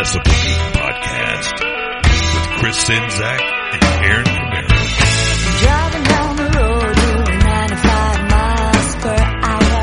Decibel Geek Podcast with Chris Czynszak and Aaron Camaro. Driving down the road doing 95 miles per hour.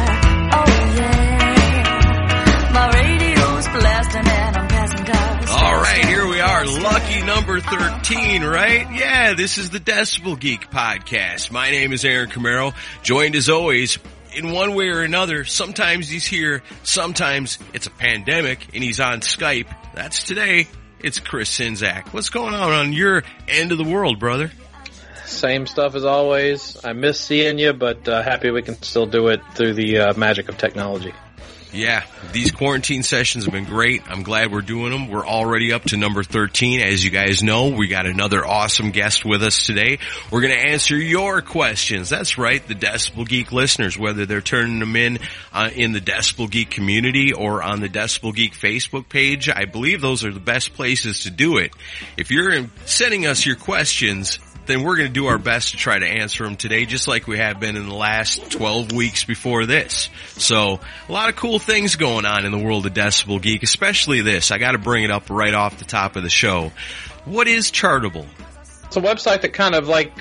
Oh yeah. My radio's blasting and I'm passing cars. All right, here we are, lucky number 13, right? Yeah, this is the Decibel Geek podcast. My name is Aaron Camaro, joined as always in one way or another. Sometimes he's here, sometimes it's a pandemic and he's on Skype. That's today. It's Chris Czynszak. What's going on on your end of the world, brother? Same stuff as always. I miss seeing you, but uh, happy we can still do it through the uh, magic of technology. Yeah, these quarantine sessions have been great. I'm glad we're doing them. We're already up to number 13. As you guys know, we got another awesome guest with us today. We're going to answer your questions. That's right, the Decibel Geek listeners, whether they're turning them in uh, in the Decibel Geek community or on the Decibel Geek Facebook page. I believe those are the best places to do it. If you're sending us your questions, then we're going to do our best to try to answer them today, just like we have been in the last 12 weeks before this. So, a lot of cool things going on in the world of Decibel Geek, especially this. I got to bring it up right off the top of the show. What is Chartable? It's a website that kind of like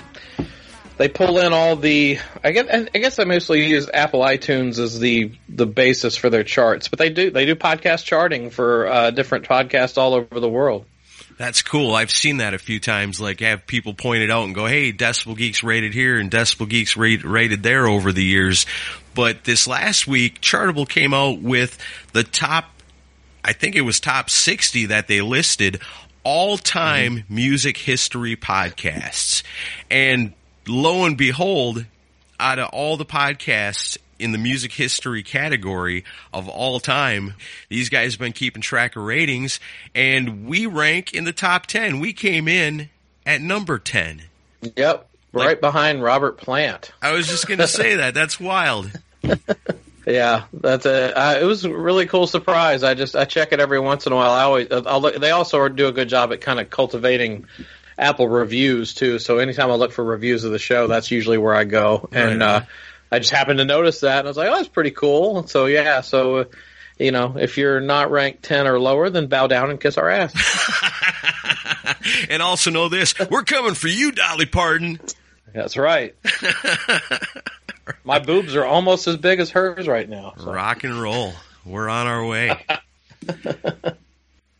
they pull in all the. I guess I guess they mostly use Apple iTunes as the the basis for their charts, but they do they do podcast charting for uh, different podcasts all over the world. That's cool. I've seen that a few times. Like have people point it out and go, "Hey, Decibel Geeks rated here and Decibel Geeks rate, rated there over the years." But this last week, Chartable came out with the top. I think it was top sixty that they listed all time mm-hmm. music history podcasts, and lo and behold, out of all the podcasts in the music history category of all time. These guys have been keeping track of ratings and we rank in the top 10. We came in at number 10. Yep. Right behind Robert Plant. I was just going to say that. That's wild. yeah, that's a. Uh, it was a really cool surprise. I just I check it every once in a while. I always I'll look, they also do a good job at kind of cultivating Apple reviews too. So anytime I look for reviews of the show, that's usually where I go. And right. uh, I just happened to notice that, and I was like, "Oh, that's pretty cool." So yeah, so uh, you know, if you're not ranked ten or lower, then bow down and kiss our ass. and also know this: we're coming for you, Dolly Parton. That's right. My boobs are almost as big as hers right now. So. Rock and roll. We're on our way.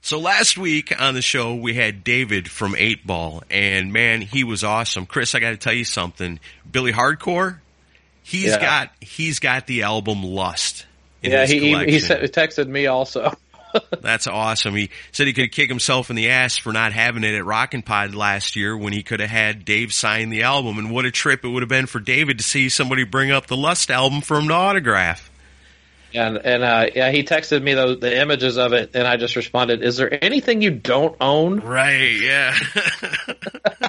So last week on the show we had David from Eight Ball, and man, he was awesome. Chris, I got to tell you something. Billy Hardcore, He's yeah. got he's got the album Lust. yeah, he, he, he texted me also. That's awesome. He said he could kick himself in the ass for not having it at Rockin' Pod last year when he could have had Dave sign the album. And what a trip it would have been for David to see somebody bring up the Lust album for him to autograph. And and uh, yeah, he texted me the, the images of it, and I just responded, "Is there anything you don't own?" Right. Yeah.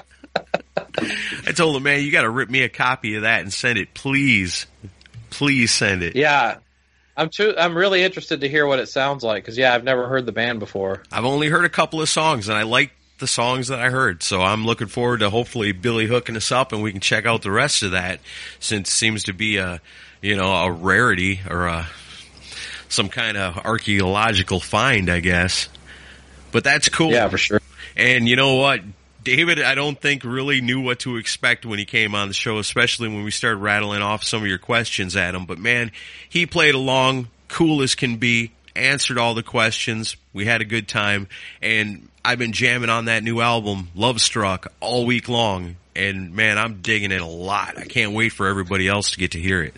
I told him, man, you got to rip me a copy of that and send it, please. Please send it. Yeah. I'm too, I'm really interested to hear what it sounds like because yeah, I've never heard the band before. I've only heard a couple of songs and I like the songs that I heard. So I'm looking forward to hopefully Billy hooking us up and we can check out the rest of that since it seems to be a, you know, a rarity or a, some kind of archaeological find, I guess. But that's cool. Yeah, for sure. And you know what? David, I don't think really knew what to expect when he came on the show, especially when we started rattling off some of your questions at him. But man, he played along, cool as can be, answered all the questions. We had a good time, and I've been jamming on that new album, Love Struck, all week long. And man, I'm digging it a lot. I can't wait for everybody else to get to hear it.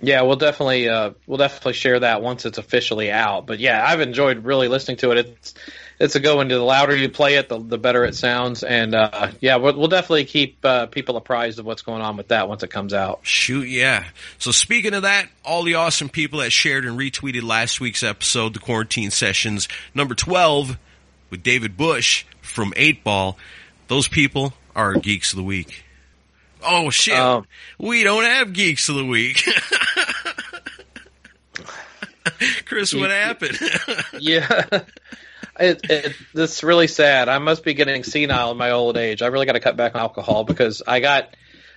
Yeah, we'll definitely uh, we'll definitely share that once it's officially out. But yeah, I've enjoyed really listening to it. It's it's a go. And the louder you play it, the, the better it sounds. And uh, yeah, we'll, we'll definitely keep uh, people apprised of what's going on with that once it comes out. Shoot, yeah. So speaking of that, all the awesome people that shared and retweeted last week's episode, the quarantine sessions number twelve with David Bush from Eight Ball, those people are geeks of the week. Oh shit, Um, we don't have geeks of the week. Chris, what happened? Yeah. It, it, it's really sad. I must be getting senile in my old age. I really got to cut back on alcohol because I got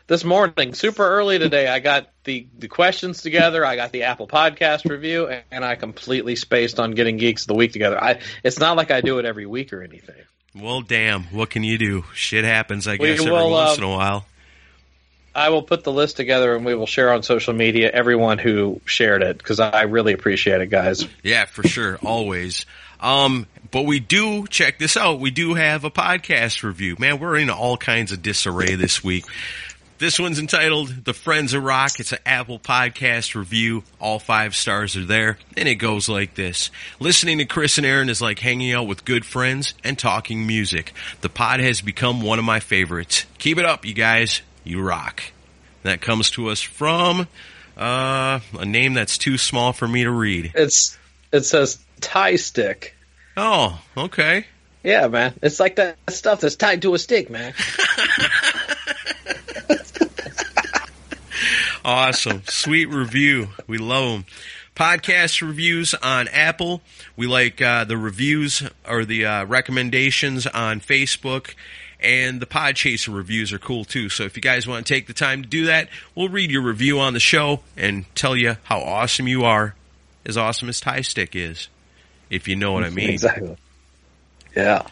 this morning, super early today, I got the, the questions together. I got the Apple Podcast review, and, and I completely spaced on getting Geeks of the Week together. I It's not like I do it every week or anything. well, damn, what can you do? Shit happens, I guess, every once um, in a while. I will put the list together and we will share on social media everyone who shared it because I really appreciate it, guys. Yeah, for sure, always. Um, but we do check this out. We do have a podcast review. Man, we're in all kinds of disarray this week. This one's entitled "The Friends of Rock." It's an Apple Podcast review. All five stars are there, and it goes like this: Listening to Chris and Aaron is like hanging out with good friends and talking music. The pod has become one of my favorites. Keep it up, you guys. You rock. That comes to us from uh, a name that's too small for me to read. It's It says tie stick. Oh, okay. Yeah, man. It's like that stuff that's tied to a stick, man. Awesome. Sweet review. We love them. Podcast reviews on Apple. We like uh, the reviews or the uh, recommendations on Facebook. And the Podchaser reviews are cool too. So if you guys want to take the time to do that, we'll read your review on the show and tell you how awesome you are. As awesome as Tie Stick is. If you know what I mean. Exactly. Yeah.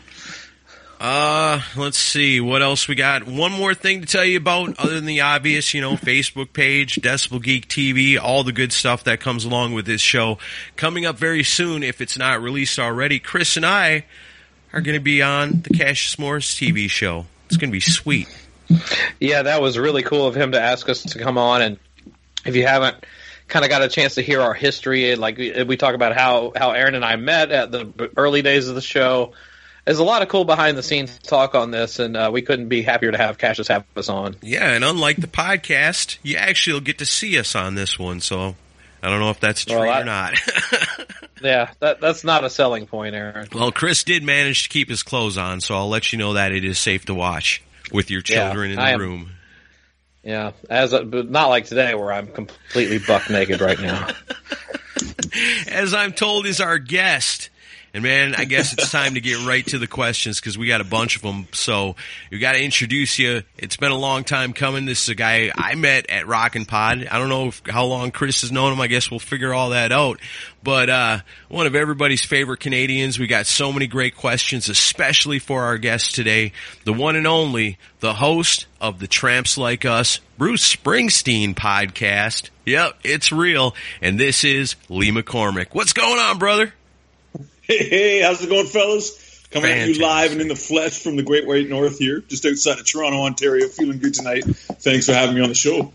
Uh, let's see what else we got. One more thing to tell you about, other than the obvious, you know, Facebook page, Decibel Geek TV, all the good stuff that comes along with this show. Coming up very soon, if it's not released already, Chris and I are going to be on the Cassius Morris TV show. It's going to be sweet. Yeah, that was really cool of him to ask us to come on. And if you haven't kind of got a chance to hear our history, like we, we talk about how, how Aaron and I met at the early days of the show. There's a lot of cool behind the scenes talk on this, and uh, we couldn't be happier to have Cassius have us on. Yeah, and unlike the podcast, you actually will get to see us on this one. So I don't know if that's true Well, I- or not. Yeah, that, that's not a selling point, Aaron. Well, Chris did manage to keep his clothes on, so I'll let you know that it is safe to watch with your Yeah, children in the am- room. Yeah, as a, but not like today where I'm completely buck naked right now. As I'm told, is our guest. And man, I guess it's time to get right to the questions because we got a bunch of them. So we got to introduce you. It's been a long time coming. This is a guy I met at Rockin' Pod. I don't know if, how long Chris has known him. I guess we'll figure all that out. But uh, one of everybody's favorite Canadians. We got so many great questions, especially for our guest today, the one and only, the host of the Tramps Like Us, Bruce Springsteen podcast. Yep, it's real. And this is Lee McCormick. What's going on, brother? Hey, hey, how's it going, fellas? Coming at you live and in the flesh from the Great White North here, just outside of Toronto, Ontario. Feeling good tonight. Thanks for having me on the show.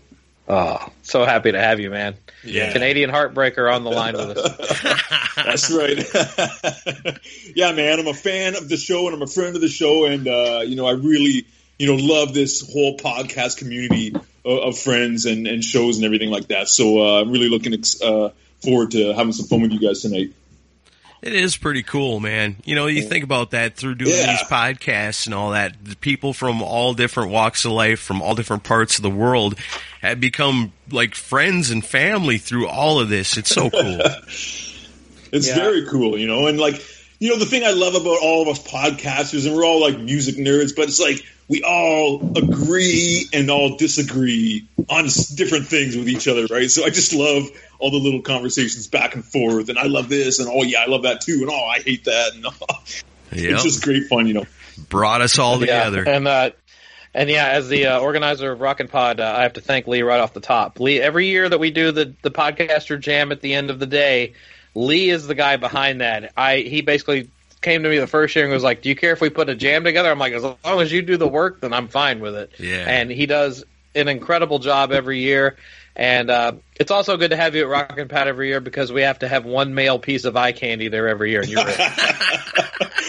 Oh, so happy to have you, man. Yeah. Canadian heartbreaker on the line with us. That's right. yeah, man, I'm a fan of the show and I'm a friend of the show, and uh, you know, I really, you know, love this whole podcast community of, of friends and, and shows and everything like that. So uh, I'm really looking ex- uh, forward to having some fun with you guys tonight. It is pretty cool, man. You know, you mm. think about that through doing Yeah. these podcasts and all that. The people from all different walks of life, from all different parts of the world, have become like friends and family through all of this. It's so cool. It's Yeah. very cool, you know, and like, you know, the thing I love about all of us podcasters, and we're all like music nerds, but it's like we all agree and all disagree on different things with each other, right? So I just love all the little conversations back and forth, and I love this, and oh yeah, I love that too, and oh I hate that, and oh, Yep. it's just great fun, you know. Brought us all together. Yeah, and uh, and yeah, as the uh, organizer of Rockin' Pod, uh, I have to thank Lee right off the top. Lee, every year that we do the the podcaster jam at the end of the day, Lee is the guy behind that. I he basically came to me the first year and was like, "Do you care if we put a jam together?" I'm like, "As long as you do the work, then I'm fine with it." Yeah. and he does an incredible job every year. And uh, it's also good to have you at Rockin' Pod every year because we have to have one male piece of eye candy there every year. And you're right.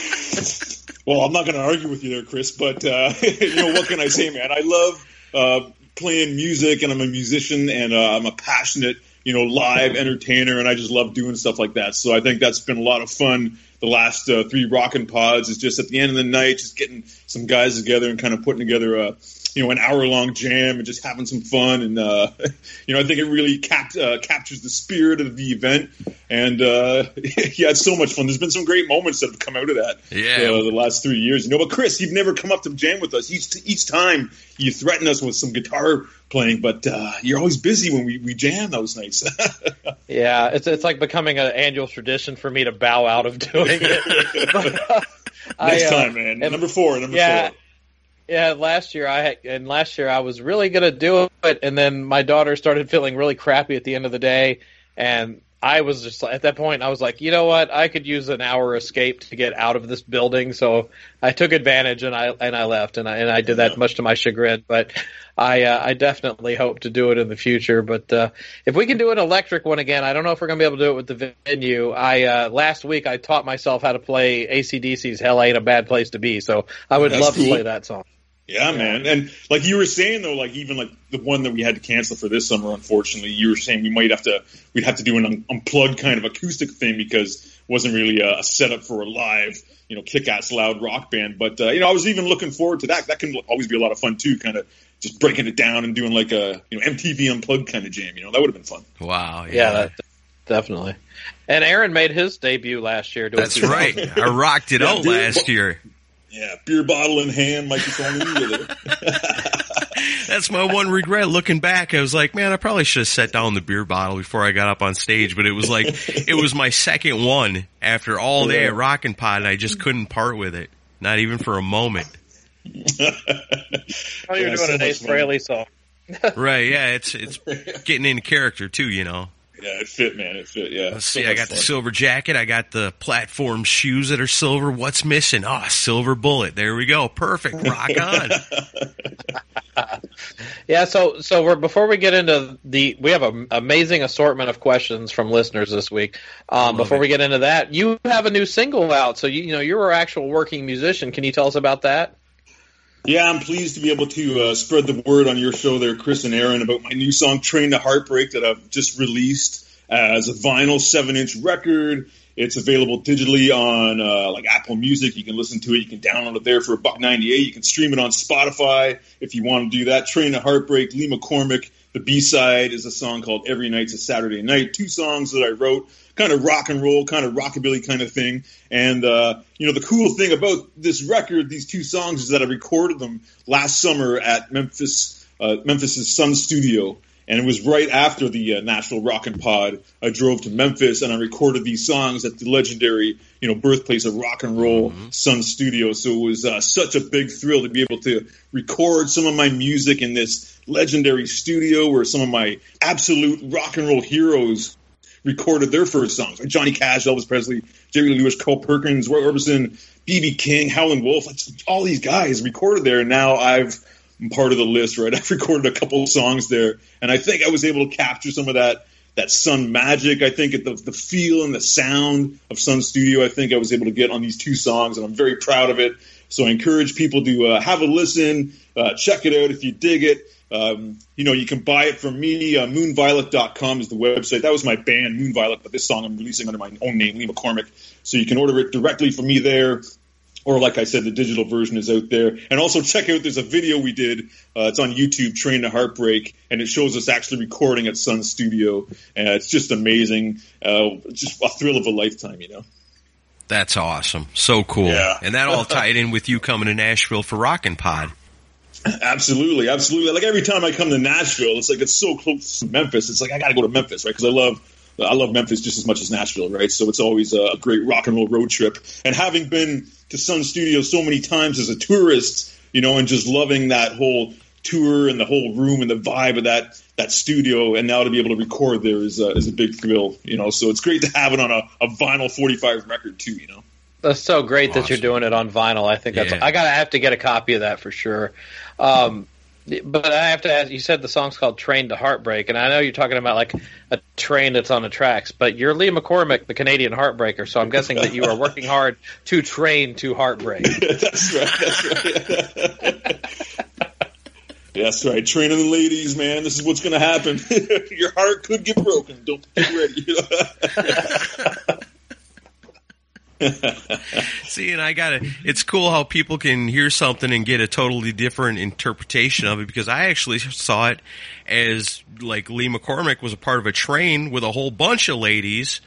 Well, I'm not going to argue with you there, Chris, but uh, you know what can I say, man? I love uh, playing music, and I'm a musician, and uh, I'm a passionate, you know, live entertainer, and I just love doing stuff like that. So I think that's been a lot of fun. The last uh, three rockin' pods is just at the end of the night, just getting some guys together and kind of putting together a, you know, an hour long jam and just having some fun. And uh, you know, I think it really cap- uh, captures the spirit of the event. And uh, yeah, it's so much fun. There's been some great moments that have come out of that. Yeah. uh, the last three years. You know, but Chris, you've never come up to jam with us. Each each time you threaten us with some guitar playing, but uh, you're always busy when we, we jam those nights. Yeah, it's it's like becoming an annual tradition for me to bow out of doing it. But, uh, I, Next uh, time, man. number four. Number yeah, four. Yeah. Last year I had, and last year I was really gonna do it, and then my daughter started feeling really crappy at the end of the day, and I was just at that point I was like, you know what, I could use an hour escape to get out of this building, so I took advantage and I and I left, and I and I did that much to my chagrin, but. I uh, I definitely hope to do it in the future, but uh, if we can do an electric one again, I don't know if we're gonna be able to do it with the venue. I uh, last week I taught myself how to play ACDC's "Hell Ain't a Bad Place to Be," so I would That's love cool. to play that song. Yeah, man. And like you were saying though, like even like the one that we had to cancel for this summer, unfortunately, you were saying we might have to we'd have to do an un- unplugged kind of acoustic thing because it wasn't really a, a setup for a live, you know, kick-ass loud rock band. But uh, you know, I was even looking forward to that. That can always be a lot of fun too, kind of just breaking it down and doing like a you know MTV unplugged kind of jam. You know, that would have been fun. Wow. Yeah. Yeah, that, definitely. And Aaron made his debut last year. doing That's right. I rocked it Yeah, out dude. last year. Yeah, beer bottle in hand, microphone in the other. That's my one regret. Looking back, I was like, man, I probably should have set down the beer bottle before I got up on stage. But it was like, it was my second one after all day at Rockin' Pod, and I just couldn't part with it. Not even for a moment. Oh, you're Yeah, doing so an Ace. Frehley song. Right? Yeah, it's it's getting into character too. You know. Yeah, it fit, man. It fit. Yeah. Let's So see. I much got the silver jacket. I got the platform shoes that are silver. What's missing? Oh, silver bullet. There we go. Perfect. Rock on. Yeah, so so we're before we get into the we have an amazing assortment of questions from listeners this week. Um, before it. we get into that, you have a new single out, so you you know you're an actual working musician. Can you tell us about that? Yeah, I'm pleased to be able to uh, spread the word on your show there, Chris and Aaron, about my new song "Train to Heartbreak" that I've just released as a vinyl seven-inch record. It's available digitally on uh, like Apple Music. You can listen to it. You can download it there for a buck ninety-eight. You can stream it on Spotify if you want to do that. "Train to Heartbreak," Lee McCormick. The B-side is a song called "Every Night's a Saturday Night." Two songs that I wrote, kind of rock and roll, kind of rockabilly kind of thing. And uh, you know, the cool thing about this record, these two songs, is that I recorded them last summer at Memphis, uh, Memphis's Sun Studio, and it was right after the uh, Rockin' Pod. I drove to Memphis and I recorded these songs at the legendary, you know, birthplace of rock and roll, Sun Studio. So it was uh, such a big thrill to be able to record some of my music in this legendary studio where some of my absolute rock and roll heroes recorded their first songs, like Johnny Cash, Elvis Presley, Jerry Lewis, Carl Perkins, Roy Orbison, B.B. King, Howlin' Wolf, like all these guys recorded there. And now I've I'm part of the list, right? I've recorded a couple songs there, and I think I was able to capture some of that that Sun magic. I think the the feel and the sound of Sun Studio. I think I was able to get on these two songs, and I'm very proud of it. So I encourage people to uh, have a listen, uh, check it out if you dig it. Um, you know, you can buy it from me. Uh, moonviolet.com is the website. That was my band, Moonviolet, but this song I'm releasing under my own name, Lee McCormick. So you can order it directly from me there. Or, like I said, the digital version is out there. And also check out, there's a video we did. Uh, it's on YouTube, Train to Heartbreak, and it shows us actually recording at Sun Studio. And it's just amazing. Uh, just a thrill of a lifetime, you know? That's awesome. So cool. Yeah. And that all tied in with you coming to Nashville for Rockin' Pod. Absolutely, absolutely. Like every time I come to Nashville, it's like it's so close to Memphis. It's like I got to go to Memphis, right? Because I love I love Memphis just as much as Nashville, right? So it's always a great rock and roll road trip. And having been to Sun Studios so many times as a tourist, you know, and just loving that whole tour and the whole room and the vibe of that that studio, and now to be able to record there is a, is a big thrill, you know. So it's great to have it on a, a vinyl 45 record too, you know. That's so great that you're doing it on vinyl. I think that's. Yeah. I gotta have to get a copy of that for sure. Um, but I have to ask. You said the song's called "Train to Heartbreak," and I know you're talking about like a train that's on the tracks. But you're Lee McCormick, the Canadian heartbreaker, so I'm guessing that you are working hard to train to heartbreak. that's right. That's right. That's right. Training the ladies, man. This is what's going to happen. Your heart could get broken. Don't get ready. See, and I gotta, it's cool how people can hear something and get a totally different interpretation of it because I actually saw it as like Lee McCormick was a part of a train with a whole bunch of ladies.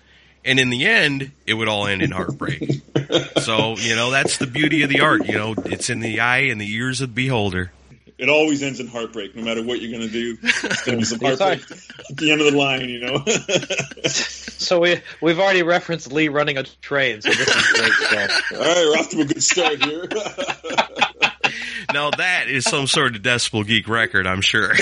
And in the end, it would all end in heartbreak. so, you know, that's the beauty of the art. You know, it's in the eye and the ears of the beholder. It always ends in heartbreak, no matter what you're going to do. It's going to be some heartbreak at the end of the line, you know. So we we've already referenced Lee running a train, so this is great stuff. All right, we're off to a good start here. Now that is some sort of Decibel Geek record, I'm sure.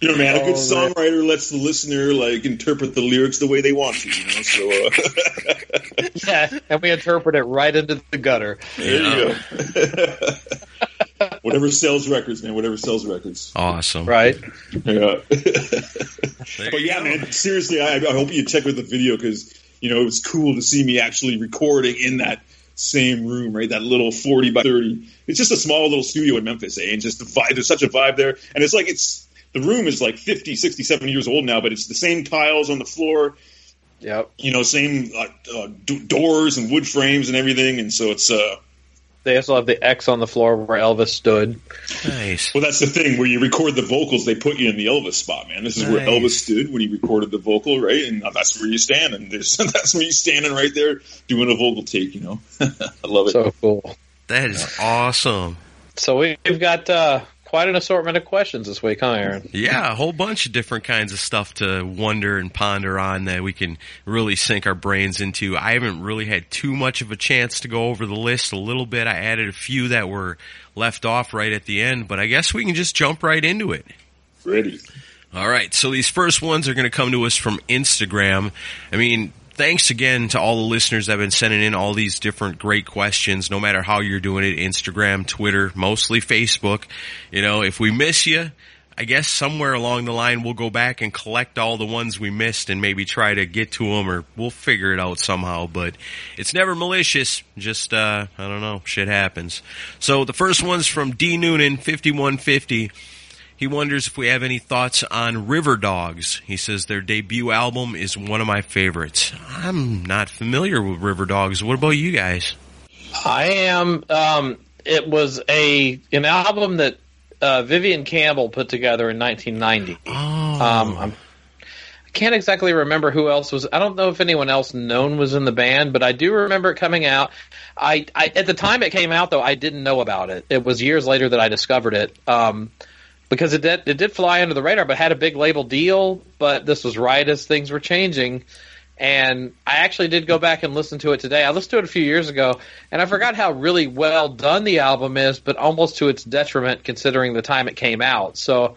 you know, man, a good Oh, man. songwriter lets the listener like interpret the lyrics the way they want to, you know. So uh, Yeah, and we interpret it right into the gutter. there you go. Whatever sells records, man. Whatever sells records. awesome. Right. Yeah. But yeah, go. man, seriously, I, I hope you check with the video because you know it was cool to see me actually recording in that same room, right? That little forty by thirty. It's just a small little studio in Memphis, eh? And just the vibe. There's such a vibe there, and it's like it's the room is like 50, 60, 70 years old now, but it's the same tiles on the floor. Yep. You know, same uh, uh, do- doors and wood frames and everything, and so it's uh. They also have the X on the floor where Elvis stood. Nice. Well, that's the thing. Where you record the vocals, they put you in the Elvis spot, man. This is where Elvis stood when he recorded the vocal, right? And that's where you stand, and that's where you standing right there doing a vocal take. You know, I love it. So cool. That is awesome. So we- we've got uh, quite an assortment of questions this week, huh, Aaron? Yeah, a whole bunch of different kinds of stuff to wonder and ponder on that we can really sink our brains into. I haven't really had too much of a chance to go over the list a little bit. I added a few that were left off right at the end, but I guess we can just jump right into it. Ready? All right, so these first ones are going to come to us from Instagram. I mean, thanks again to all the listeners that have been sending in all these different great questions, no matter how you're doing it Instagram, Twitter, mostly Facebook. You know, if we miss you, I guess somewhere along the line we'll go back and collect all the ones we missed and maybe try to get to them or we'll figure it out somehow, but it's never malicious. Just, uh, I don't know, shit happens. So the first one's from D Noonan, 5150. He wonders if we have any thoughts on River Dogs. He says their debut album is one of my favorites. I'm not familiar with River Dogs. What about you guys? I am. Um, it was a an album that uh, Vivian Campbell put together in 1990. Oh, Um, I'm, I can't exactly remember who else was. I don't know if anyone else known was in the band, but I do remember it coming out. I, I at the time it came out though, I didn't know about it. It was years later that I discovered it. Um, because it did it did fly under the radar, but had a big label deal. But this was right as things were changing, and I actually did go back and listen to it today. I listened to it a few years ago, and I forgot how really well done the album is, but almost to its detriment considering the time it came out. So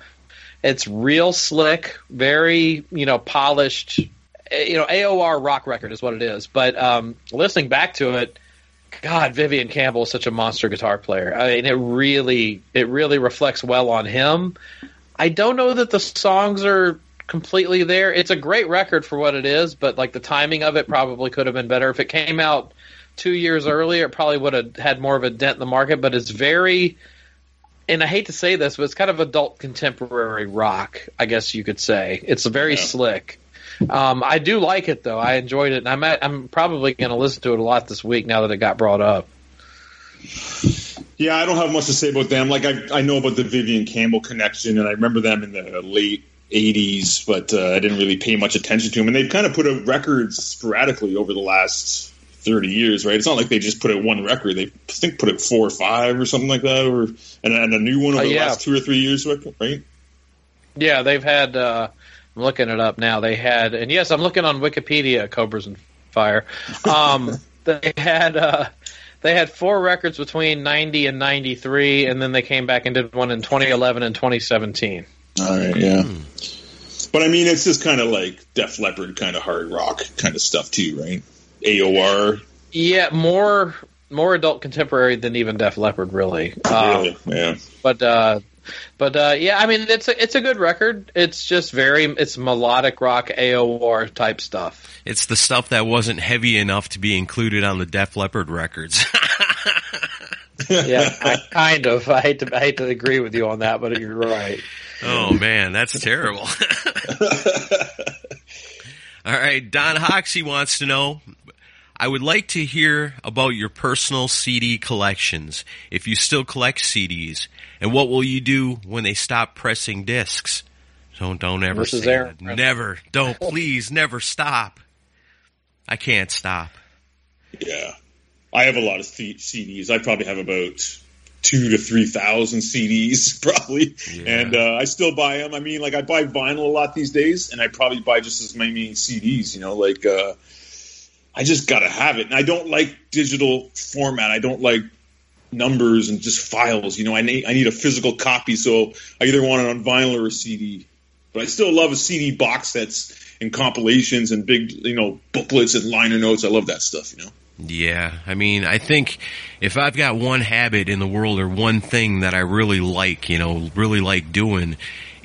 it's real slick, very you know polished. eh, You know, AOR rock record is what it is. But um, listening back to it, God, Vivian Campbell is such a monster guitar player. I mean, it really, it really reflects well on him. I don't know that the songs are completely there. It's a great record for what it is, but like the timing of it probably could have been better. If it came out two years earlier, it probably would have had more of a dent in the market. But it's very, and I hate to say this, but it's kind of adult contemporary rock, I guess you could say. It's very Yeah. slick. Um, I do like it though. I enjoyed it, and I'm at, I'm probably going to listen to it a lot this week now that it got brought up. Yeah, I don't have much to say about them. Like I, I know about the Vivian Campbell connection, and I remember them in the late '80s, but uh, I didn't really pay much attention to them. And they've kind of put out records sporadically over the last 30 years, right? It's not like they just put out one record. They I think put out four or five or something like that, or and, and a new one over Uh, the last two or three years, right? Yeah, they've had. Uh, I'm looking it up now. They had, and yes, I'm looking on Wikipedia. Cobras and Fire. Um, they had. Uh, they had four records between 90 and 93, and then they came back and did one in 2011 and 2017. All right, yeah. But I mean, it's just kind of like Def Leppard, kind of hard rock kind of stuff too, right? AOR, Yeah, more more adult contemporary than even Def Leppard, really. Um, really, yeah. but uh, but uh, yeah, I mean it's a it's a good record. It's just very it's melodic rock AOR type stuff. It's the stuff that wasn't heavy enough to be included on the Def Leppard records. Yeah, I, kind of. I hate to I hate to agree with you on that, but you're right. oh man, that's terrible. All right, Don Hoxie wants to know. I would like to hear about your personal CD collections. If you still collect CDs, and what will you do when they stop pressing discs? Don't don't ever This say Aaron. that. Never. Don't please never stop. I can't stop. Yeah, I have a lot of C- CDs. I probably have about two to three thousand CDs, probably, Yeah. and uh, I still buy them. I mean, like I buy vinyl a lot these days, and I probably buy just as many CDs. You know, like uh, I just gotta have it, and I don't like digital format. I don't like numbers and just files. You know, I need I need a physical copy, so I either want it on vinyl or a CD. But I still love a CD box sets and compilations and big, you know, booklets and liner notes. I love that stuff. You know. Yeah, I mean, I think if I've got one habit in the world or one thing that I really like, you know, really like doing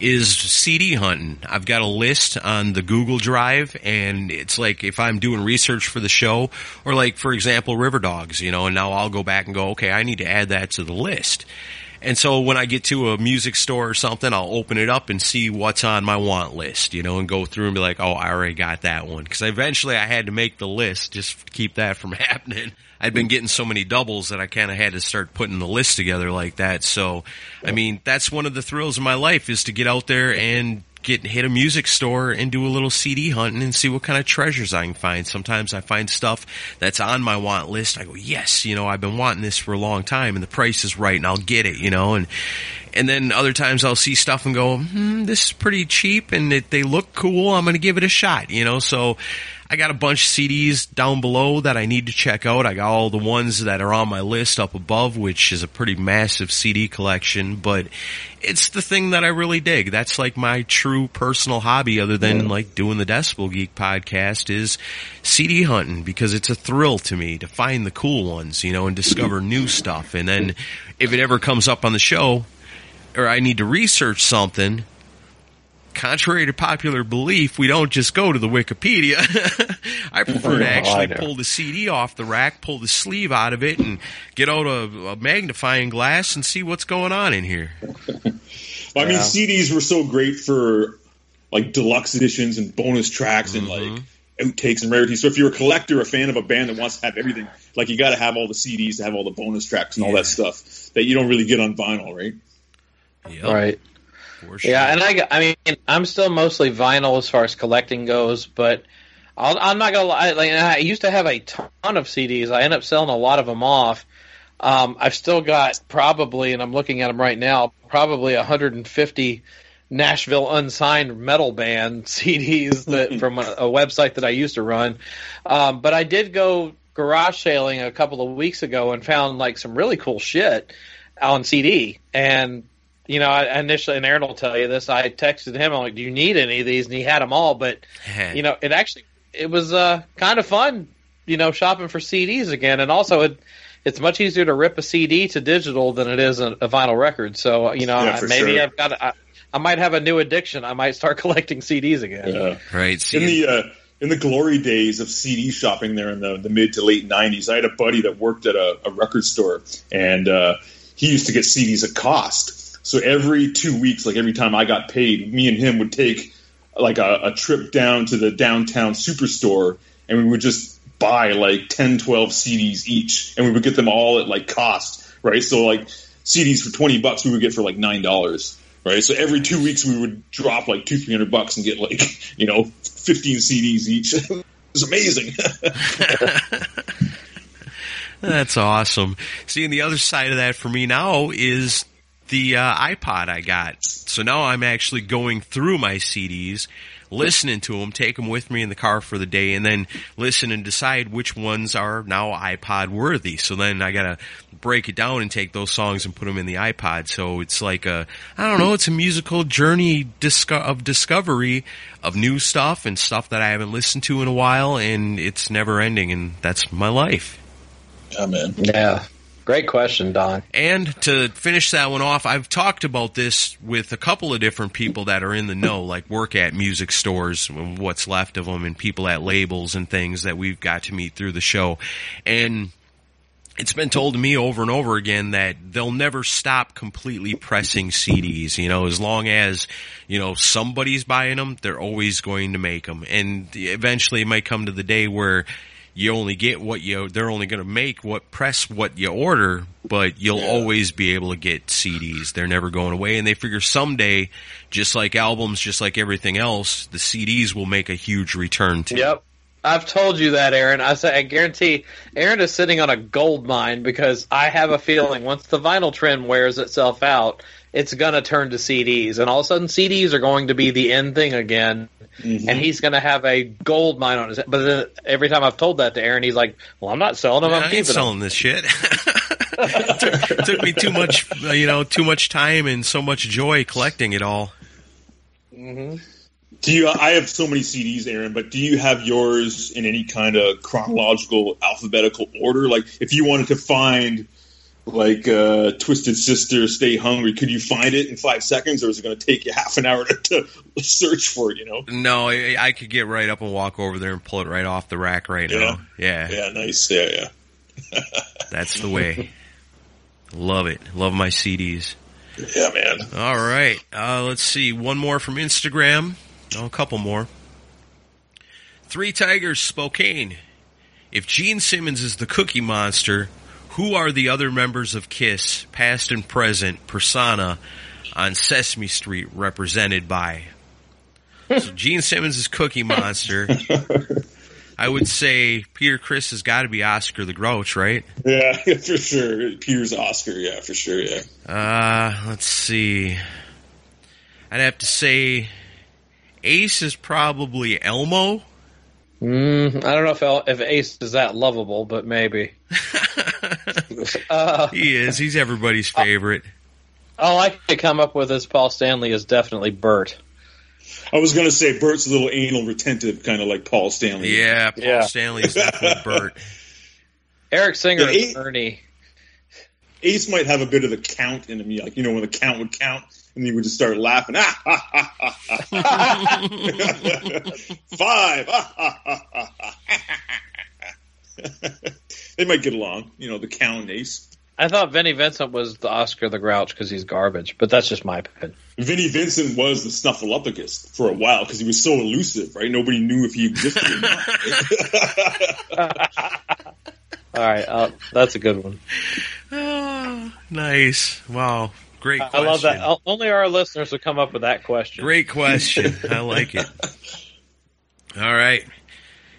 is CD hunting. I've got a list on the Google Drive and it's like if I'm doing research for the show or like for example River Dogs, you know, and now I'll go back and go, okay, I need to add that to the list. And so when I get to a music store or something, I'll open it up and see what's on my want list, you know, and go through and be like, oh, I already got that one. Cause eventually I had to make the list just to keep that from happening. I'd been getting so many doubles that I kind of had to start putting the list together like that. So, I mean, that's one of the thrills of my life is to get out there and get hit a music store and do a little CD hunting and see what kind of treasures I can find. Sometimes I find stuff that's on my want list. I go, yes, you know, I've been wanting this for a long time and the price is right and I'll get it, you know, and, and then other times I'll see stuff and go, hmm, this is pretty cheap and it, they look cool. I'm going to give it a shot, you know, so I got a bunch of CDs down below that I need to check out. I got all the ones that are on my list up above, which is a pretty massive CD collection, but it's the thing that I really dig. That's like my true personal hobby other than like doing the Decibel Geek podcast is CD hunting because it's a thrill to me to find the cool ones, you know, and discover new stuff. And then if it ever comes up on the show or I need to research something, contrary to popular belief, we don't just go to the Wikipedia. I prefer to actually pull the CD off the rack, pull the sleeve out of it, and get out a, a magnifying glass and see what's going on in here. I mean, Yeah. CDs were so great for like deluxe editions and bonus tracks and like mm-hmm. outtakes and rarities. So if you're a collector, a fan of a band that wants to have everything, like you got to have all the CDs to have all the bonus tracks and all that stuff that you don't really get on vinyl, right? Yep, Right. For sure. Yeah, and I, I mean, I'm still mostly vinyl as far as collecting goes, but I'll, I'm not gonna lie. Like, I used to have a ton of CDs. I end up selling a lot of them off. Um, I've still got probably, and I'm looking at them right now, probably 150 Nashville unsigned metal band CDs that from a, a website that I used to run. Um, but I did go garage sailing a couple of weeks ago and found like some really cool shit on CD. And you know, I initially, and Aaron will tell you this. I texted him. I'm like, "Do you need any of these?" And he had them all. But you know, it actually it was uh, kind of fun, you know, shopping for CDs again. And also, it it's much easier to rip a CD to digital than it is a, a vinyl record. So you know, Yeah, I- maybe sure. I've got I, I might have a new addiction. I might start collecting CDs again. Yeah. right. in the uh, in the glory days of CD shopping there in the, the mid to late '90s, I had a buddy that worked at a, a record store, and uh, he used to get CDs at cost. So every two weeks, like every time I got paid, me and him would take like a, a trip down to the downtown superstore, and we would just buy like 10, 12 CDs each, and we would get them all at like cost, right? So like CDs for twenty bucks, we would get for like nine dollars. right? So every two weeks we would drop like two, three hundred bucks and get like you know fifteen CDs each. it was amazing. That's awesome. See, and the other side of that for me now is the uh, iPod I got. So now I'm actually going through my CDs, listening to them, take them with me in the car for the day, and then listen and decide which ones are now iPod worthy. So then I gotta break it down and take those songs and put them in the iPod. So it's like a, I don't know, it's a musical journey disco- of discovery of new stuff and stuff that I haven't listened to in a while, and it's never ending, and that's my life. yeah, man. Yeah. Great question, Don. And to finish that one off, I've talked about this with a couple of different people that are in the know, like work at music stores, what's left of them, and people at labels and things that we've got to meet through the show. And it's been told to me over and over again that they'll never stop completely pressing CDs. You know, as long as, you know, somebody's buying them, they're always going to make them. And eventually it might come to the day where you only get what you, they're only going to make what, press what you order, but you'll always be able to get CDs. They're never going away. And they figure someday, just like albums, just like everything else, the CDs will make a huge return to. Yep. I've told you that, Aaron. I say I guarantee Aaron is sitting on a gold mine because I have a feeling once the vinyl trend wears itself out, it's gonna turn to CDs, and all of a sudden CDs are going to be the end thing again, and he's gonna have a gold mine on his. head. But then every time I've told that to Aaron, he's like, "Well, I'm not selling them. I I'm ain't keeping them." selling this shit. took, took me too much, uh, you know, too much time and so much joy collecting it all. Do you? I have so many CDs, Aaron, but do you have yours in any kind of chronological, alphabetical order? Like, if you wanted to find, like, uh, Twisted Sister, Stay Hungry, could you find it in five seconds, or is it going to take you half an hour to, to search for it? You know? No, I, I could get right up and walk over there and pull it right off the rack right Yeah. now. Yeah, Yeah, nice. Yeah, yeah, that's the way. Love it. Love my CDs. yeah, man. All right. Uh, let's see. One more from Instagram. Oh, a couple more. Three Tigers, Spokane. If Gene Simmons is the Cookie Monster, who are the other members of Kiss, past and present, persona, on Sesame Street represented by? So Gene Simmons is Cookie Monster. I would say Peter Criss has got to be Oscar the Grouch, right? Yeah, for sure. Peter's Oscar. Yeah, for sure. Yeah. Uh, let's see. I'd have to say Ace is probably Elmo. Mm, I don't know if El- if Ace is that lovable, but maybe. uh, He is. He's everybody's favorite. all I could come up with as Paul Stanley is definitely Bert. I was going to say Bert's a little anal retentive, kind of like Paul Stanley. Yeah, Paul Yeah. Stanley is definitely Bert. Eric Singer Yeah, is Ernie. Ace might have a bit of the count in him, like you know when the count would count, and you would just start laughing. Ah, ha, ha, ha, ha. Five. Ah, ha, ha, ha, ha. they might get along, you know, the count and Ace. I thought Vinnie Vincent was the Oscar the Grouch because he's garbage, but that's just my opinion. Vinnie Vincent was the Snuffleupagus for a while because he was so elusive, right? Nobody knew if he existed or not. All right, uh, that's a good one. Oh, nice. Wow. Great question. I love that. Only our listeners would come up with that question. Great question. I like it. All right.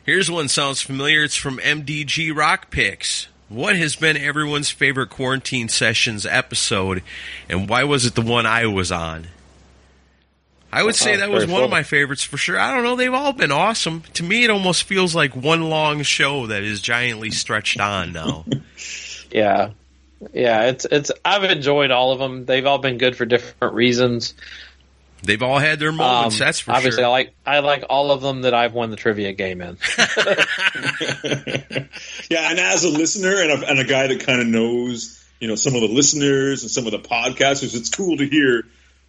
Here's one sounds familiar. It's from MDG Rock Picks. What has been everyone's favorite quarantine sessions episode, and why was it the one I was on? I would say that was one of my favorites for sure. I don't know. They've all been awesome. To me, it almost feels like one long show that is giantly stretched on now. Yeah, yeah. It's it's. I've enjoyed all of them. They've all been good for different reasons. They've all had their moments. Um, that's for obviously, sure. I like I like all of them that I've won the trivia game in. yeah, and as a listener and a, and a guy that kind of knows, you know, some of the listeners and some of the podcasters, it's cool to hear,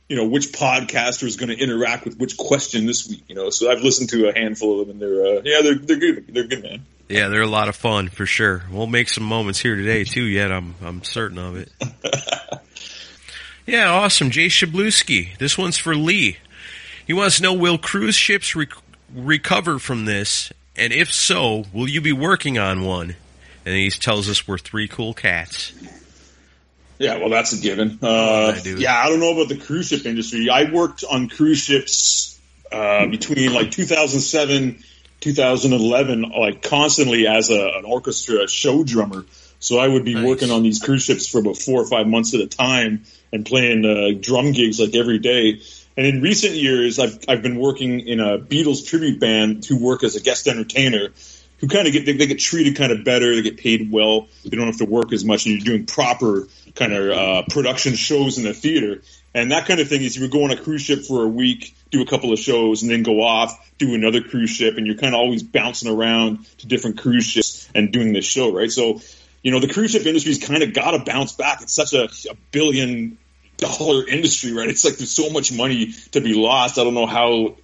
you know, which podcaster is going to interact with which question this week. You know, so I've listened to a handful of them, and they're uh, yeah, they're they're good. They're good, man. Yeah, they're a lot of fun for sure. We'll make some moments here today too. Yet I'm I'm certain of it. yeah, awesome. Jay Shabluski. This one's for Lee. He wants to know: Will cruise ships rec- recover from this? And if so, will you be working on one? And he tells us we're three cool cats. Yeah, well, that's a given. Uh, I yeah, I don't know about the cruise ship industry. I worked on cruise ships uh, between like 2007, 2011, like constantly as a, an orchestra show drummer. So I would be Nice. working on these cruise ships for about four or five months at a time and playing uh, drum gigs like every day. And in recent years, I've I've been working in a Beatles tribute band who work as a guest entertainer who kind of get they, they get treated kind of better, they get paid well, they don't have to work as much, and you're doing proper kind of uh, production shows in the theater. And that kind of thing is you would go on a cruise ship for a week, do a couple of shows, and then go off, do another cruise ship, and you're kind of always bouncing around to different cruise ships and doing this show, right? So, you know, the cruise ship industry's kind of got to bounce back. It's such a, a billion dollar industry, right? It's like there's so much money to be lost. I don't know how,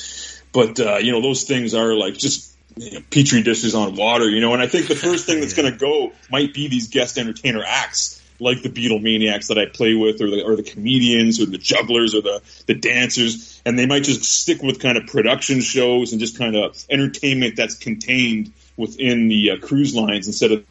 but uh, you know, those things are like just you know, petri dishes on water, you know. And I think the first thing that's going to go might be these guest entertainer acts, like the Beatle maniacs that I play with, or the or the comedians, or the jugglers, or the the dancers, and they might just stick with kind of production shows and just kind of entertainment that's contained within the uh, cruise lines instead of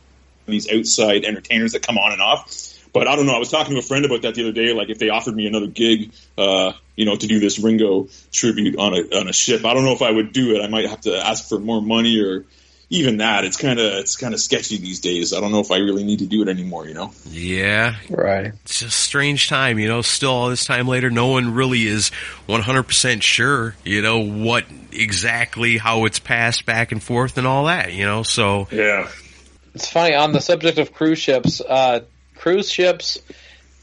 these outside entertainers that come on and off. But I don't know. I was talking to a friend about that the other day. Like if they offered me another gig, uh, you know, to do this Ringo tribute on a on a ship, I don't know if I would do it. I might have to ask for more money or even that. It's kind of it's kind of sketchy these days. I don't know if I really need to do it anymore. You know. Yeah, Right. it's a strange time, you know. Still, all this time later, no one really is 100% sure, you know, what exactly how it's passed back and forth and all that, you know. So, Yeah. It's funny on the subject of cruise ships. Uh, cruise ships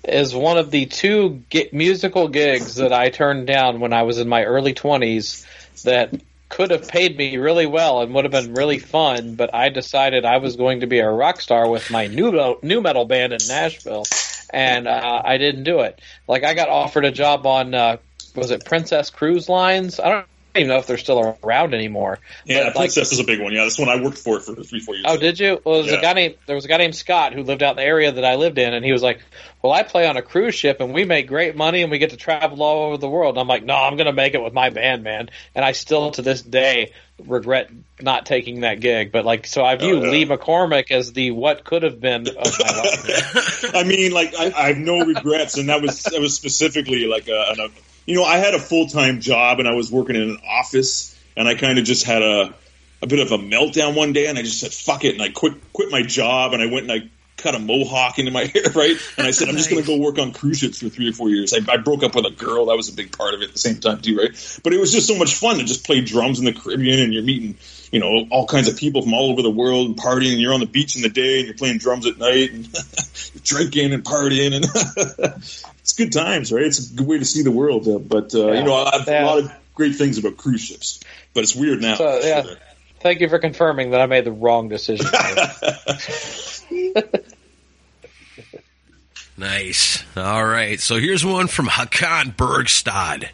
is one of the two gi- musical gigs that I turned down when I was in my early twenties that could have paid me really well and would have been really fun. But I decided I was going to be a rock star with my new new metal band in Nashville, and uh, I didn't do it. Like I got offered a job on uh, was it Princess Cruise Lines? I don't even know if they're still around anymore. Yeah, But, like, Princess is a big one. Yeah, this one I worked for it for three, four years. Oh, did you? Well, there was Yeah. a guy named there was a guy named Scott who lived out in the area that I lived in, and he was like, "Well, I play on a cruise ship, and we make great money, and we get to travel all over the world." And I'm like, "No, I'm going to make it with my band, man." And I still, to this day, regret not taking that gig. But like, so I view Oh, yeah. Lee McCormick as the what could have been of my life. I mean, like I, I have no regrets, and that was that was specifically like a, an, a you know I had a full time job and I was working in an office, and I kind of just had a a bit of a meltdown one day, and I just said fuck it, and I quit quit my job, and I went and I cut a mohawk into my hair, right? And I said I'm just going to go work on cruise ships for three or four years. I, I broke up with a girl, that was a big part of it at the same time too, right? But it was just so much fun to just play drums in the Caribbean, and you're meeting you know all kinds of people from all over the world and partying. And you're on the beach in the day, and you're playing drums at night, and you're drinking and partying, and it's good times, right? It's a good way to see the world. Uh, but uh, Yeah. you know, I have Yeah. a lot of great things about cruise ships, but it's weird now. So, yeah. sure. Thank you for confirming that I made the wrong decision. nice. All right. So, here's one from Hakan Bergstad.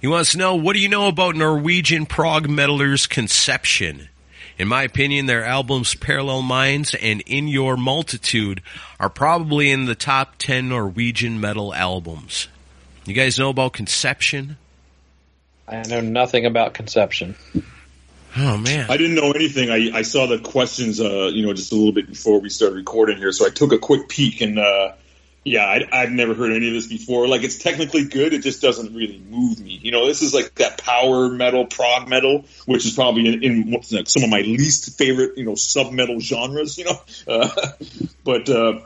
He wants to know what do you know about Norwegian prog metalers' conception? In my opinion, their albums Parallel Minds and In Your Multitude are probably in the top 10 Norwegian metal albums. You guys know about Conception? I know nothing about conception. Oh, man. I didn't know anything. I, I saw the questions, uh, you know, just a little bit before we started recording here, so I took a quick peek, and uh, yeah, I, I've never heard any of this before. Like, it's technically good, it just doesn't really move me. You know, this is like that power metal, prog metal, which is probably in, in like some of my least favorite, you know, sub metal genres. You know, uh, but uh,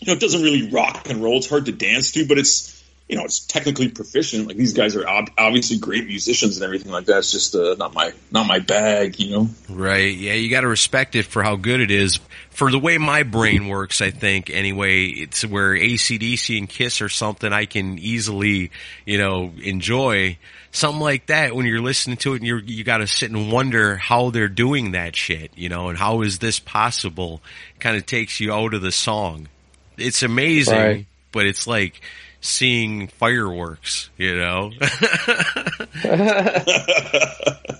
you know, it doesn't really rock and roll. It's hard to dance to, but it's you know, it's technically proficient. Like these guys are ob- obviously great musicians and everything like that. It's just uh, not my not my bag, you know. Right. Yeah, you got to respect it for how good it is. For the way my brain works, I think, anyway, it's where ACDC and Kiss or something I can easily, you know, enjoy. Something like that when you're listening to it and you're, you got to sit and wonder how they're doing that shit, you know, and how is this possible? Kind of takes you out of the song. It's amazing, Right. but it's like seeing fireworks, you know?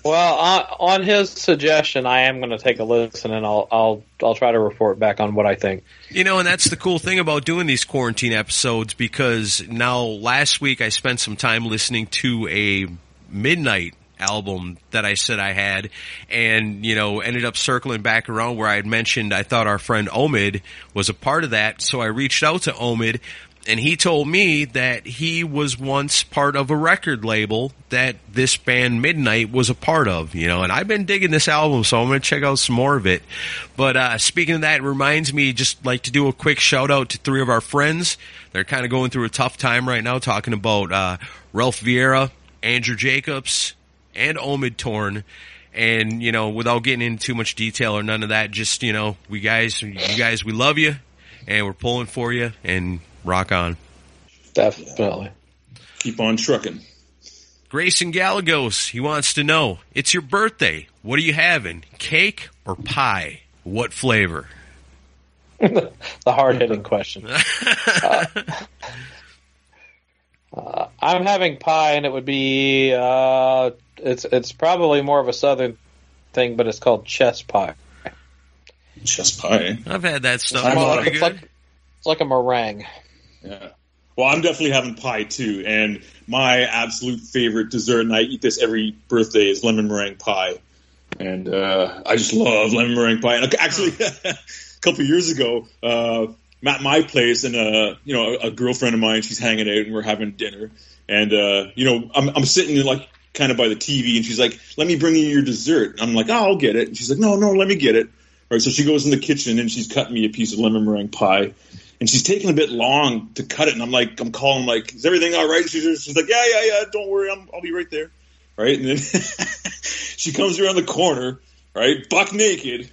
Well, on, on his suggestion, I am going to take a listen, and I'll I'll I'll try to report back on what I think. You know, and that's the cool thing about doing these quarantine episodes because now last week I spent some time listening to a midnight album that I said I had and, you know, ended up circling back around where I had mentioned I thought our friend Omid was a part of that. So I reached out to Omid and he told me that he was once part of a record label that this band Midnight was a part of, you know, and I've been digging this album, so I'm going to check out some more of it. But uh, speaking of that, it reminds me just like to do a quick shout out to three of our friends. They're kind of going through a tough time right now, talking about uh, Ralph Vieira, Andrew Jacobs, and Omid Torn. And you know, without getting into too much detail or none of that, just you know, we guys, you guys, we love you, and we're pulling for you, and rock on. Definitely. Keep on trucking. Grayson Galagos, he wants to know, it's your birthday. What are you having? Cake or pie? What flavor? the hard hitting question. uh, uh, I'm having pie, and it would be uh, it's it's probably more of a southern thing, but it's called chess pie. Chess pie. I've had that stuff. It's, It's pretty it's good. like it's like a meringue. Yeah. Well, I'm definitely having pie too, and my absolute favorite dessert, and I eat this every birthday, is lemon meringue pie. And uh, I just love lemon meringue pie. And actually, a couple years ago, uh, at my place, and uh, you know, a, a girlfriend of mine, she's hanging out, and we're having dinner. And uh, you know, I'm, I'm sitting like kind of by the TV, and she's like, "Let me bring you your dessert." I'm like, "Oh, I'll get it." And she's like, "No, no, let me get it." All right, so she goes in the kitchen and she's cutting me a piece of lemon meringue pie and she's taking a bit long to cut it. And I'm like, I'm calling, like, is everything all right? She's, just, she's like, yeah, yeah, yeah, don't worry, I'm, I'll be right there. Right. And then she comes around the corner, right, buck naked,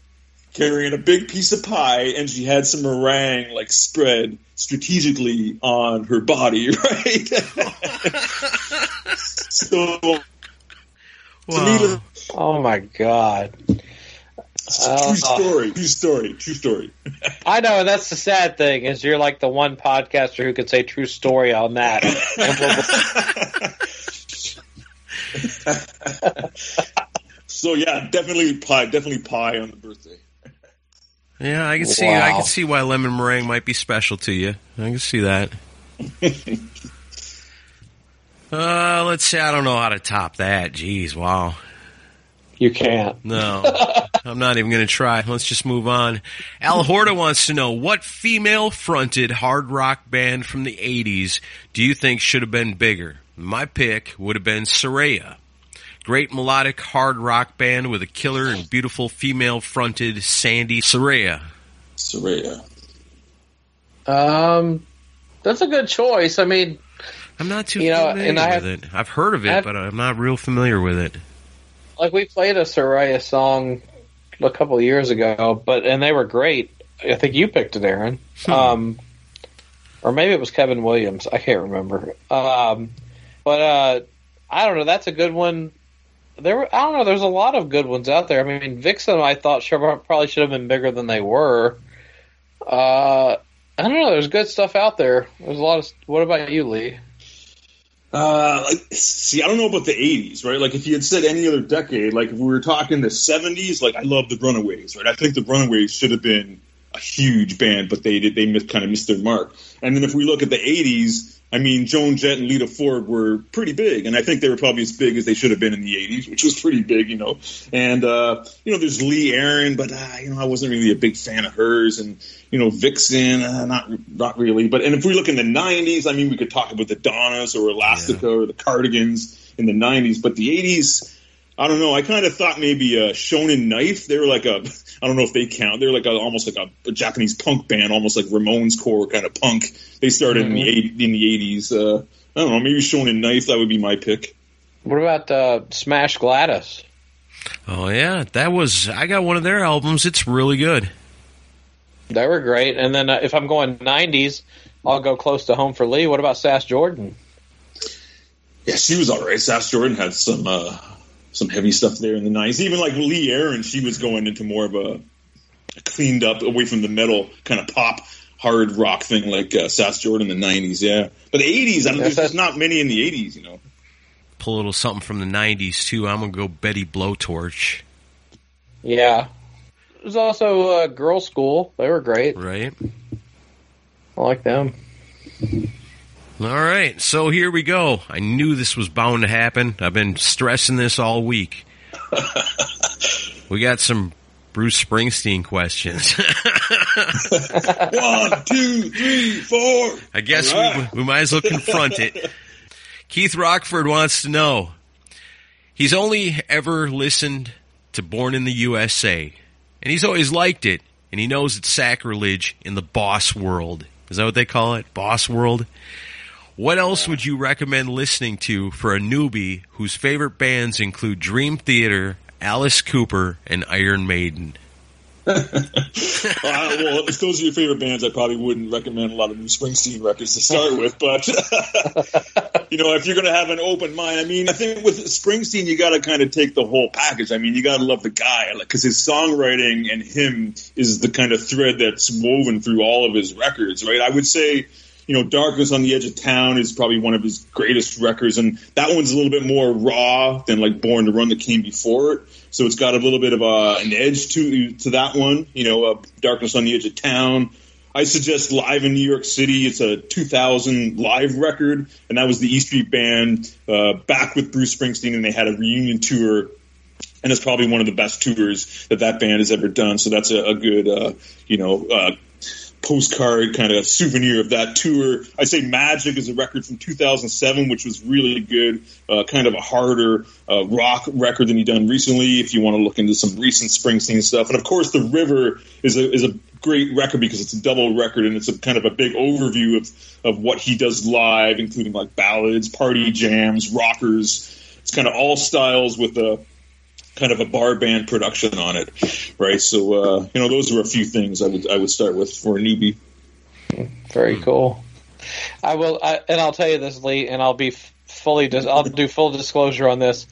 carrying a big piece of pie, and she had some meringue, like, spread strategically on her body, right? so, Wow. Oh my god! True story, true story, true story. I know, and that's the sad thing is you're like the one podcaster who could say true story on that. so yeah, definitely pie, definitely pie on the birthday. Yeah, I can see. I can see why lemon meringue might be special to you. I can see that. uh, let's see. I don't know how to top that. Jeez, wow. you can't. No, I'm not even going to try. Let's just move on. Al Horta wants to know what female-fronted hard rock band from the '80s do you think should have been bigger? My pick would have been Saraya. Great melodic hard rock band with a killer and beautiful female-fronted Sandy Saraya. Saraya. Um, that's a good choice. I mean, I'm not too You know, familiar and I with have- it. I've heard of it, I have- but I'm not real familiar with it. like we played a Saraya song a couple of years ago, but and they were great. I think you picked it, Aaron. Um, or maybe it was Kevin Williams. I can't remember. Um, but uh, I don't know. That's a good one. There, were, I don't know. There's a lot of good ones out there. I mean, Vixen, I thought sure probably should have been bigger than they were. Uh, I don't know. There's good stuff out there. There's a lot of. What about you, Lee? Uh, like, see, I don't know about the '80s, right? Like, if you had said any other decade, like if we were talking the '70s, like I love the Runaways, right? I think the Runaways should have been a huge band, but they did they kind of missed their mark. And then if we look at the '80s, I mean, Joan Jett and Lita Ford were pretty big, and I think they were probably as big as they should have been in the '80s, which was pretty big, you know. And uh, you know, there's Lee Aaron, but uh, you know, I wasn't really a big fan of hers, and you know, Vixen, uh, not not really. But and if we look in the '90s, I mean, we could talk about the Donnas or Elastica or the Cardigans in the '90s, but the '80s. I don't know. I kind of thought maybe uh, Shonen Knife. They were like a, I don't know if they count. They're like a, almost like a, a Japanese punk band, almost like Ramones core kind of punk. They started in the eight, in the eighties. Uh, I don't know. Maybe Shonen Knife. That would be my pick. What about uh, Smash Gladys? Oh yeah, that was. I got one of their albums. It's really good. They were great. And then uh, if I'm going 90s, I'll go close to home for Lee. What about Sass Jordan? Yeah, she was all right. Sass Jordan had some uh, some heavy stuff there in the nineties. Even like Lee Aaron, she was going into more of a, a cleaned up, away from the metal kind of pop hard rock thing like uh, Sass Jordan in the nineties. Yeah, but the eighties, I don't. There's just not many in the eighties. You know. Pull a little something from the '90s too. I'm gonna go Betty Blowtorch. Yeah. There's also uh, Girl School. They were great. Right. I like them. All right, so here we go. I knew this was bound to happen. I've been stressing this all week. we got some Bruce Springsteen questions. One, two, three, four. I guess right. we, we might as well confront it. Keith Rockford wants to know. He's only ever listened to Born in the USA, and he's always liked it, and he knows it's sacrilege in the boss world. Is that what they call it? Boss world? What else would you recommend listening to for a newbie whose favorite bands include Dream Theater, Alice Cooper, and Iron Maiden? Uh, well, if those are your favorite bands, I probably wouldn't recommend a lot of new Springsteen records to start with. But you know, if you're going to have an open mind, I mean, I think with Springsteen, you got to kind of take the whole package. I mean, you got to love the guy because his songwriting and him is the kind of thread that's woven through all of his records, right? I would say. You know, Darkness on the Edge of Town is probably one of his greatest records, and that one's a little bit more raw than like Born to Run that came before it. So it's got a little bit of a, an edge to to that one. You know, uh, Darkness on the Edge of Town. I suggest Live in New York City. It's a 2000 live record, and that was the E Street Band uh, back with Bruce Springsteen, and they had a reunion tour. And it's probably one of the best tours that that band has ever done. So that's a, a good, uh, you know, uh, postcard kind of souvenir of that tour. I say Magic is a record from 2007, which was really good, uh, kind of a harder uh, rock record than he done recently. If you want to look into some recent Springsteen stuff, and of course, The River is a is a great record because it's a double record and it's a kind of a big overview of of what he does live, including like ballads, party jams, rockers. It's kind of all styles with a kind of a bar band production on it, right? So uh, you know, those are a few things I would I would start with for a newbie. Very cool. I will, I, and I'll tell you this, Lee, and I'll be fully, dis- I'll do full disclosure on this.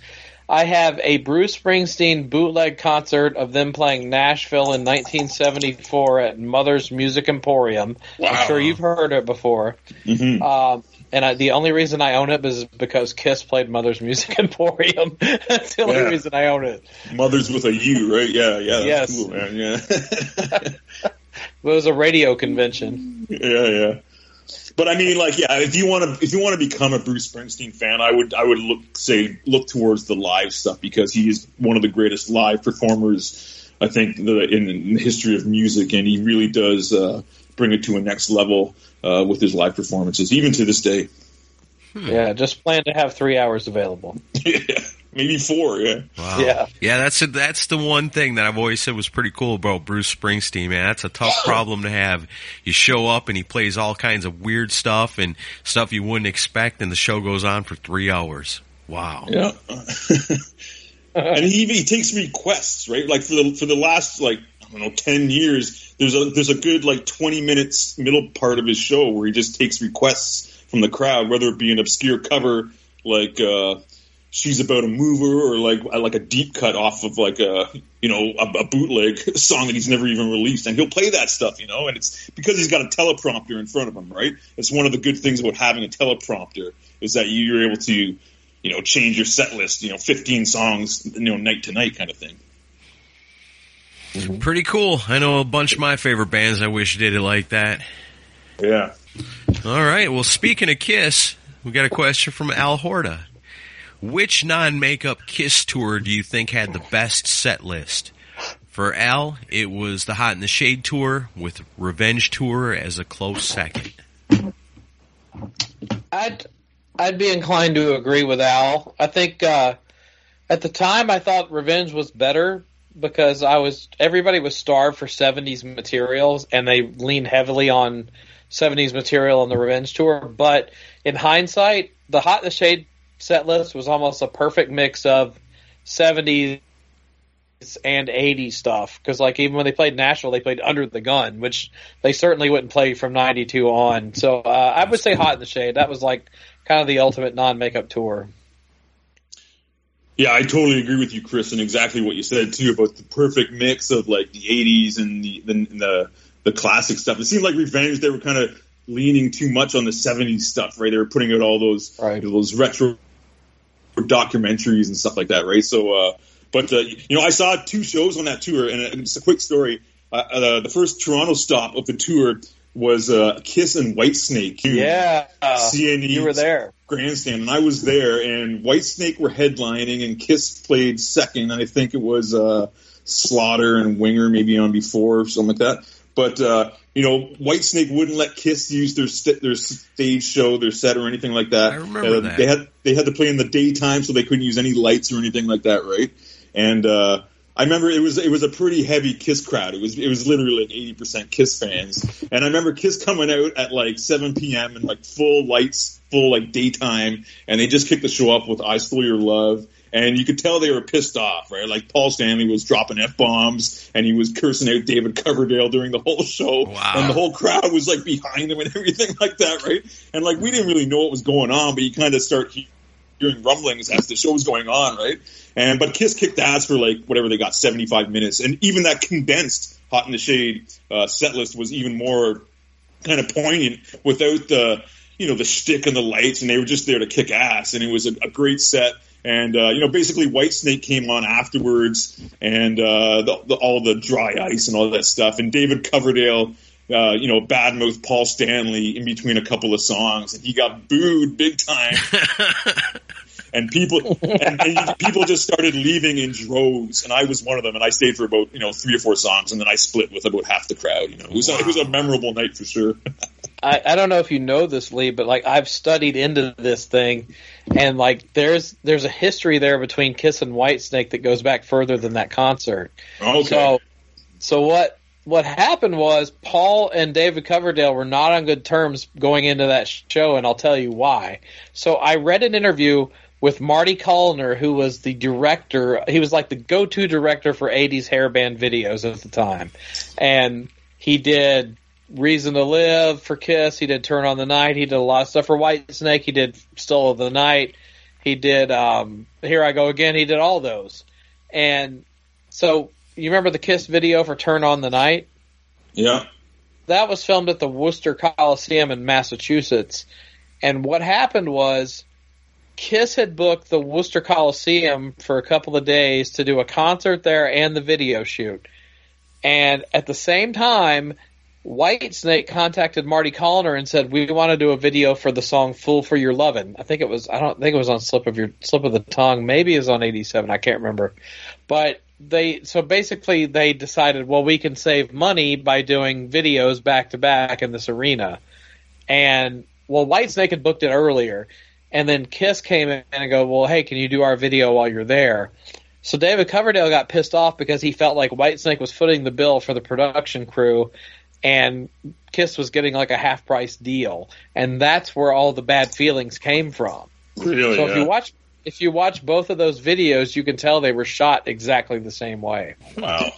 I have a Bruce Springsteen bootleg concert of them playing Nashville in 1974 at Mother's Music Emporium. I'm sure you've heard it before. Mhm. Um, and I, the only reason I own it is because Kiss played Mother's Music Emporium. That's the only Yeah. reason I own it. Mothers with a U, right? Yeah, yeah, that's Yes. cool, man. Yeah, It was a radio convention. yeah, yeah. But I mean, like, yeah, if you want to, if you want to become a Bruce Springsteen fan, I would, I would look, say, look towards the live stuff because he is one of the greatest live performers, I think, the, in, in the history of music, and he really does uh, bring it to a next level uh, with his live performances, even to this day. Yeah, just plan to have three hours available. Maybe four, yeah. Wow. Yeah. Yeah, that's a, that's the one thing that I've always said was pretty cool about Bruce Springsteen, man. That's a tough problem to have. You show up and he plays all kinds of weird stuff and stuff you wouldn't expect and the show goes on for three hours. Wow. Yeah. and he even he takes requests, right? Like for the for the last like Don't know ten years, there's a there's a good like twenty minutes middle part of his show where he just takes requests from the crowd, whether it be an obscure cover like uh, "She's About a Mover" or like like a deep cut off of like a you know a, a bootleg song that he's never even released, and he'll play that stuff, you know. And it's because he's got a teleprompter in front of him, right? It's one of the good things about having a teleprompter is that you're able to you know, change your set list, you know, 15 songs, you know, night to night kind of thing. Pretty cool. I know a bunch of my favorite bands I wish did it like that. Yeah. All right. Well, speaking of Kiss, we got a question from Al Horta. Which non-makeup Kiss tour do you think had the best set list? For Al, it was the Hot in the Shade tour with Revenge tour as a close second. I'd I'd be inclined to agree with Al. I think uh, at the time I thought Revenge was better because I was everybody was starved for '70s materials and they leaned heavily on '70s material on the Revenge tour. But in hindsight, the Hot in the Shade set list was almost a perfect mix of '70s and 80s stuff. Because like even when they played Nashville they played Under the Gun which they certainly wouldn't play from 92 on. So uh, I would say Hot in the Shade. That was like kind of the ultimate non-makeup tour Yeah, I totally agree with you, Chris, and exactly what you said too about the perfect mix of like the '80s and the the the, the classic stuff. It seemed like Revenge they were kind of leaning too much on the '70s stuff, right? They were putting out all those Right. those retro documentaries and stuff like that, right? So, uh, but uh, you know, I saw two shows on that tour, and it's a quick story. Uh, uh, the first Toronto stop of the tour, was uh, Kiss and Whitesnake. Yeah, CNE you were there. grandstand, and I was there. And Whitesnake were headlining, and Kiss played second. And I think it was uh, Slaughter and Winger maybe on before or something like that. But uh, you know, Whitesnake wouldn't let Kiss use their st- their stage show, their set, or anything like that. I remember Uh, that. They had they had to play in the daytime, so they couldn't use any lights or anything like that, right? And uh, I remember it was it was a pretty heavy Kiss crowd. It was it was literally like eighty percent Kiss fans. And I remember Kiss coming out at like seven p.m. and like full lights, full like daytime, and they just kicked the show off with "I Stole Your Love." And you could tell they were pissed off, right? Like Paul Stanley was dropping f bombs, and he was cursing out David Coverdale during the whole show, Wow. and the whole crowd was like behind him and everything like that, right? And like we didn't really know what was going on, but you kind of start hearing rumblings as the show was going on, right? And but Kiss kicked ass for like whatever they got, seventy five minutes, and even that condensed Hot in the Shade uh, set list was even more kind of poignant without the you know the shtick and the lights, and they were just there to kick ass, and it was a, a great set. And uh, you know, basically, Whitesnake came on afterwards, and uh, the, the, all the dry ice and all that stuff. And David Coverdale, uh, you know, badmouth Paul Stanley in between a couple of songs, and he got booed big time. and people and, and people just started leaving in droves, and I was one of them. And I stayed for about you know three or four songs, and then I split with about half the crowd. You know, it was, a, it was a memorable night for sure. I, I don't know if you know this, Lee, but like I've studied into this thing, and like there's there's a history there between Kiss and Whitesnake that goes back further than that concert. Okay. So, so what what happened was Paul and David Coverdale were not on good terms going into that show, and I'll tell you why. So I read an interview with Marty Callner, who was the director. He was like the go-to director for '80s hair band videos at the time, and he did Reason to Live for Kiss. He did Turn on the Night. He did a lot of stuff for Whitesnake. He did Still of the Night. He did um, Here I Go Again. He did all those, and so you remember the Kiss video for Turn on the Night? yeah. That was filmed at the Worcester Coliseum in Massachusetts. And what happened was Kiss had booked the Worcester Coliseum for a couple of days to do a concert there and the video shoot. And at the same time, Whitesnake contacted Marty Callner and said, "We want to do a video for the song "Fool for Your Lovin'." I think it was. I don't think it was on Slip of Your Slip of the Tongue. Maybe it was on '87. I can't remember. But they so basically they decided, well, we can save money by doing videos back to back in this arena. And well, Whitesnake had booked it earlier, and then Kiss came in and go, well, hey, can you do our video while you're there? So David Coverdale got pissed off because he felt like Whitesnake was footing the bill for the production crew, and Kiss was getting like a half price deal, and that's where all the bad feelings came from. Really? So if you watch if you watch both of those videos, you can tell they were shot exactly the same way. wow.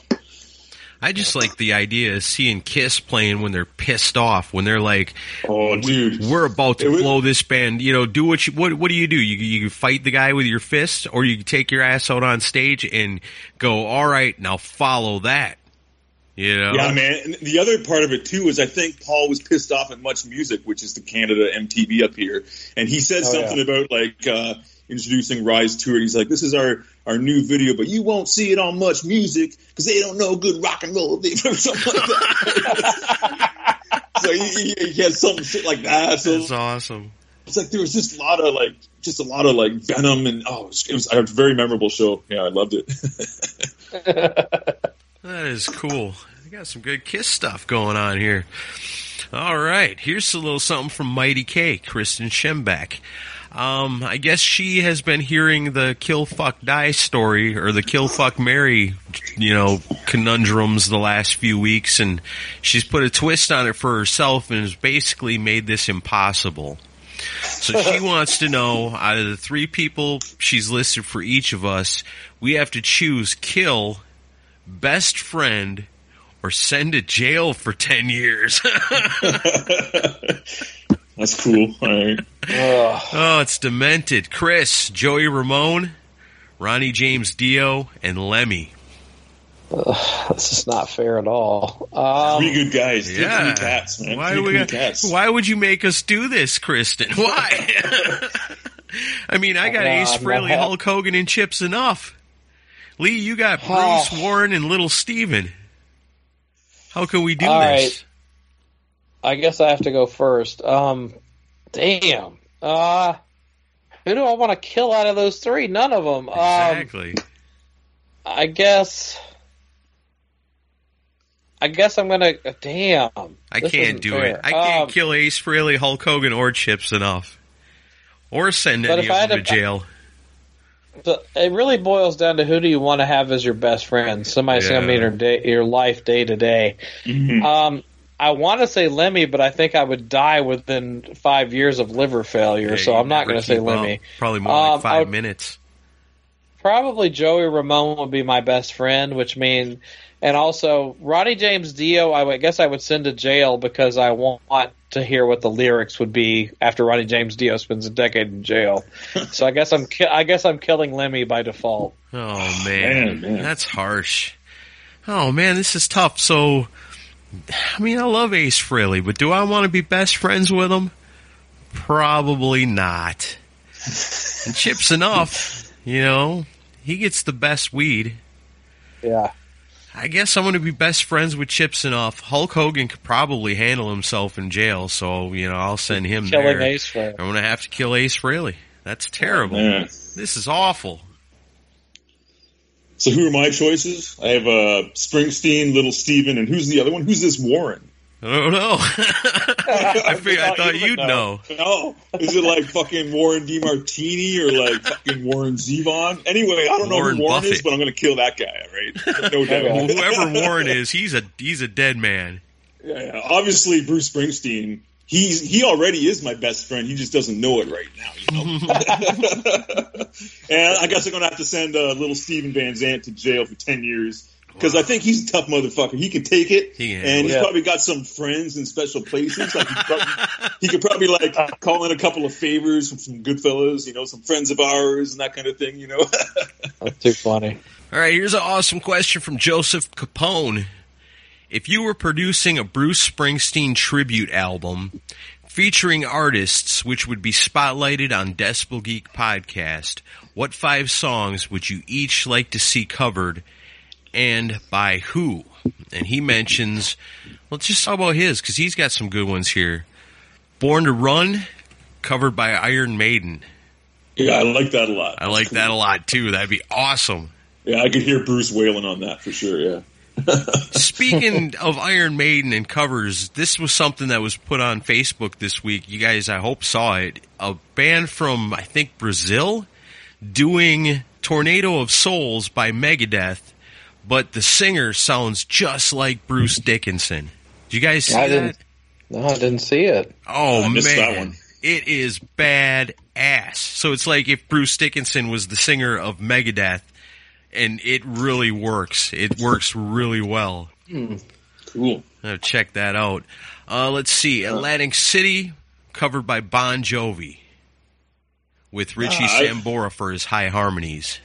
I just like the idea of seeing Kiss playing when they're pissed off, when they're like, Oh, dude. "We're about to It was- blow this band." You know, do what you what? What do you do? You you fight the guy with your fist, or you take your ass out on stage and go, "All right, now follow that." You know, Yeah, man. And the other part of it too is I think Paul was pissed off at Much Music, which is the Canada MTV up here, and he said Oh, something yeah. about like uh, introducing Rise to it. He's like, "This is our our new video, but you won't see it on Much Music because they don't know good rock and roll or something like that." so he, he, he had something shit like that. So that's awesome. it's like there was just a lot of like just a lot of like venom and oh, it was, it was a very memorable show. Yeah, I loved it. That is cool. We got some good Kiss stuff going on here. All right, here's a little something from Mighty K, Kristen Schembeck. Um, I guess she has been hearing the kill fuck die story or the kill fuck Mary, you know, conundrums the last few weeks, and she's put a twist on it for herself and has basically made this impossible. So she wants to know out of the three people she's listed for each of us, we have to choose kill, best friend, or send to jail for 10 years. That's cool. All right. oh, it's demented. Chris, Joey Ramone, Ronnie James Dio, and Lemmy. This is not fair at all. Um, Three good guys. Three Yeah. cool cats, man. Why, Three we cool cats. why would you make us do this, Kristen? Why? I mean, I got Uh, Ace I'm Frehley, hap- Hulk Hogan, and Chip Z'Nuff. Lee, you got. Bruce Warren and Little Steven. How can we do All this? right. I guess I have to go first. Um, damn. Uh, who do I want to kill out of those three? None of them. Um, Exactly. I guess. I guess I'm gonna. Damn. I can't do fair. it. I can't Um, kill Ace Frehley, Hulk Hogan, or Chip Z'Nuff. Or send But any of them to to- jail. So it really boils down to who do you want to have as your best friend? Somebody that's going to Yeah. be your, day, your life day to day. Um, I want to say Lemmy, but I think I would die within five years of liver failure, Yeah, so I'm not going to say keep up. Lemmy. Probably more Um, like five would- minutes. Probably Joey Ramone would be my best friend, which means, and also Ronnie James Dio. I would- guess I would send to jail because I want to hear what the lyrics would be after Ronnie James Dio spends a decade in jail. so I guess I'm ki- I guess I'm killing Lemmy by default. Oh man, Man, man. that's harsh. Oh man, this is tough. So, I mean, I love Ace Frehley, but do I want to be best friends with him? Probably not. And Chip Z'Nuff, you know. He gets the best weed. Yeah. I guess I'm going to be best friends with Chip Z'Nuff. Hulk Hogan could probably handle himself in jail, so you know I'll send him Killing there. Ace Frehley. I'm going to have to kill Ace Frehley. That's mm-hmm. terrible. Yeah. This is awful. So who are my choices? I have uh, Springsteen, Little Steven, and who's the other one? Who's this Warren? I don't know. I, fig- I thought thought you you'd know. No, is it like fucking Warren DeMartini or like fucking Warren Zevon? Anyway, I don't know who Warren is, but I'm going to kill that guy. Right? No doubt. Well, whoever Warren is, he's a he's a dead man. Yeah, yeah. Obviously, Bruce Springsteen. He's he already is my best friend. He just doesn't know it right now. You know. and I guess I'm going to have to send uh, little Steven Van Zandt to jail for ten years because I think he's a tough motherfucker. He can take it, He can and he's it. probably got some friends in special places. Like he, probably, he could probably like call in a couple of favors from some good fellas, you know, some friends of ours and that kind of thing. You know. That's too funny. All right, here's an awesome question from Joseph Capone. If you were producing a Bruce Springsteen tribute album featuring artists which would be spotlighted on Decibel Geek podcast, what five songs would you each like to see covered and by who? And he mentions, well, just talk about his because he's got some good ones here. Born to Run, covered by Iron Maiden. yeah, I like that a lot. I like that a lot too. That'd be awesome. Yeah, I could hear Bruce wailing on that for sure. Yeah. Speaking of Iron Maiden and covers, this was something that was put on Facebook this week. You guys, I hope, saw it. A band from, I think, Brazil doing Tornado of Souls by Megadeth, but the singer sounds just like Bruce Dickinson. Did you guys see I that? didn't- No, I didn't see it. Oh I man, that one. it is bad ass. So it's like if Bruce Dickinson was the singer of Megadeth, and it really works. It works really well. Cool. I'll check that out. Uh, let's see, Atlantic City covered by Bon Jovi with Richie Ah, I- Sambora for his high harmonies.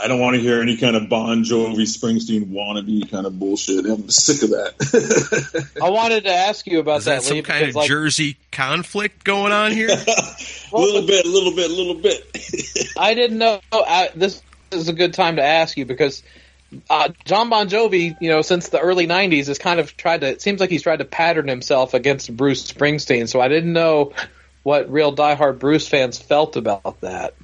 I don't want to hear any kind of Bon Jovi, Springsteen wannabe kind of bullshit. I'm sick of that. I wanted to ask you about Is that some kind of like, Jersey conflict going on here? a little bit, a little bit, a little bit. I didn't know. I, this is a good time to ask you because uh, John Bon Jovi, you know, since the early '90s, has kind of tried to. It seems like he's tried to pattern himself against Bruce Springsteen. So I didn't know what real diehard Bruce fans felt about that.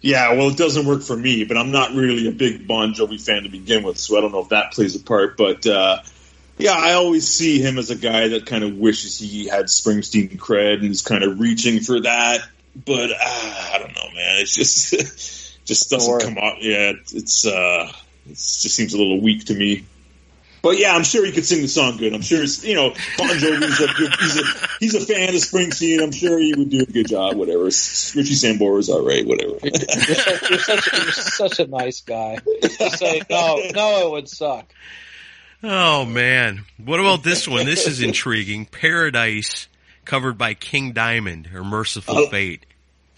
yeah, well, it doesn't work for me, but I'm not really a big Bon Jovi fan to begin with, so I don't know if that plays a part. But uh, yeah, I always see him as a guy that kind of wishes he had Springsteen cred and is kind of reaching for that. But uh, I don't know, man. It's just just doesn't Or- come out. Yeah, it's uh, it just seems a little weak to me. But yeah, I'm sure he could sing the song good. I'm sure, it's- you know, Bon Jovi's a good, he's a, he's a fan of Springsteen. I'm sure he would do a good job, whatever. Richie Sambora's all right, whatever. You're, such, you're, such, you're such a nice guy. Just say no, no, it would suck. Oh man. What about this one? This is intriguing. Paradise covered by King Diamond or Merciful Oh. Fate.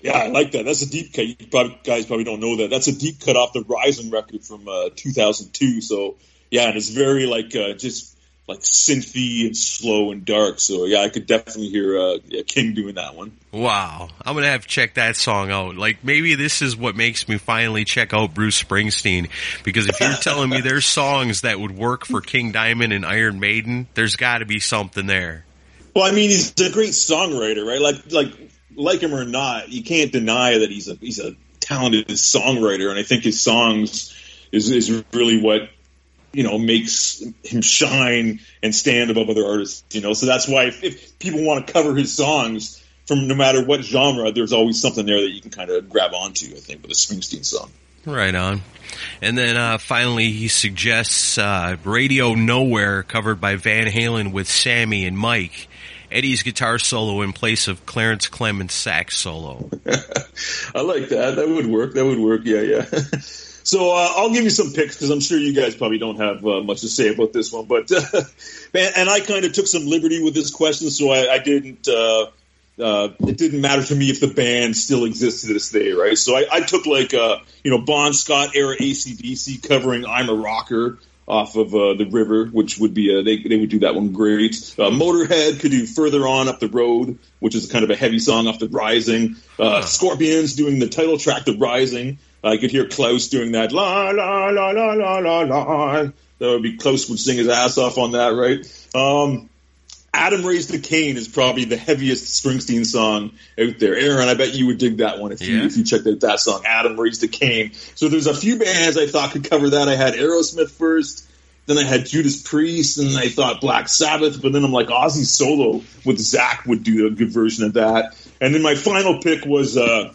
Yeah, I like that. That's a deep cut. You probably, guys probably don't know that. That's a deep cut off the Rising record from uh, 2002. So yeah, and it's very like uh, just like synthy and slow and dark. So yeah, I could definitely hear uh, yeah, King doing that one. Wow. I'm going to have to check that song out. Like maybe this is what makes me finally check out Bruce Springsteen because if you're telling me there's songs that would work for King Diamond and Iron Maiden, there's got to be something there. Well, I mean, he's a great songwriter, right? Like, like, like him or not, you can't deny that he's a he's a talented songwriter, and I think his songs is is really what you know makes him shine and stand above other artists. You know, so that's why if, if people want to cover his songs from no matter what genre, there's always something there that you can kind of grab onto. I think with a Springsteen song. Right on. And then uh, finally, he suggests uh, Radio Nowhere, covered by Van Halen with Sammy and Mike. Eddie's guitar solo in place of Clarence Clemons' sax solo. I like that. That would work. That would work. Yeah, yeah. so uh, I'll give you some picks because I'm sure you guys probably don't have uh, much to say about this one. But man, and I kind of took some liberty with this question, so I, I didn't. Uh, uh, it didn't matter to me if the band still exists to this day, right? So I, I took like uh, you know Bon Scott era ACDC covering "I'm a Rocker." Off of uh, the river, which would be a, they they would do that one great. Uh, Motorhead could do "Further On Up the Road," which is kind of a heavy song off the Rising. Uh, Scorpions doing the title track, "The Rising." I could hear Klaus doing that la la la la la la la. That would be Klaus would sing his ass off on that, right? Um, Adam Raised the Cane is probably the heaviest Springsteen song out there. Aaron, I bet you would dig that one if you Yeah. if you checked out that song. Adam Raised the Cane. So there's a few bands I thought could cover that. I had Aerosmith first, then I had Judas Priest, and I thought Black Sabbath, but then I'm like Ozzy solo with Zakk would do a good version of that. And then my final pick was uh,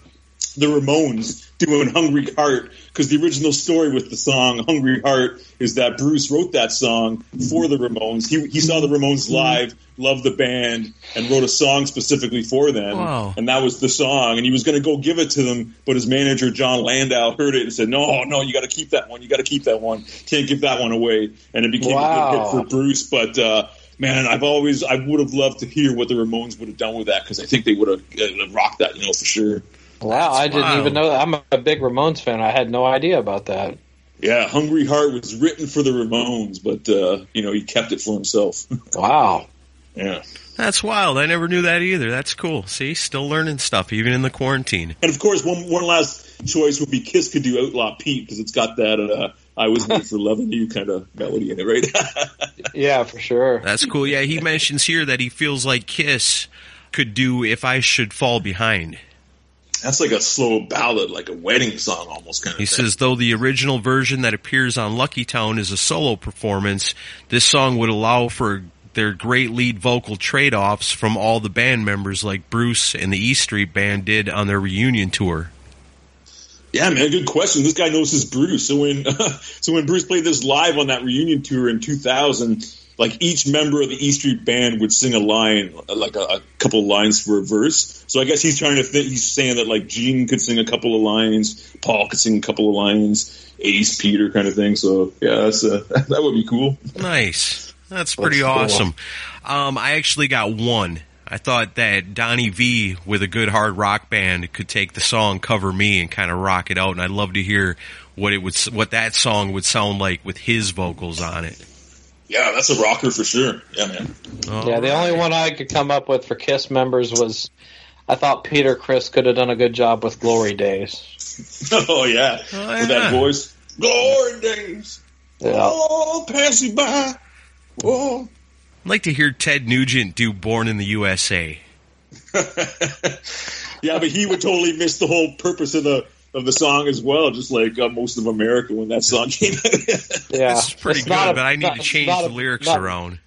the Ramones doing Hungry Heart because the original story with the song Hungry Heart is that Bruce wrote that song for the Ramones. He, he saw the Ramones live, loved the band, and wrote a song specifically for them. Wow. And that was the song. And he was going to go give it to them, but his manager, Jon Landau, heard it and said, No, no, you got to keep that one. You got to keep that one. Can't give that one away. And it became a Wow. good hit for Bruce. But, uh, Man, I've always I would have loved to hear what the Ramones would have done with that because I think they would have uh, rocked that, you know, for sure. Wow, I didn't wild. even know that. I'm a big Ramones fan. I had no idea about that. Yeah, Hungry Heart was written for the Ramones, but uh, you know he kept it for himself. Wow. yeah, That's wild. I never knew that either. That's cool. See, still learning stuff, even in the quarantine. and of course, one one last choice would be Kiss could do Outlaw Pete because it's got that uh, "I was made for loving you" kind of melody in it, right? Yeah, for sure. That's cool. Yeah, he mentions here that he feels like Kiss could do If I Should Fall Behind. That's like a slow ballad, like a wedding song, almost kind of. He thing. says, though the original version that appears on Lucky Town is a solo performance, this song would allow for their great lead vocal trade-offs from all the band members like Bruce and the E Street Band did on their reunion tour. Yeah, man, good question. This guy knows his Bruce. So when so when Bruce played this live on that reunion tour in 2000, like each member of the E Street Band would sing a line, like a, a couple of lines for a verse. So I guess he's trying to think. He's saying that like Gene could sing a couple of lines, Paul could sing a couple of lines, Ace, Peter, kind of thing. So yeah, that's uh, that would be cool. Nice. That's pretty That's cool. awesome. Um, I actually got one. I thought that Donnie Vie with a good hard rock band could take the song "Cover Me" and kind of rock it out, and I'd love to hear what it would, what that song would sound like with his vocals on it. Yeah, that's a rocker for sure. Yeah, man. yeah, the only one I could come up with for Kiss members was I thought Peter Criss could have done a good job with Glory Days. oh yeah, Oh, with that voice. Glory days, Yeah. oh pass you by. Oh. I'd like to hear Ted Nugent do "Born in the USA." yeah, but he would totally miss the whole purpose of the of the song as well, just like uh, most of America when that song came out. Yeah, It's pretty It's good, a- but I need not- to change the a- lyrics not- around.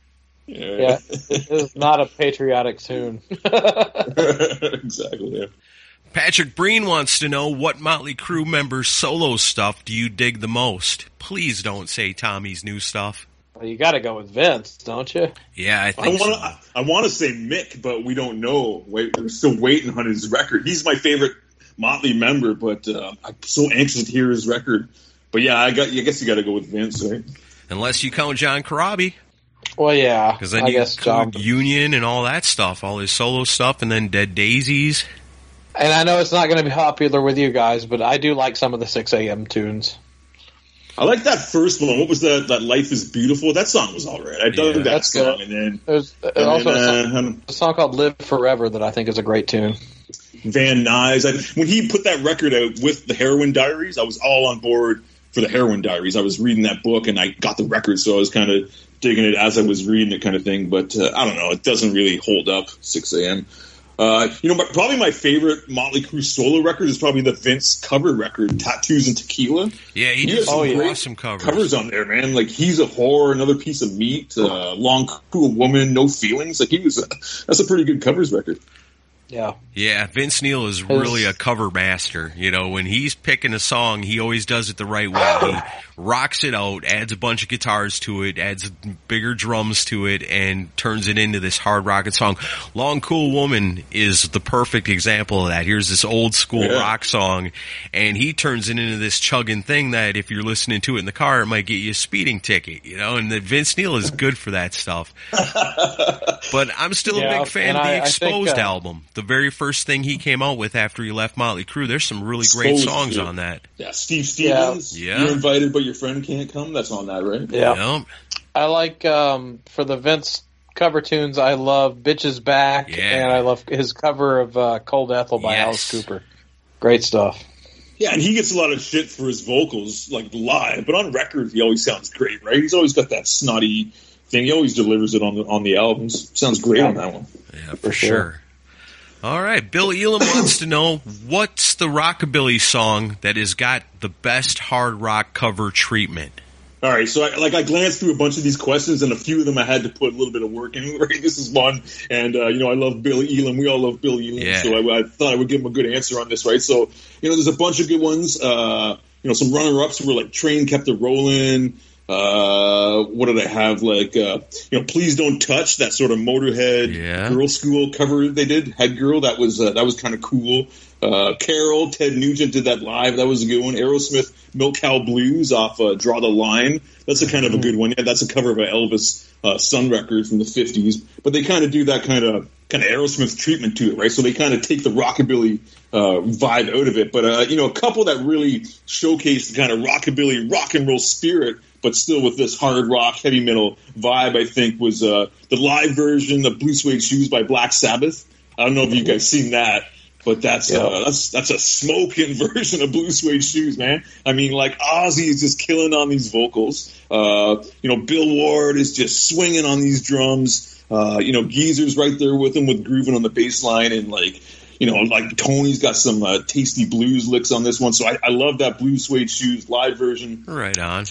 Yeah, it is not a patriotic tune. exactly. Yeah. Patrick Breen wants to know what Motley Crue member solo stuff do you dig the most? Please don't say Tommy's new stuff. Well, you got to go with Vince, don't you? Yeah, I I think want so. to. I want to say Mick, but we don't know. Wait, we're still waiting on his record. He's my favorite Motley member, but uh, I'm so anxious to hear his record. But yeah, I got. I guess you got to go with Vince, right? Unless you count John Corabi, Well, yeah. because then I you guess John. Union and all that stuff, all his solo stuff, and then Dead Daisies. And I know it's not going to be popular with you guys, but I do like some of the 6 a.m. tunes. I like that first one. What was that? That Life is Beautiful. That song was all right. I dug Yeah. that song, good. and then There's and also a, song, uh, a song called "Live Forever" that I think is a great tune. Van Nuys. I, when he put that record out with the Heroin Diaries, I was all on board for the Heroin Diaries. I was reading that book and I got the record, so I was kind of digging it as I was reading it, kind of thing. But uh, I don't know, it doesn't really hold up. 6 a.m. Uh, you know, my, probably my favorite Motley Crue solo record is probably the Vince cover record, "Tattoos and Tequila." Yeah, he He did some great awesome covers. Covers on there, man. Like he's a whore, another piece of meat, uh, long cool woman, no feelings. Like he was, a, that's a pretty good covers record. Yeah. Yeah, Vince Neil is really a cover master. You know, when he's picking a song, he always does it the right way. He rocks it out, adds a bunch of guitars to it, adds bigger drums to it, and turns it into this hard rocking song. Long Cool Woman is the perfect example of that. Here's this old school Yeah. rock song, and he turns it into this chugging thing that if you're listening to it in the car, it might get you a speeding ticket, you know, and that Vince Neil is good for that stuff. But I'm still a big fan of the I- I think, Exposed uh, album. The very first thing he came out with after he left Motley Crue. There's some really great songs yeah. on that. Yeah, Steve Stevens. Yeah. You're invited, but your friend can't come. That's on that, right? Yeah. Yep. I like um, for the Vince cover tunes. I love "Bitch Is Back" Yeah. and I love his cover of uh, "Cold Ethel" by Yes. Alice Cooper. Great stuff. Yeah, and he gets a lot of shit for his vocals, like live, but on record, he always sounds great, right? He's always got that snotty thing. He always delivers it on the on the albums. Sounds great on that one. Yeah, for, sure. sure. All right. Bill Elam wants to know what's the rockabilly song that has got the best hard rock cover treatment? All right, so I, like I glanced through a bunch of these questions, and a few of them I had to put a little bit of work in. Right, this is one, and uh, you know I love Billy Elam. We all love Billy Elam, Yeah. so I, I thought I would give him a good answer on this. Right, so you know there's a bunch of good ones. Uh, you know some runner-ups were like Train Kept It Rolling. Uh, what did I have? Like uh, you know, Please Don't Touch that sort of Motorhead Yeah. Girlschool cover they did. Head Girl that was uh, that was kind of cool. Uh, Carol, Ted Nugent did that live. That was a good one. Aerosmith, Milk Cow Blues off uh, Draw the Line. That's a kind of a good one. Yeah, that's a cover of an Elvis uh, Sun records from the '50s. But they kind of do that kind of kind of Aerosmith treatment to it, right? So they kind of take the rockabilly uh, vibe out of it. But uh, you know, a couple that really showcase the kind of rockabilly rock and roll spirit, but still with this hard rock, heavy metal vibe. I think was uh, the live version of Blue Suede Shoes by Black Sabbath. I don't know if you guys seen that. But that's uh, that's that's a smoking version of Blue Suede Shoes, man. I mean, like Ozzy is just killing on these vocals. Uh, you know, Bill Ward is just swinging on these drums. Uh, you know, Geezer's right there with him with grooving on the bass line and like, you know, like Tony's got some uh, tasty blues licks on this one. So I, I love that Blue Suede Shoes live version. Right on.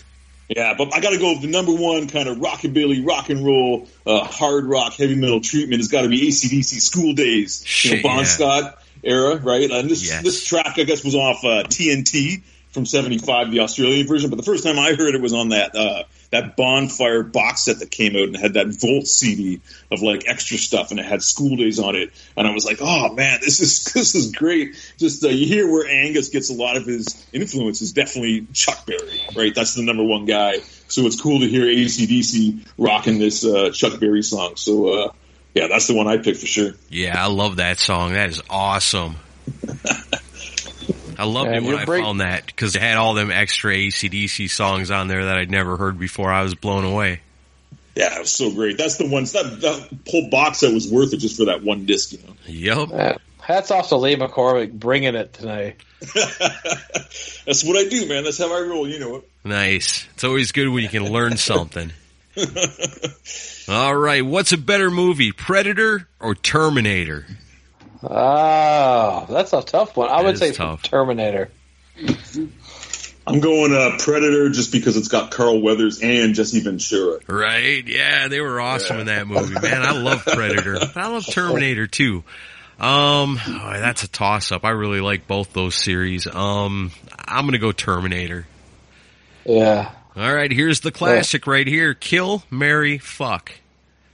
Yeah, but I got to go with the number one kind of rockabilly, rock and roll, uh, hard rock, heavy metal treatment It's got to be ACDC School Days. you know, Bon yeah. Scott era, right? And this Yes. this track, I guess, was off uh, TNT from '75, the Australian version. But the first time I heard it was on that uh, that Bonfire box set that came out and had that Volt CD of like extra stuff, and it had School Days on it. And I was like, oh man, this is this is great. Just uh, you hear where Angus gets a lot of his influence is definitely Chuck Berry, right? That's the number one guy. So it's cool to hear ACDC rocking this uh, Chuck Berry song. So uh, yeah, that's the one I picked for sure. Yeah, I love that song. That is awesome. I loved it when I break- found that because it had all them extra ACDC songs on there that I'd never heard before. I was blown away. Yeah, it was so great. That's the one. That, that whole box set was worth it just for that one disc, you know. Yep. Hats off to Lee McCormick bringing it tonight. That's what I do, man. That's how I roll. You know it. Nice. It's always good when you can learn something. All right. What's a better movie, Predator or Terminator? Oh, that's a tough one. I That would say tough. Terminator. I'm going uh, Predator just because it's got Carl Weathers and Jesse Ventura. Right? Yeah, they were awesome in that movie, man. I love Predator. I love Terminator too. Um, oh, that's a toss up. I really like both those series. Um, I'm gonna go Terminator. Yeah. All right, here's the classic right here. Kill, Mary, fuck.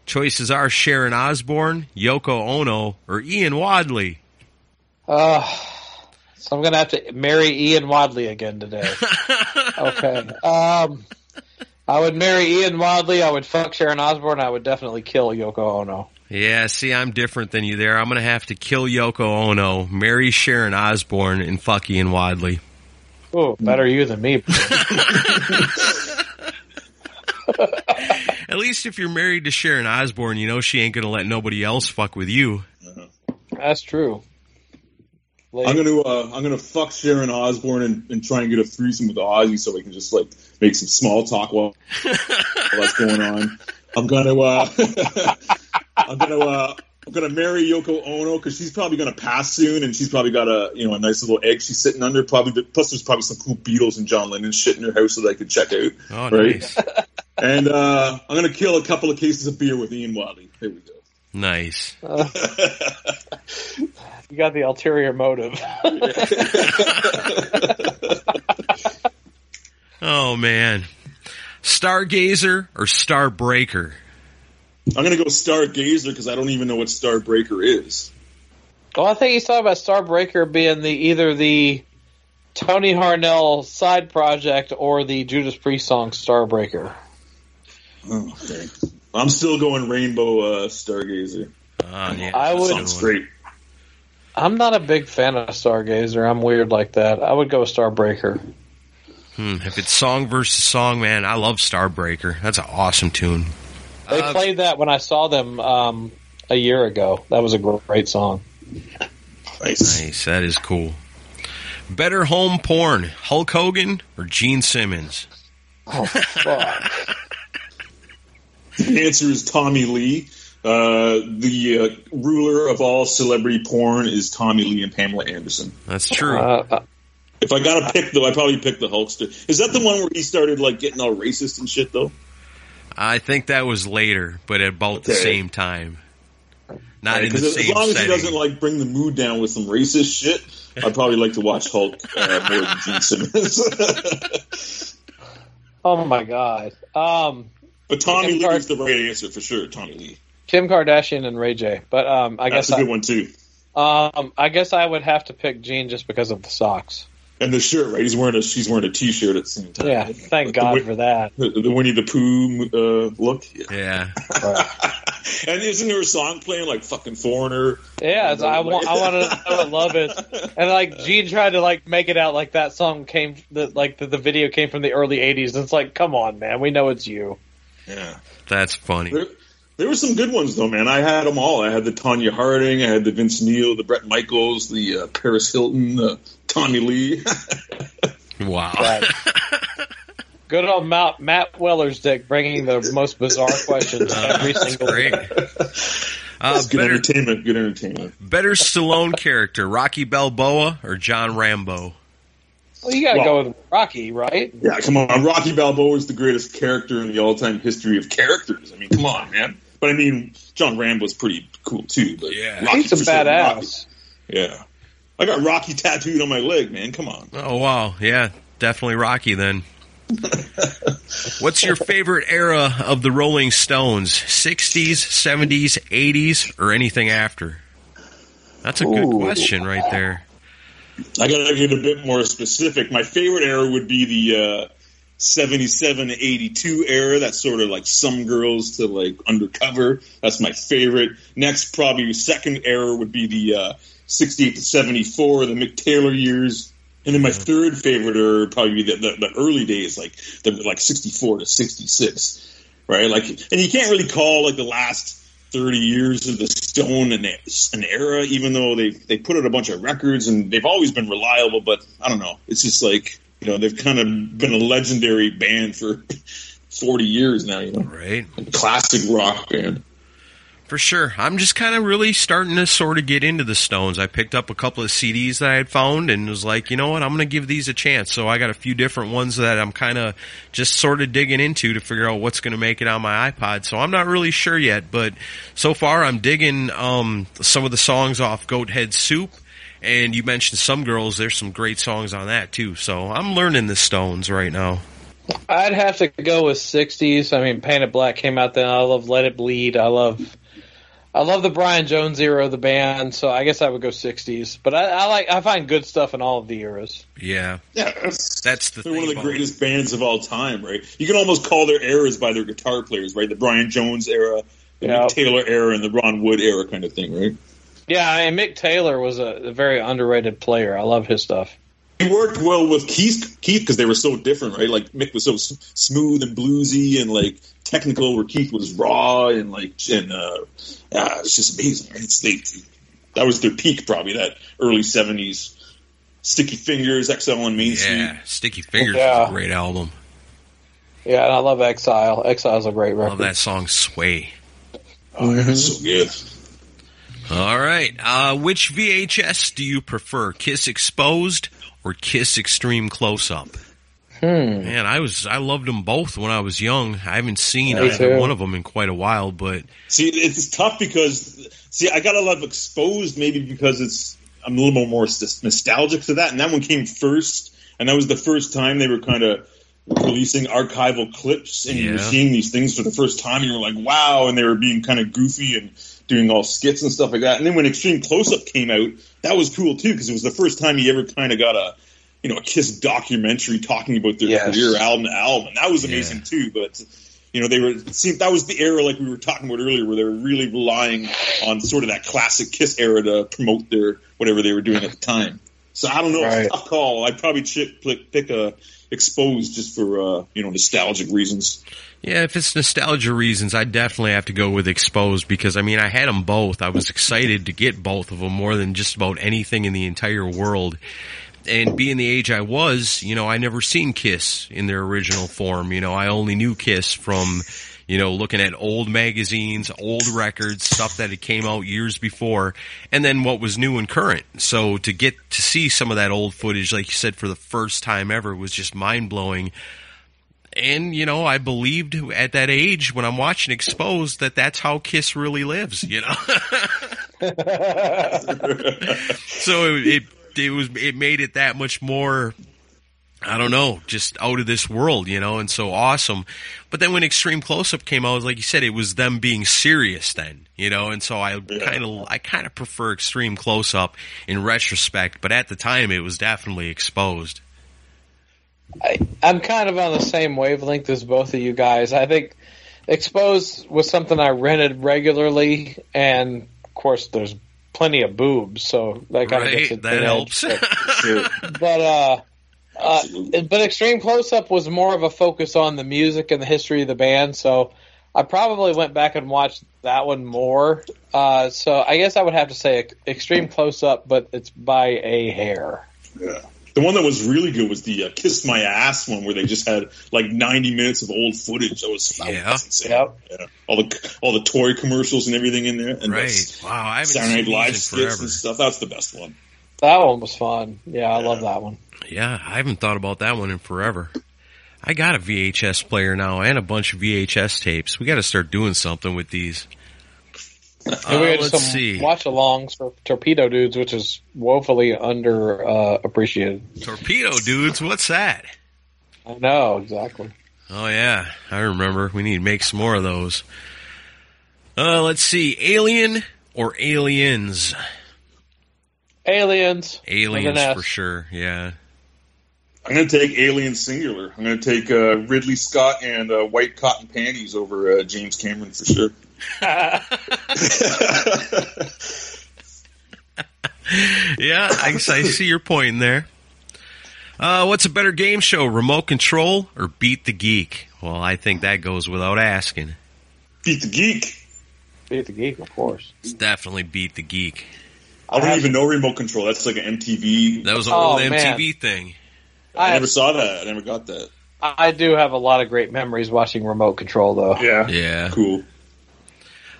Choices are Sharon Osbourne, Yoko Ono, or Ian Wadley. Uh, so I'm gonna have to marry Ian Wadley again today. okay. Um, I would marry Ian Wadley. I would fuck Sharon Osbourne. I would definitely kill Yoko Ono. Yeah, see, I'm different than you there. I'm gonna have to kill Yoko Ono, marry Sharon Osbourne, and fuck Ian Wadley. Ooh, better you than me. At least if you're married to Sharon Osbourne, you know she ain't gonna let nobody else fuck with you. That's true. Lee? I'm gonna uh, I'm gonna fuck Sharon Osbourne and, and try and get a threesome with Ozzy so we can just like make some small talk while that's going on. I'm gonna, uh, I'm gonna, uh, I'm gonna marry Yoko Ono because she's probably gonna pass soon, and she's probably got a, you know, a nice little egg she's sitting under. Probably, plus there's probably some cool Beatles and John Lennon shit in her house that I could check out. Oh, right? nice. And uh, I'm gonna kill a couple of cases of beer with Ian Wadley. There we go. Nice. You got the ulterior motive. Oh man. Stargazer or Starbreaker? I'm gonna go Stargazer because I don't even know what Starbreaker is. well, I think he's talking about Starbreaker being the either the Tony Harnell side project or the Judas Priest song Starbreaker. Oh, okay. I'm still going Rainbow uh, Stargazer. Ah, yeah, I would- Sounds great. I'm not a big fan of Stargazer. I'm weird like that. I would go with Starbreaker. Hmm, if it's song versus song, man, I love Starbreaker. That's an awesome tune. They Uh, played that when I saw them um, a year ago. That was a great song. Nice. Nice, that is cool. Better home porn, Hulk Hogan or Gene Simmons? Oh, fuck. The answer is Tommy Lee. Uh, the uh, ruler of all celebrity porn is Tommy Lee and Pamela Anderson. That's true. Uh, uh, If I got to pick, though, I probably pick the Hulkster. Is that the one where he started like getting all racist and shit, though? I think that was later, but at about the same time. Not in the Because as same long as he doesn't like bring the mood down with some racist shit, I'd probably like to watch Hulk uh, more than Gene Simmons. oh my god. Um, but Tommy Kim Lee Kard- is the right answer for sure. Tommy Lee. Kim Kardashian and Ray J. But um, I That's guess a good I, one too. um, I guess I would have to pick Gene just because of the socks. And the shirt, right? He's wearing a she's wearing a t-shirt at the same time. Yeah, thank The God Win- for that. The, the Winnie the Pooh uh, look. Yeah. And isn't there a song playing like fucking Foreigner? Yeah, it's, I want. I want to know what love it. and like Gene tried to like make it out like that song came, the, like the, the video came from the early '80s. And it's like, come on, man, we know it's you. Yeah. That's funny. There, there were some good ones though, man. I had them all. I had the Tonya Harding, I had the Vince Neil, the Bret Michaels, the uh, Paris Hilton, the Tommy Lee. Wow. Right. Good old Matt, Matt Weller's dick bringing the most bizarre questions every That's single great. day. Uh, good better, entertainment. Good entertainment. better Stallone character, Rocky Balboa or John Rambo? Well, you got to Well- go with Rocky, right? Yeah, come on. Rocky Balboa is the greatest character in the all-time history of characters. I mean, come on, man. But I mean, John Rambo's pretty cool too. But Yeah. Rocky He's a for. Rocky. badass. Yeah, I got Rocky tattooed on my leg, man. Come on. Oh wow, yeah, definitely Rocky then. What's your favorite era of the Rolling Stones? 60s, 70s, 80s, or anything after? That's a good Ooh. question right there. I gotta get a bit more specific. My favorite era would be the uh, 77 to 82 era. That's sort of like some girls to like undercover. That's my favorite. Next, probably second era would be the uh, 68 to 74, the Mick Taylor years. And then my third favorite era would probably be the, the, the early days, like the like 64 to 66, right? Like, and you can't really call like the last 30 years of the Stone an, an era, even though they they put out a bunch of records and they've always been reliable. But I don't know. It's just like you know they've kind of been a legendary band for 40 years now. You know, Right? classic rock band. For sure. I'm just kind of really starting to sort of get into the Stones. I picked up a couple of CDs that I had found and was like, you know what, I'm going to give these a chance. So I got a few different ones that I'm kind of just sort of digging into to figure out what's going to make it on my iPod. So I'm not really sure yet, but so far I'm digging um, some of the songs off Goat Head Soup. And you mentioned Some Girls. There's some great songs on that too. So I'm learning the Stones right now. I'd have to go with '60s. I mean, Paint It Black came out then. I love Let It Bleed. I love, I love the Brian Jones era of the band. So I guess I would go '60s. But I, I like, I find good stuff in all of the eras. Yeah. Yeah, that's, That's the they're thing one of the about- greatest bands of all time, right? You can almost call their eras by their guitar players, right? The Brian Jones era, the Yeah. Mick Taylor era, and the Ron Wood era kind of thing, right? Yeah, and Mick Taylor was a, a very underrated player. I love his stuff. He worked well with Keith, Keith because they were so different, right? Like Mick was so s- smooth and bluesy and like technical, where Keith was raw and like and uh, yeah, it's just amazing. Right? It's they, that was their peak, probably that early seventies. Sticky Fingers, Exile on Main Street. Yeah. Sticky Fingers is Yeah. a great album. Yeah, and I love Exile. Exile's a great record. Love that song "Sway." Oh, yeah, so good. All right. Uh, which VHS do you prefer, Kiss Exposed or Kiss Extreme Close Up? Hmm. Man, I was I loved them both when I was young. I haven't seen either one of them in quite a while, but See, it's tough because see, I got a lot of exposed maybe because it's I'm a little more more nostalgic to that, and that one came first, and that was the first time they were kind of releasing archival clips, and you were seeing these things for the first time, and you were like, wow, and they were being kind of goofy and doing all skits and stuff like that. And then when Extreme Close Up came out, that was cool too because it was the first time he ever kind of got a you know a Kiss documentary talking about their Yes. career album to album, and that was amazing Yeah. too. But you know, they were it seemed that was the era like we were talking about earlier, where they were really relying on sort of that classic Kiss era to promote their whatever they were doing at the time. So I don't know, Right. it's a tough call. I'd probably pick a exposed just for uh, you know nostalgic reasons. yeah, if it's nostalgia reasons, I definitely have to go with Exposed because I mean I had them both. I was excited to get both of them more than just about anything in the entire world. And being the age I was, you know, I never seen Kiss in their original form. You know, I only knew Kiss from, you know, looking at old magazines, old records, stuff that had came out years before, and then what was new and current. So to get to see some of that old footage, like you said, for the first time ever was just mind blowing. And, you know, I believed at that age when I'm watching Exposed that that's how Kiss really lives, you know? so it, it it was it made it that much more I don't know, just out of this world, you know, and so awesome. But then when Extreme Close Up came out, like you said, it was them being serious then, you know, and so I kind of I kind of prefer Extreme Close Up in retrospect, but at the time it was definitely exposed. I, I'm kind of on the same wavelength as both of you guys. I think Exposed was something I rented regularly, and of course, there's plenty of boobs, so that kind of Right, gets it. that helps. But uh, uh, but Extreme Close Up was more of a focus on the music and the history of the band, so I probably went back and watched that one more. Uh, so I guess I would have to say Extreme Close Up, but it's by a hair. Yeah. The one that was really good was the uh, "Kiss My Ass" one, where they just had like 90 minutes of old footage. That was, that Yeah. was insane. Yep. Yeah. All the all the toy commercials and everything in there, and right. Wow, I haven't Saturday seen Night Live skits forever. and stuff. That's the best one. That one was fun. Yeah, I love that one. Yeah, I haven't thought about that one in forever. I got a VHS player now and a bunch of VHS tapes. We got to start doing something with these. Uh, let's see. watch-alongs for Torpedo Dudes, which is woefully under uh, appreciated. Torpedo dudes, what's that? I know exactly. Oh yeah, I remember. We need to make some more of those. Uh, let's see, Alien or Aliens? Aliens. Aliens With an S. for sure. Yeah. I'm going to take Alien Singular. I'm going to take uh, Ridley Scott and uh, White Cotton Panties over uh, James Cameron for sure. Yeah, I, I see your point there. Uh, what's a better game show, Remote Control or Beat the Geek? Well, I think that goes without asking. Beat the Geek. Beat the Geek, of course. It's definitely Beat the Geek. I don't have- even know remote control. That's like an MTV. That was an Oh, old man. MTV thing. I I, never saw that. I never got that. I do have a lot of great memories watching Remote Control, though. Yeah. Yeah. Cool.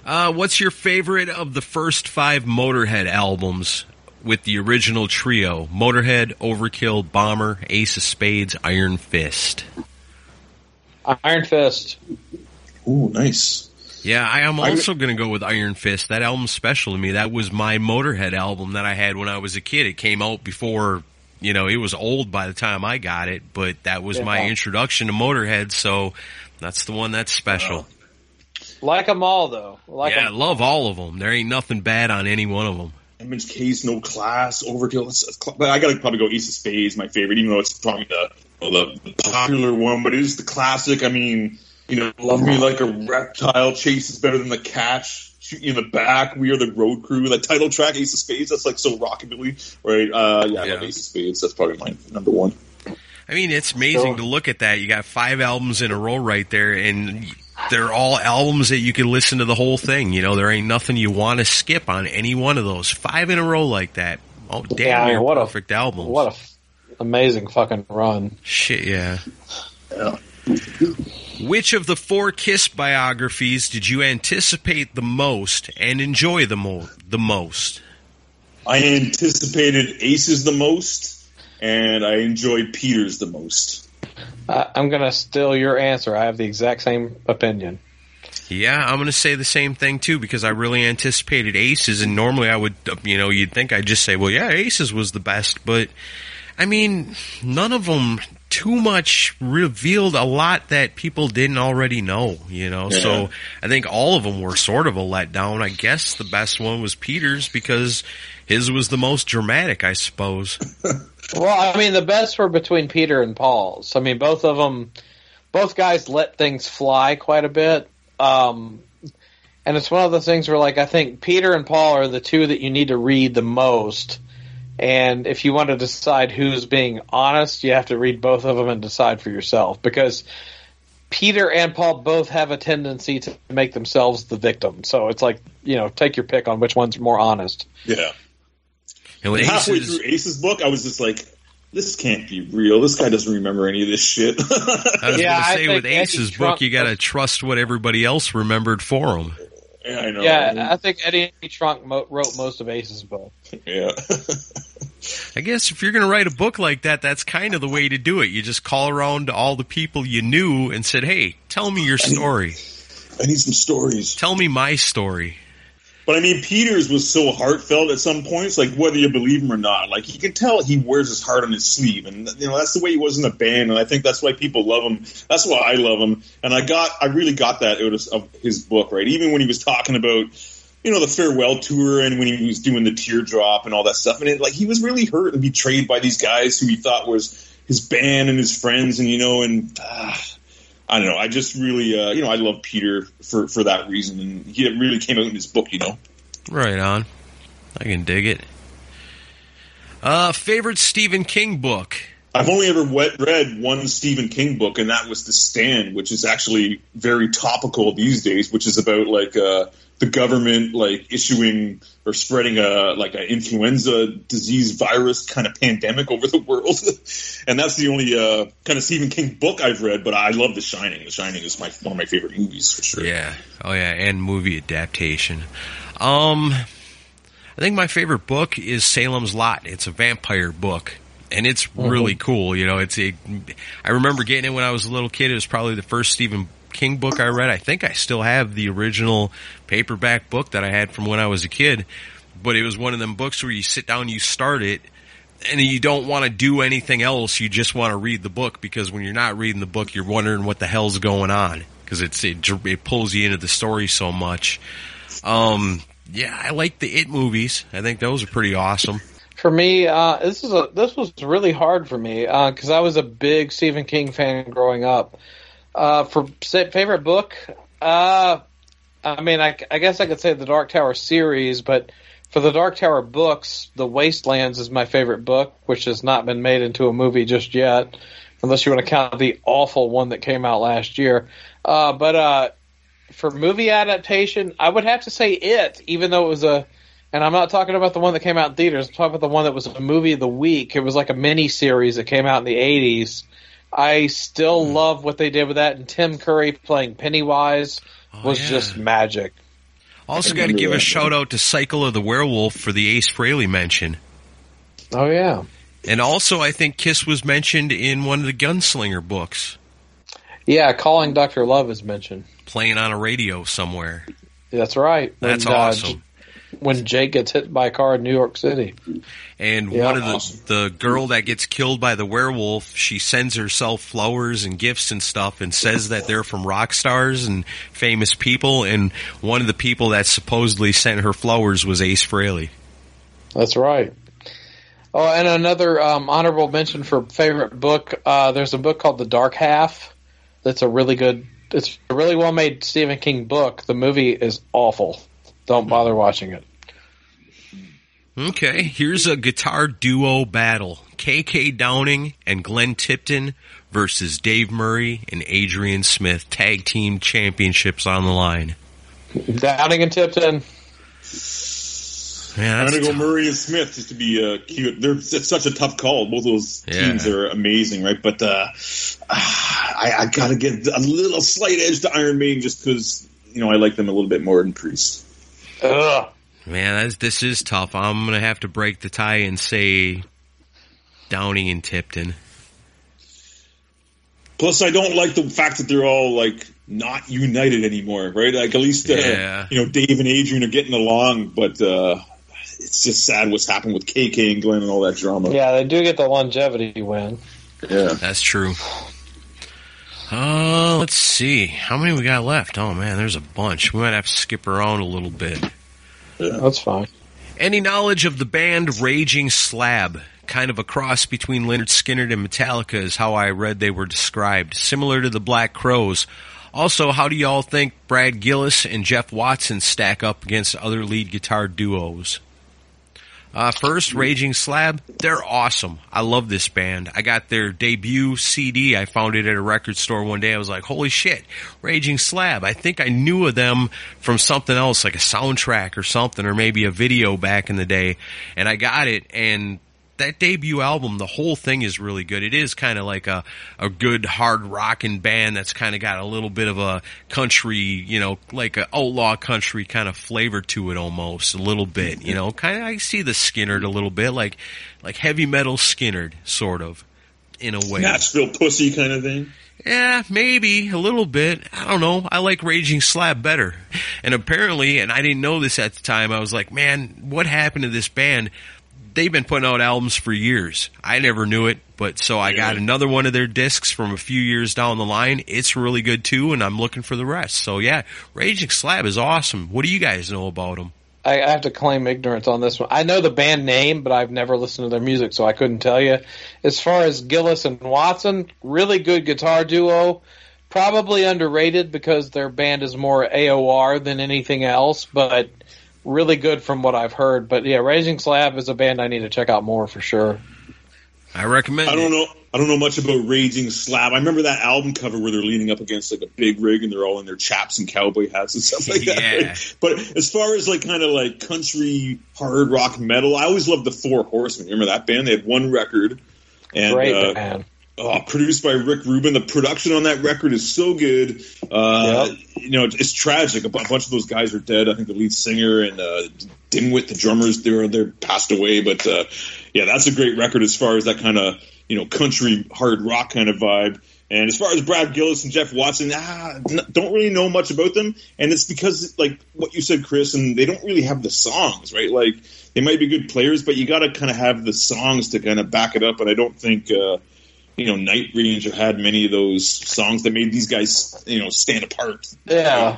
Uh, what's your favorite of the first five Motorhead albums with the original trio? Motorhead, Overkill, Bomber, Ace of Spades, Iron Fist. Iron Fist. Ooh, nice. Yeah, I am also going to go with Iron Fist. That album's special to me. That was my Motorhead album that I had when I was a kid. It came out before, you know, it was old by the time I got it, but that was my introduction to Motorhead, so that's the one that's special. Uh, like them all, though. Like yeah, I 'em- love all of them. There ain't nothing bad on any one of them. Damage Case, No Class, Overkill. It's, it's, but I gotta probably go Ace of Spades, my favorite, even though it's probably the, the, the popular one, but it is the classic. I mean, you know, Love Me Like a Reptile, Chase is better than the catch, Shoot You in the Back, We Are the Road Crew, that title track, Ace of Spades, that's like so rockabilly, right? Uh, yeah, Yeah. Ace of Spades. That's probably my number one. I mean, it's amazing Sure. to look at that. You got five albums in a row right there, and they're all albums that you can listen to the whole thing. You know, there ain't nothing you want to skip on any one of those. Five in a row like that. Oh, damn, Yeah, I mean, near what a- perfect albums. What a f- amazing fucking run. Shit, yeah. Which of the four Kiss biographies did you anticipate the most and enjoy the mo- the most? I anticipated Aces the most, and I enjoyed Peters the most. Uh, I'm going to steal your answer. I have the exact same opinion. Yeah, I'm going to say the same thing too because I really anticipated Aces, and normally I would, you know, you'd think I'd just say, well, yeah, Aces was the best, but I mean, none of them too much revealed a lot that people didn't already know, you know. Yeah. So I think all of them were sort of a letdown. I guess the best one was Peters because his was the most dramatic, I suppose. Well, I mean, the best were between Peter and Paul's. I mean, both of them, both guys let things fly quite a bit. Um, and it's one of those things where, like, I think Peter and Paul are the two that you need to read the most. And if you want to decide who's being honest, you have to read both of them and decide for yourself because Peter and Paul both have a tendency to make themselves the victim. So it's like, you know, take your pick on which one's more honest. Yeah. And with Halfway Aces, through Ace's book, I was just like, this can't be real. This guy doesn't remember any of this shit. I was Yeah, going to say with Ace's Trunk book, you got to trust what everybody else remembered for him. Yeah, I know. Yeah, I think Eddie Trunk mo- wrote most of Ace's book. yeah. I guess if you're going to write a book like that, that's kind of the way to do it. You just call around to all the people you knew and said, "Hey, tell me your story. I need some stories. Tell me my story." But I mean, Peters was so heartfelt at some points, like whether you believe him or not. Like you can tell he wears his heart on his sleeve, and you know that's the way he was in the band, and I think that's why people love him. That's why I love him, and I got, I really got that out of, of his book, right? Even when he was talking about, you know, the farewell tour, and when he was doing the teardrop and all that stuff, and it, like he was really hurt and betrayed by these guys who he thought was his band and his friends, and you know, and. ah I don't know. I just really, uh, you know, I love Peter for, for that reason, and he it really came out in his book, you know. Right on. I can dig it. Uh, favorite Stephen King book. I've only ever read one Stephen King book, and that was The Stand, which is actually very topical these days, which is about like uh, the government like issuing or spreading a like an influenza disease virus kind of pandemic over the world, and that's the only uh, kind of Stephen King book I've read. But I love The Shining. The Shining is my one of my favorite movies for sure. Yeah. Oh yeah, and movie adaptation. Um, I think my favorite book is Salem's Lot. It's a vampire book. And it's really cool, you know. It's a. I remember getting it when I was a little kid. It was probably the first Stephen King book I read. I think I still have the original paperback book that I had from when I was a kid. But it was one of them books where you sit down, you start it, and you don't want to do anything else. You just want to read the book because when you're not reading the book, you're wondering what the hell's going on because it's it, it pulls you into the story so much. Um, yeah, I like the It movies. I think those are pretty awesome. For me, uh, this is a this was really hard for me because I was a big Stephen King fan growing up. Uh, for favorite book, uh, I mean, I, I guess I could say the Dark Tower series, but for the Dark Tower books, The Wastelands is my favorite book, which has not been made into a movie just yet, unless you want to count the awful one that came out last year. Uh, but uh, for movie adaptation, I would have to say it, even though it was a. And I'm not talking about the one that came out in theaters. I'm talking about the one that was a movie of the week. It was like a mini series that came out in the 80s. I still love what they did with that, and Tim Curry playing Pennywise was yeah. just magic. Also, got to remember give a shout out to Cycle of the Werewolf for the Ace Frehley mention. Oh yeah, And also, I think Kiss was mentioned in one of the Gunslinger books, yeah. Calling Doctor Love is mentioned. playing on a radio somewhere. That's right. That's uh, awesome. When Jake gets hit by a car in New York City. And Yeah, one of the awesome. the girl that gets killed by the werewolf, she sends herself flowers and gifts and stuff, and says that they're from rock stars and famous people. And one of the people that supposedly sent her flowers was Ace Frehley. That's right. Oh, and another um, honorable mention for favorite book. Uh, there's a book called The Dark Half. That's a really good. It's a really well made Stephen King book. The movie is awful. Don't bother watching it. Okay, here's a guitar duo battle: KK Downing and Glenn Tipton versus Dave Murray and Adrian Smith. Tag team championships on the line. Downing and Tipton. Yeah, I'm gonna go tough. Murray and Smith just to be uh, cute. They're it's such a tough call. Both those Yeah. teams are amazing, right? But uh, I, I gotta get a little slight edge to Iron Maiden just because you know I like them a little bit more than Priest. Ugh. Man, this is tough. I'm gonna have to break the tie and say Downing and Tipton. Plus, I don't like the fact that they're all like not united anymore, right? Like at least uh, Yeah. you know Dave and Adrian are getting along, but uh, it's just sad what's happened with KK and Glenn and all that drama. Yeah, they do get the longevity win. Yeah. That's true. Uh, let's see. How many we got left? Oh man, there's a bunch. We might have to skip around a little bit. That's fine. Any knowledge of the band Raging Slab? Kind of a cross between Lynyrd Skynyrd and Metallica is how I read they were described. Similar to the Black Crowes. Also, how do y'all think Brad Gillis and Jeff Watson stack up against other lead guitar duos? Uh, first, Raging Slab, they're awesome. I love this band. I got their debut CD. I found it at a record store one day. I was like, holy shit, Raging Slab. I think I knew of them from something else, like a soundtrack or something, or maybe a video back in the day. And I got it, and that debut album, the whole thing is really good. It is kind of like a, a good hard rocking band that's kind of got a little bit of a country, you know, like a outlaw country kind of flavor to it almost, a little bit, you know, kind of, I see the Skynyrd a little bit, like, like heavy metal Skynyrd, sort of, in a way. Nashville pussy kind of thing. Yeah, maybe a little bit. I don't know. I like Raging Slab better. And apparently, and I didn't know this at the time, I was like, man, what happened to this band? They've been putting out albums for years. I never knew it, but so I got another one of their discs from a few years down the line. It's really good too, and I'm looking for the rest. So yeah, Raging Slab is awesome. What do you guys know about them? I, I have to claim ignorance on this one. I know the band name, but I've never listened to their music, so I couldn't tell you. As far as Gillis and Watson, really good guitar duo. Probably underrated because their band is more AOR than anything else, but really good from what I've heard. But yeah, Raging Slab is a band I need to check out more for sure. I recommend. I don't it. know. I don't know much about Raging Slab. I remember that album cover where they're leaning up against like a big rig and they're all in their chaps and cowboy hats and stuff like that. Yeah. right? But as far as like kind of like country hard rock metal, I always loved the Four Horsemen. Remember that band? They had one record and Great uh, band. Oh, produced by Rick Rubin. The production on that record is so good. Uh, You know, it's, it's tragic. A, bunch of those guys are dead. I think the lead singer and uh, Dimwit, the drummers, they're they're passed away. But uh, yeah, that's a great record as far as that kind of you know country hard rock kind of vibe. And as far as Brad Gillis and Jeff Watson, ah, n- don't really know much about them, and it's because like what you said, Chris, and they don't really have the songs, right? Like they might be good players, but you got to kind of have the songs to kind of back it up. And I don't think uh, you know Night Ranger had many of those songs that made these guys you know stand apart. Yeah.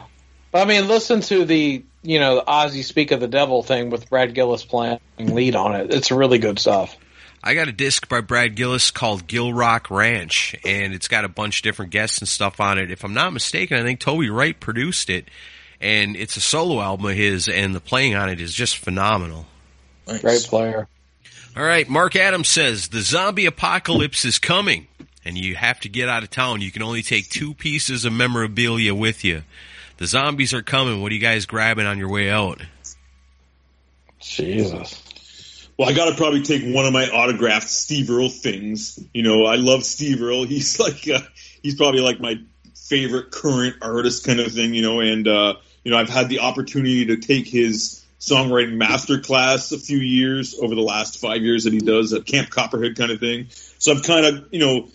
But I mean, listen to the, you know, the Ozzy Speak of the Devil thing with Brad Gillis playing lead on it. It's really good stuff. I got a disc by Brad Gillis called Gilrock Ranch, and it's got a bunch of different guests and stuff on it. If I'm not mistaken, I think Toby Wright produced it, and it's a solo album of his, and the playing on it is just phenomenal. Great player. All right, Mark Adams says the zombie apocalypse is coming, and you have to get out of town. You can only take two pieces of memorabilia with you. The zombies are coming. What are you guys grabbing on your way out? Jesus. Well, I got to probably take one of my autographed Steve Earle things. You know, I love Steve Earle. He's like, uh, he's probably like my favorite current artist kind of thing, you know, and, uh, you know, I've had the opportunity to take his songwriting master class a few years over the last five years that he does at Camp Copperhead kind of thing. So I've kind of, you know,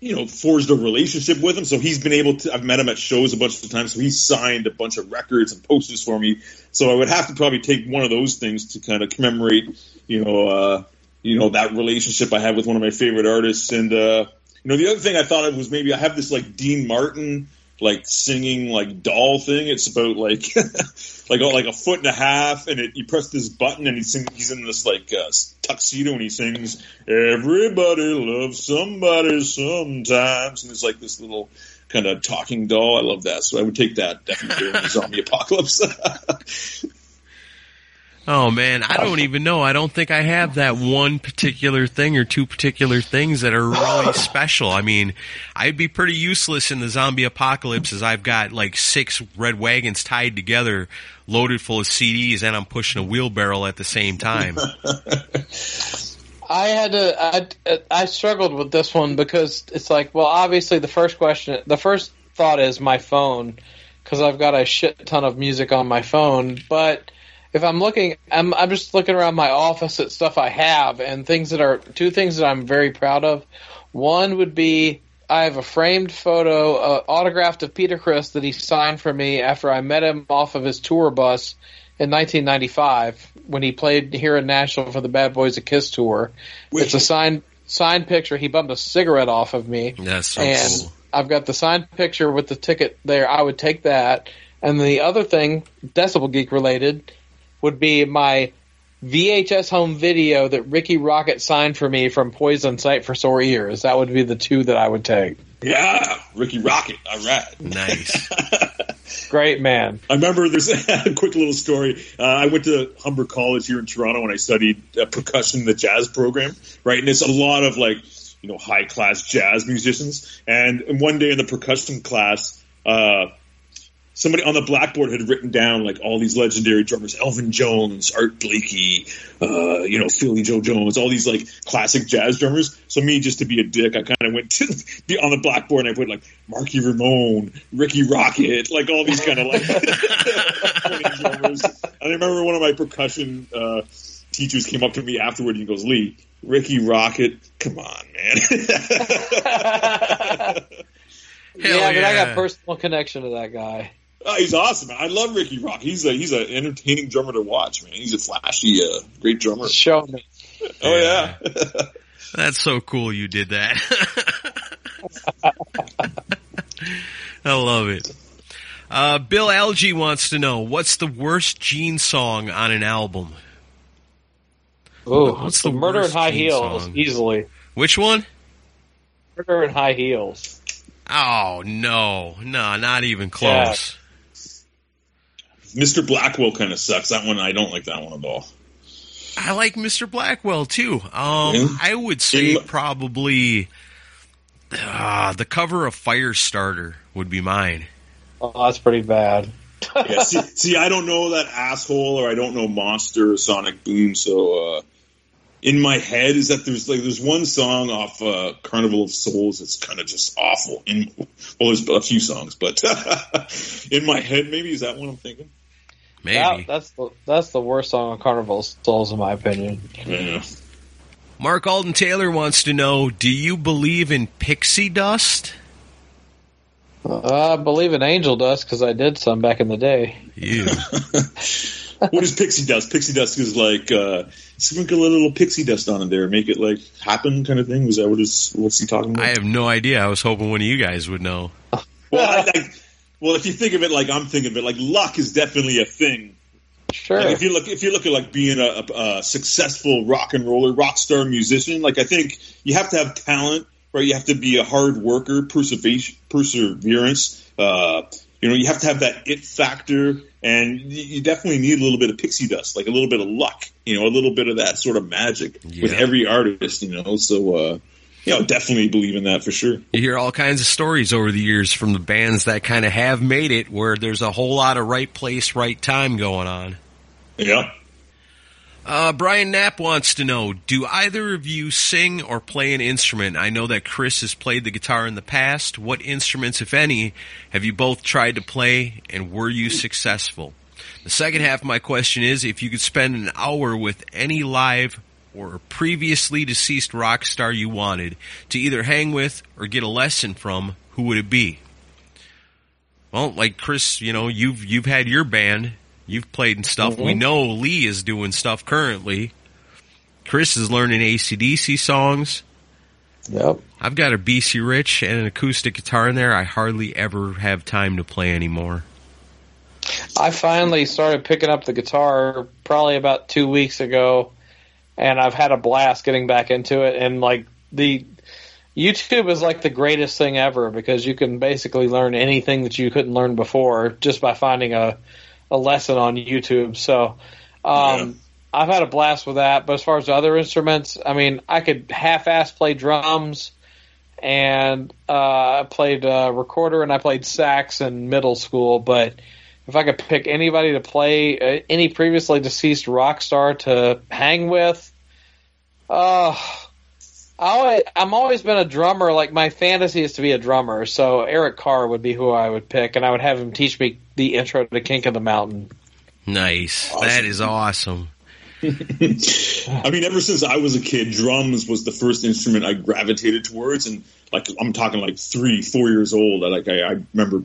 you know, forged a relationship with him. So he's been able to, I've met him at shows a bunch of times. So he's signed a bunch of records and posters for me. So I would have to probably take one of those things to kind of commemorate, you know, uh, you know, that relationship I have with one of my favorite artists. And, uh, you know, the other thing I thought of was maybe I have this like Dean Martin, like singing like doll thing. It's about like, like, like a foot and a half and it, you press this button and he's, sing, he's in this like, uh, tuxedo and he sings, everybody loves somebody sometimes. And it's like this little kind of talking doll. I love that. So I would take that definitely during the zombie apocalypse. Oh man, I don't even know. I don't think I have that one particular thing or two particular things that are really special. I mean, I'd be pretty useless in the zombie apocalypse as I've got like six red wagons tied together, loaded full of CDs, and I'm pushing a wheelbarrow at the same time. I had to. I I struggled with this one because it's like, well, obviously the first question, the first thought is my phone because I've got a shit ton of music on my phone. But if I'm looking, I'm I'm just looking around my office at stuff I have and things that are two things that I'm very proud of. One would be I have a framed photo, uh, autographed of Peter Criss that he signed for me after I met him off of his tour bus in 1995 when he played here in Nashville for the Bad Boys of Kiss tour. It's a signed signed picture. He bummed a cigarette off of me. That's so and cool. I've got the signed picture with the ticket there. I would take that. And the other thing, Decibel Geek related, would be my VHS home video that Rikki Rockett signed for me from Poison Sight for Sore Ears. That would be the two that I would take. Yeah, Rikki Rockett. All right. Nice. Great man. I remember there's a quick little story. Uh, I went to Humber College here in Toronto and I studied uh, percussion, in the jazz program, right? And it's a lot of like, you know, high class jazz musicians. And, and one day in the percussion class, uh, somebody on the blackboard had written down like all these legendary drummers, Elvin Jones, Art Blakey, uh, you know, Philly Joe Jones, all these like classic jazz drummers. So me, just to be a dick, I kind of went to be on the blackboard and I put like Marky Ramone, Rikki Rockett, like all these kind of like drummers. And I remember one of my percussion uh, teachers came up to me afterward and he goes, Lee, Rikki Rockett, come on, man. Hell yeah, but I got personal connection to that guy. Oh, he's awesome. man. I love Ricky Rock. He's a he's an entertaining drummer to watch, man. He's a flashy, uh, great drummer. Show me. Oh yeah. That's so cool you did that. I love it. Uh, Bill Algie wants to know what's the worst Gene song on an album? Oh, What's the Murder in High Gene Heels? song? Easily. Which one? Murder in High Heels. Oh no, no, not even close. Mr. Blackwell kind of sucks. That one I don't like that one at all. I like Mr. Blackwell too. Um, Yeah. I would say In- probably uh, the cover of Firestarter would be mine. Oh, that's pretty bad. Yeah, see, see, I don't know that asshole, or I don't know Monster or Sonic Boom. So uh, in my head is that there's like there's one song off uh, Carnival of Souls that's kind of just awful. In well, there's a few songs, but in my head, maybe is that what I'm thinking? Maybe. That, that's the that's the worst song on Carnival Souls, in my opinion. Yeah. Mark Alden Taylor wants to know: Do you believe in pixie dust? Uh, I believe in angel dust because I did some back in the day. You. what is pixie dust? Pixie dust is like uh, sprinkle a little pixie dust on it there, make it like happen kind of thing. Was that what is what's he talking about? I have no idea. I was hoping one of you guys would know. well, I, I, well, if you think of it like I'm thinking of it, like luck is definitely a thing. Sure. Like if you look, if you look at like being a, a, a successful rock and roller, rock star musician, like I think you have to have talent, right? You have to be a hard worker, perseverance, perseverance. Uh, you know, you have to have that it factor, and you you definitely need a little bit of pixie dust, like a little bit of luck, you know, a little bit of that sort of magic with every artist, you know. So, uh, you know, definitely believe in that for sure. You hear all kinds of stories over the years from the bands that kind of have made it, where there's a whole lot of right place, right time going on. Yeah. Uh, Brian Knapp wants to know, do either of you sing or play an instrument? I know that Chris has played the guitar in the past. What instruments, if any, have you both tried to play and were you successful? The second half of my question is, if you could spend an hour with any live or previously deceased rock star you wanted to either hang with or get a lesson from, who would it be? Well, like Chris, you know, you've you've had your band, you've played and stuff. We mm-hmm. know Lee is doing stuff currently. Chris is learning ACDC songs. Yep. I've got a BC Rich and an acoustic guitar in there. I hardly ever have time to play anymore. I finally started picking up the guitar probably about two weeks ago, and I've had a blast getting back into it. And like the YouTube is like the greatest thing ever because you can basically learn anything that you couldn't learn before just by finding a a lesson on YouTube. So Um, I've had a blast with that. But as far as other instruments, I mean, I could half-ass play drums, and uh, I played uh, recorder and I played sax in middle school. But if I could pick anybody to play uh, any previously deceased rock star to hang with, uh, I always, I'm always been a drummer. Like my fantasy is to be a drummer. So Eric Carr would be who I would pick, and I would have him teach me the intro to King of the Mountain. Nice. That is awesome. I mean, ever since I was a kid, drums was the first instrument I gravitated towards, and like I'm talking like three, four years old. I, like I, I remember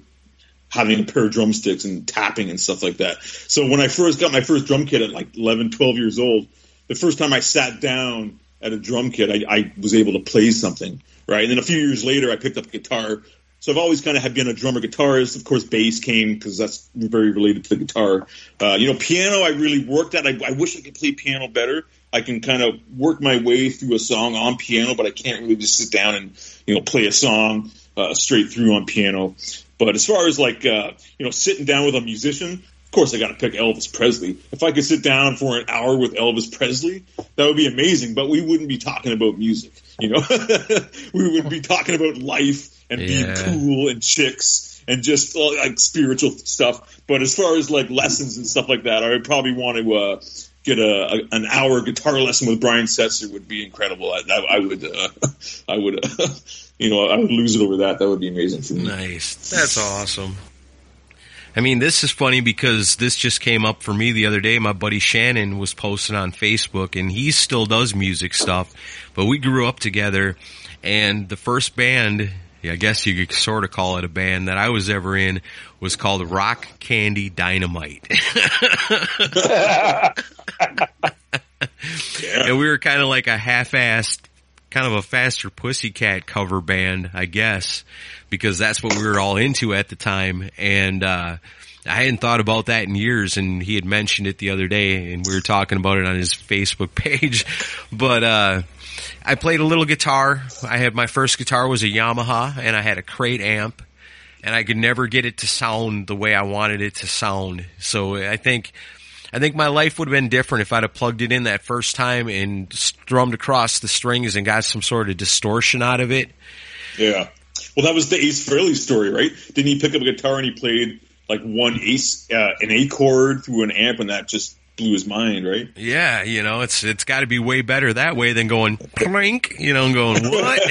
having a pair of drumsticks and tapping and stuff like that. So when I first got my first drum kit at like 11, 12 years old, the first time I sat down at a drum kit, I, I was able to play something, right? And then a few years later, I picked up guitar. So I've always kind of had been a drummer guitarist. Of course, bass came because that's very related to the guitar. Uh, you know, piano I really worked at. I, I wish I could play piano better. I can kind of work my way through a song on piano, but I can't really just sit down and you know play a song uh, straight through on piano. But as far as like uh, you know sitting down with a musician, course I got to pick Elvis Presley. If I could sit down for an hour with Elvis Presley, that would be amazing. But we wouldn't be talking about music, you know. we would be talking about life and being cool and chicks and just uh, like spiritual stuff. But as far as like lessons and stuff like that, I would probably want to uh, get a, a an hour guitar lesson with Brian Setzer would be incredible. I, I, I would, uh, I would, uh, you know, I would lose it over that. That would be amazing for me. Nice. That's awesome. I mean, this is funny because this just came up for me the other day. My buddy Shannon was posting on Facebook and he still does music stuff, but we grew up together and the first band, yeah, I guess you could sort of call it a band that I was ever in was called Rock Candy Dynamite. and we were kind of like a half-assed, kind of a faster Pussycat cover band, I guess, because that's what we were all into at the time. And, uh, I hadn't thought about that in years and he had mentioned it the other day and we were talking about it on his Facebook page. But, uh, I played a little guitar. I had my first guitar was a Yamaha and I had a crate amp and I could never get it to sound the way I wanted it to sound. So I think, I think my life would have been different if I'd have plugged it in that first time and strummed across the strings and got some sort of distortion out of it. Yeah. Well, that was the Ace Frehley story, right? Didn't he pick up a guitar and he played like one Ace, uh, an A chord through an amp, and that just blew his mind, right? Yeah, you know, it's it's got to be way better that way than going plink, you know, and going what?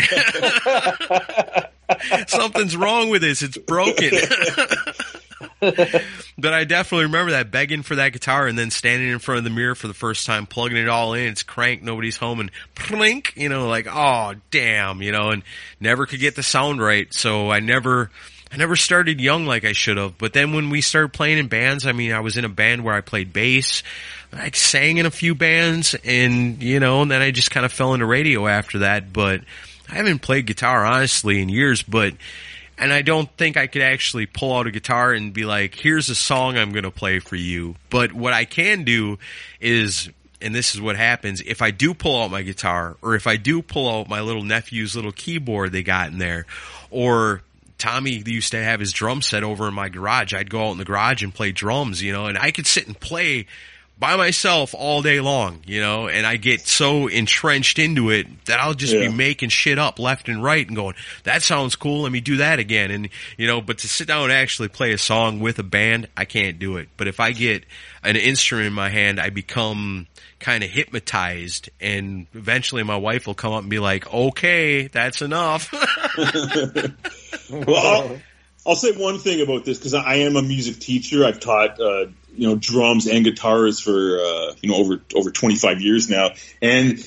Something's wrong with this. It's broken. but I definitely remember that begging for that guitar and then standing in front of the mirror for the first time, plugging it all in. It's cranked, nobody's home, and plink, you know, like oh damn, you know, and never could get the sound right. So I never. I never started young like I should have, but then when we started playing in bands, I mean, I was in a band where I played bass, I sang in a few bands, and you know, and then I just kind of fell into radio after that. But I haven't played guitar honestly in years, but and I don't think I could actually pull out a guitar and be like, "Here's a song I'm going to play for you." But what I can do is and this is what happens if I do pull out my guitar or if I do pull out my little nephew's little keyboard they got in there or Tommy used to have his drum set over in my garage. I'd go out in the garage and play drums, you know, and I could sit and play by myself all day long, you know, and I get so entrenched into it that I'll just Yeah. be making shit up left and right and going, that sounds cool. Let me do that again. And, you know, but to sit down and actually play a song with a band, I can't do it. But if I get an instrument in my hand, I become kind of hypnotized and eventually my wife will come up and be like, okay, that's enough. Well, I'll, I'll say one thing about this because I, I am a music teacher. I've taught uh, you know drums and guitars for uh, you know over over 25 years now, and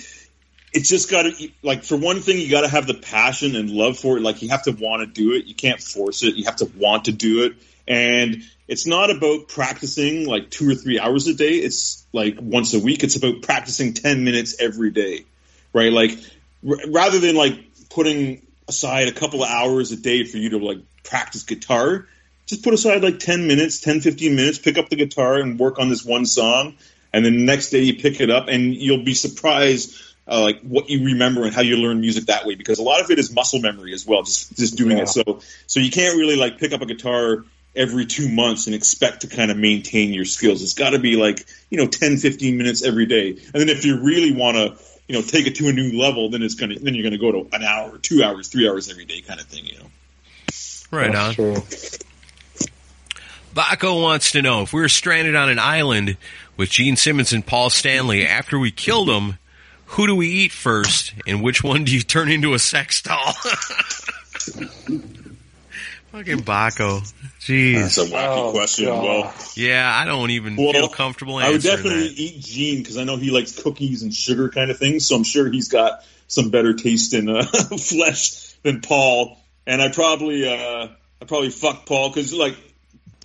it's just got to like for one thing you got to have the passion and love for it. Like you have to want to do it. You can't force it. You have to want to do it, and it's not about practicing like two or three hours a day. It's like once a week. It's about practicing 10 minutes every day, right? Like r- rather than like putting aside a couple of hours a day for you to like practice guitar, just put aside like 10 minutes, 10, 15 minutes, pick up the guitar and work on this one song. And then the next day you pick it up and you'll be surprised uh, like what you remember and how you learn music that way because a lot of it is muscle memory as well, just just doing Yeah. it. So so you can't really like pick up a guitar every two months and expect to kind of maintain your skills. It's got to be like, you know, 10, 15 minutes every day. And then if you really want to, you know, take it to a new level, then it's going to, then you're going to go to an hour, two hours, three hours every day kind of thing, you know. Right on. That's true. Baco wants to know if we were stranded on an island with Gene Simmons and Paul Stanley after we killed them, who do we eat first, and which one do you turn into a sex doll? Fucking Baco. Jeez. That's a wacky Oh, question. God. Well, Yeah, I don't even well, feel comfortable answering that. I would definitely that. eat Gene because I know he likes cookies and sugar kind of things. So I'm sure he's got some better taste in uh, flesh than Paul. And I probably, uh, I probably fuck Paul because like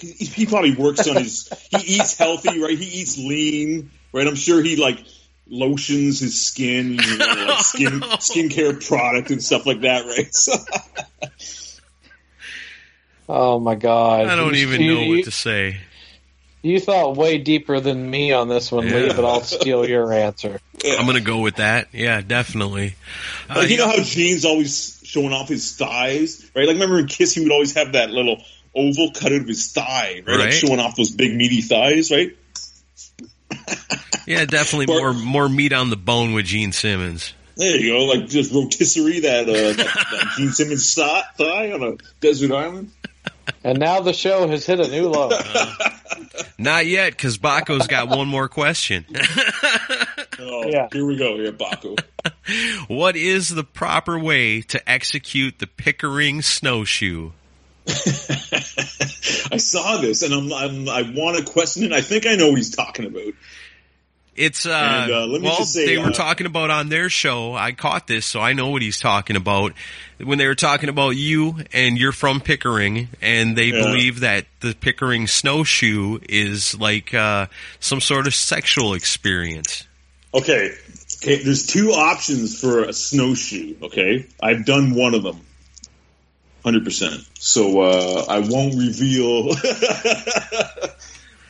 he, he probably works on his. He eats healthy, right? He eats lean, right? I'm sure he like lotions his skin, you know, like skin skincare product and stuff like that, right? So, Oh my god! I don't even you, know you, what to say. you thought way deeper than me on this one, Lee, but I'll steal your answer. I'm gonna go with that. Yeah, definitely. Uh, you know how Gene's always showing off his thighs, right? Like remember in Kiss, he would always have that little oval cut out of his thigh, right? Like showing off those big meaty thighs, right? yeah, definitely But- more more meat on the bone with Gene Simmons. There you go, like just rotisserie that uh, that, that Gene Simmons thigh, thigh on a desert island. And now the show has hit a new low. Not yet, because Baco's got one more question. Oh, Yeah. here we go, here, Baco. what is the proper way to execute the Pickering snowshoe? I saw this and I'm, I'm I want to question it. I think I know what he's talking about. It's uh, And, uh, let me well, just say, they were uh, talking about on their show. I caught this, so I know what he's talking about. When they were talking about you and you're from Pickering, and they Yeah. believe that the Pickering snowshoe is like uh, some sort of sexual experience. Okay. Okay, there's two options for a snowshoe, okay? I've done one of them. 100%. So, uh, I won't reveal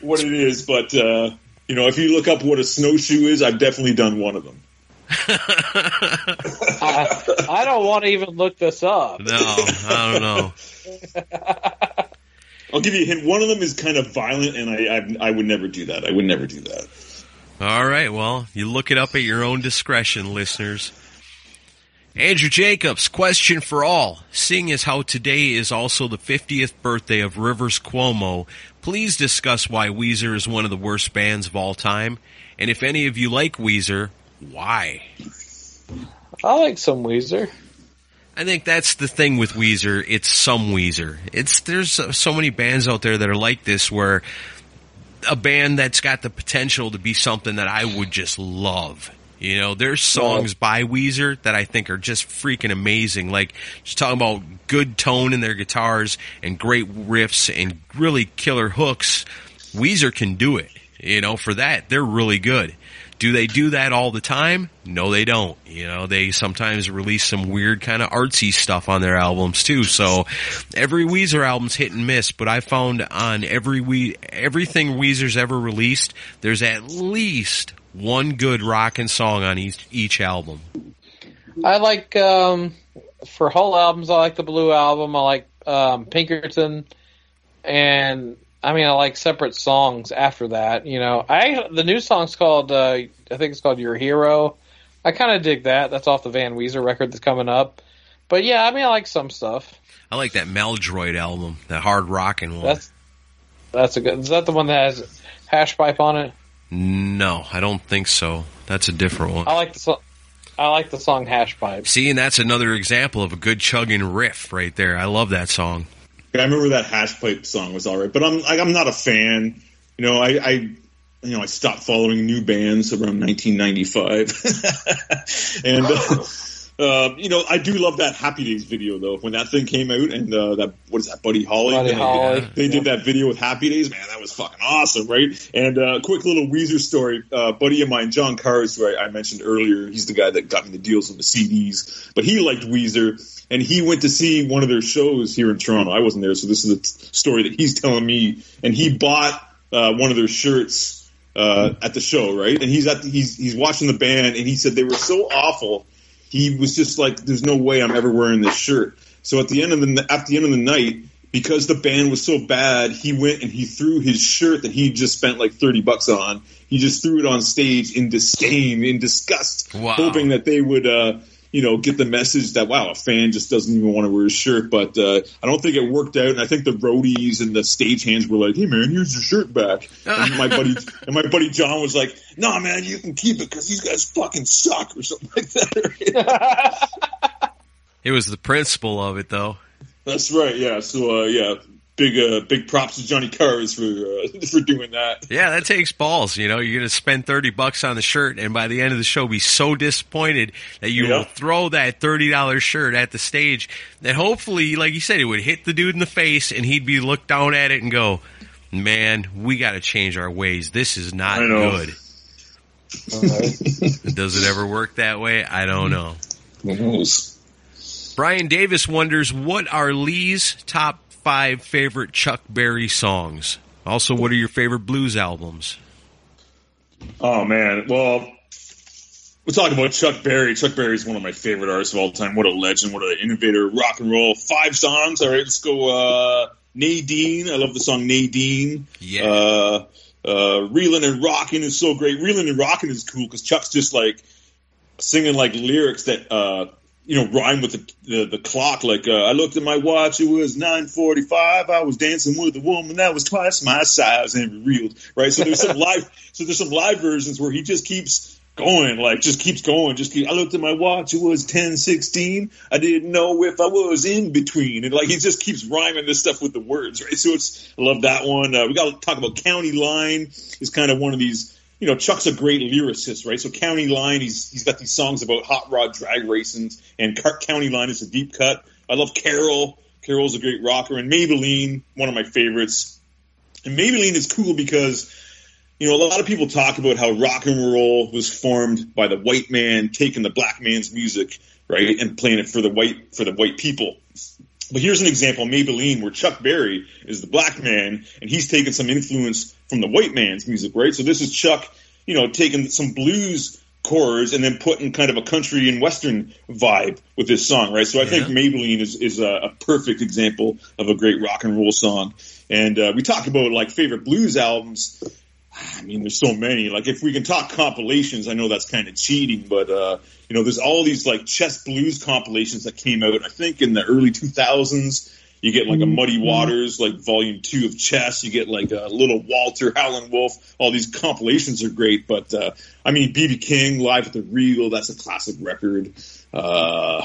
what it is, but, uh, you know, if you look up what a snowshoe is, I've definitely done one of them. I, I don't want to even look this up. No, I don't know. I'll give you a hint. One of them is kind of violent, and I, I, I would never do that. I would never do that. All right, well, you look it up at your own discretion, listeners. Andrew Jacobs, question for all. Seeing as how today is also the 50th birthday of Rivers Cuomo, please discuss why Weezer is one of the worst bands of all time. And if any of you like Weezer, why? I like some Weezer. I think that's the thing with Weezer. It's some Weezer. It's there's so- so many bands out there that are like this, where a band that's got the potential to be something that I would just love. You know, there's songs by Weezer that I think are just freaking amazing. Like just talking about good tone in their guitars and great riffs and really killer hooks. Weezer can do it. You know, for that they're really good. Do they do that all the time? No, they don't. You know, they sometimes release some weird kind of artsy stuff on their albums too. So every Weezer album's hit and miss, but I found on every we everything Weezer's ever released, there's at least one good rockin' song on each each album. I like um, for whole albums. I like the Blue album. I like um, Pinkerton, and I mean I like separate songs after that. You know, I the new song's called uh, I think it's called Your Hero. I kind of dig that. That's off the Van Weezer record that's coming up. But yeah, I mean I like some stuff. I like that Maladroit album, that hard rockin' one. That's that's a good. Is that the one that has hash pipe on it? No, I don't think so. That's a different one. I like the song. I like the song Hash Pipe. See, and that's another example of a good chugging riff right there. I love that song. I remember that hash pipe song was all right, but I'm like I'm not a fan. You know, I, I you know I stopped following new bands around 1995, and uh, uh, you know I do love that Happy Days video though. When that thing came out, and uh, that what is that, Buddy Holly? Buddy They- Holly. They did that video with Happy Days, man. That was fucking awesome, right? And uh, quick little Weezer story. Uh, buddy of mine, John Cars, who I, I mentioned earlier, he's the guy that got me the deals with the CDs, but he liked Weezer, and he went to see one of their shows here in Toronto. I wasn't there, so this is a story that he's telling me. And he bought uh, one of their shirts uh, at the show, right? And he's at the, he's he's watching the band, and he said they were so awful. He was just like, "There's no way I'm ever wearing this shirt." So at the end of the at the end of the night, because the band was so bad, he went and he threw his shirt that he just spent like 30 bucks on. He just threw it on stage in disdain, in disgust, Wow. hoping that they would, uh, you know, get the message that, wow, a fan just doesn't even want to wear his shirt. But, uh, I don't think it worked out. And I think the roadies and the stagehands were like, hey man, here's your shirt back. And my buddy, and my buddy John was like, nah man, you can keep it because these guys fucking suck or something like that. It was the principle of it, though. That's right. Yeah. So uh, yeah, big uh, big props to Johnny Cars for uh, for doing that. Yeah, that takes balls. You know, you're going to spend 30 bucks on the shirt and by the end of the show be so disappointed that you Yeah. will throw that $30 shirt at the stage that hopefully, like you said, it would hit the dude in the face and he'd be looked down at it and go, man, we got to change our ways. This is not I know. good. Does it ever work that way? I don't know. Who knows? Brian Davis wonders what are Lee's top five favorite Chuck Berry songs? Also, what are your favorite blues albums? Oh man. Well, we're talking about Chuck Berry. Chuck Berry is one of my favorite artists of all time. What a legend! What an innovator! Rock and roll. Five songs. All right, let's go. Uh, Nadine. I love the song Nadine. Yeah. Uh, uh, Reelin' and Rocking is so great. Reeling and Rocking is cool because Chuck's just like singing like lyrics that uh, you know rhyme with the the, the clock. Like uh, I looked at my watch, it was nine forty five. I was dancing with a woman that was twice my size and reeled. Right. So there's some live. So there's some live versions where he just keeps going, like just keeps going. Just keep, I looked at my watch, it was ten sixteen. I didn't know if I was in between, and like he just keeps rhyming this stuff with the words. Right. So it's I love that one. Uh, we got to talk about County Line. Is kind of one of these you know, Chuck's a great lyricist, right? So County Line, he's he's got these songs about hot rod drag racing, and County Line is a deep cut. I love Carol. Carol's a great rocker, and Maybelline, one of my favorites. And Maybelline is cool because, you know, a lot of people talk about how rock and roll was formed by the white man taking the black man's music, right, and playing it for the white for the white people. But here's an example, Maybelline, where Chuck Berry is the black man, and he's taken some influence from the white man's music, right? So this is Chuck, you know, taking some blues chords and then putting kind of a country and western vibe with this song, right? So I think Maybelline is, is a, a perfect example of a great rock and roll song. And uh, we talk about like favorite blues albums. I mean, there's so many. Like, if we can talk compilations, I know that's kind of cheating, but uh, you know, there's all these like chess blues compilations that came out. I think in the early 2000s. You get like a Muddy Waters, like Volume Two of Chess. You get like a Little Walter, Howlin' Wolf. All these compilations are great, but uh, I mean, BB King live at the Regal. That's a classic record. Uh,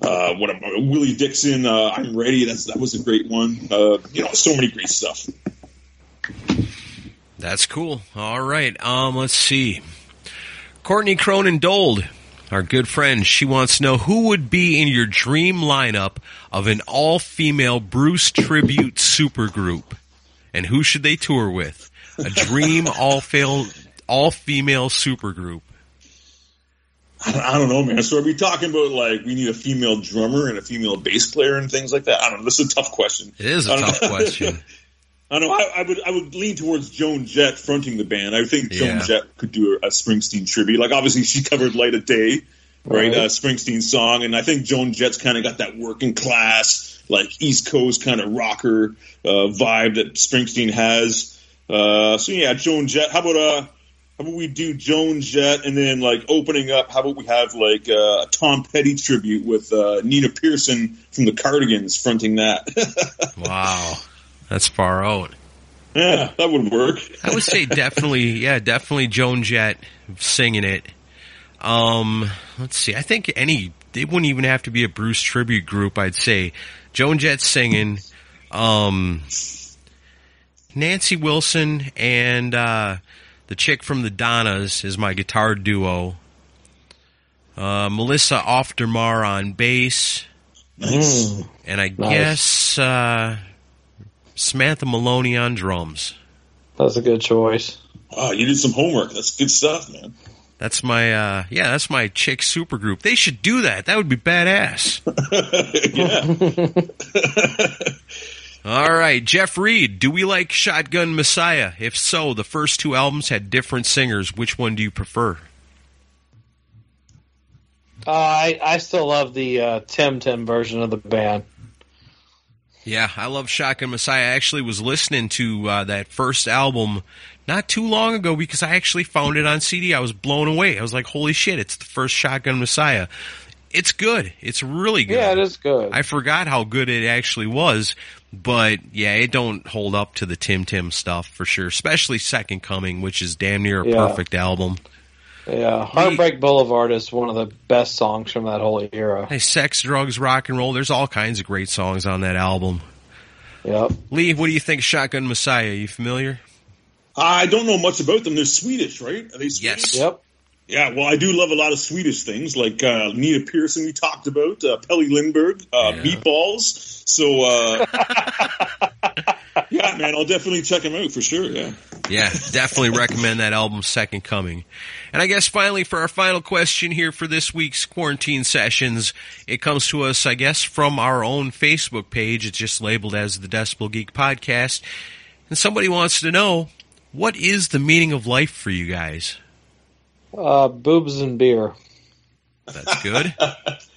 uh, what about Willie Dixon? Uh, I'm ready. That's that was a great one. Uh, you know, so many great stuff. That's cool. All right. Um, let's see. Courtney Cronin Dold, our good friend, she wants to know who would be in your dream lineup of an all-female Bruce tribute supergroup, and who should they tour with? A dream all-female all-female supergroup. I don't, know, man. So are we talking about like we need a female drummer and a female bass player and things like that? I don't know. This is a tough question. It is a tough question. I don't know. I, I would I would lean towards Joan Jett fronting the band. I think Joan Yeah. Jett could do a, a Springsteen tribute. Like obviously she covered "Light of Day," right? Right. Uh, Springsteen song, and I think Joan Jett's kind of got that working class, like East Coast kind of rocker uh, vibe that Springsteen has. Uh, so yeah, Joan Jett. How about uh? How about we do Joan Jett and then like opening up? How about we have like uh, a Tom Petty tribute with uh, Nina Persson from the Cardigans fronting that? Wow. That's far out. yeah, that would work. I would say definitely, yeah, definitely Joan Jett singing it. Um, let's see. I think any they wouldn't even have to be a Bruce tribute group. I'd say Joan Jett singing, um, Nancy Wilson and uh, the chick from the Donnas is my guitar duo. Uh, Melissa Auf der Maur on bass, Mm, and I Nice. guess uh, Samantha Maloney on drums. that's a good choice. Wow, you did some homework. That's good stuff, man. That's my uh yeah, that's my chick supergroup. They should do that. That would be badass. Yeah. All right, Jeff Reed, do we like Shotgun Messiah? If so, the first two albums had different singers. Which one do you prefer? Uh, I I still love the uh, Tim Tim version of the band. Yeah, I love Shotgun Messiah. I actually was listening to uh, that first album not too long ago because I actually found it on CD. I was blown away. I was like, holy shit, it's the first Shotgun Messiah. It's good. It's really good. Yeah, it is good. I forgot how good it actually was, but yeah, it don't hold up to the Tim Tim stuff for sure, especially Second Coming, which is damn near a Yeah. perfect album. Yeah, Heartbreak Boulevard is one of the best songs from that whole era. Hey, sex, drugs, rock and roll. There's all kinds of great songs on that album. Yep. Lee, what do you think of Shotgun Messiah? You familiar? I don't know much about them. They're Swedish, right? Are they Swedish? Yes. Yep. Yeah, well, I do love a lot of Swedish things, like uh, Nina Persson we talked about, uh, Pelle Lindbergh, uh, Yeah. Meatballs. So, uh, yeah, man, I'll definitely check them out for sure. Yeah. Yeah, definitely recommend that album, Second Coming. And I guess finally, for our final question here for this week's quarantine sessions, it comes to us, I guess, from our own Facebook page. It's just labeled as the Decibel Geek Podcast. And somebody wants to know, what is the meaning of life for you guys? Uh, boobs and beer. That's good.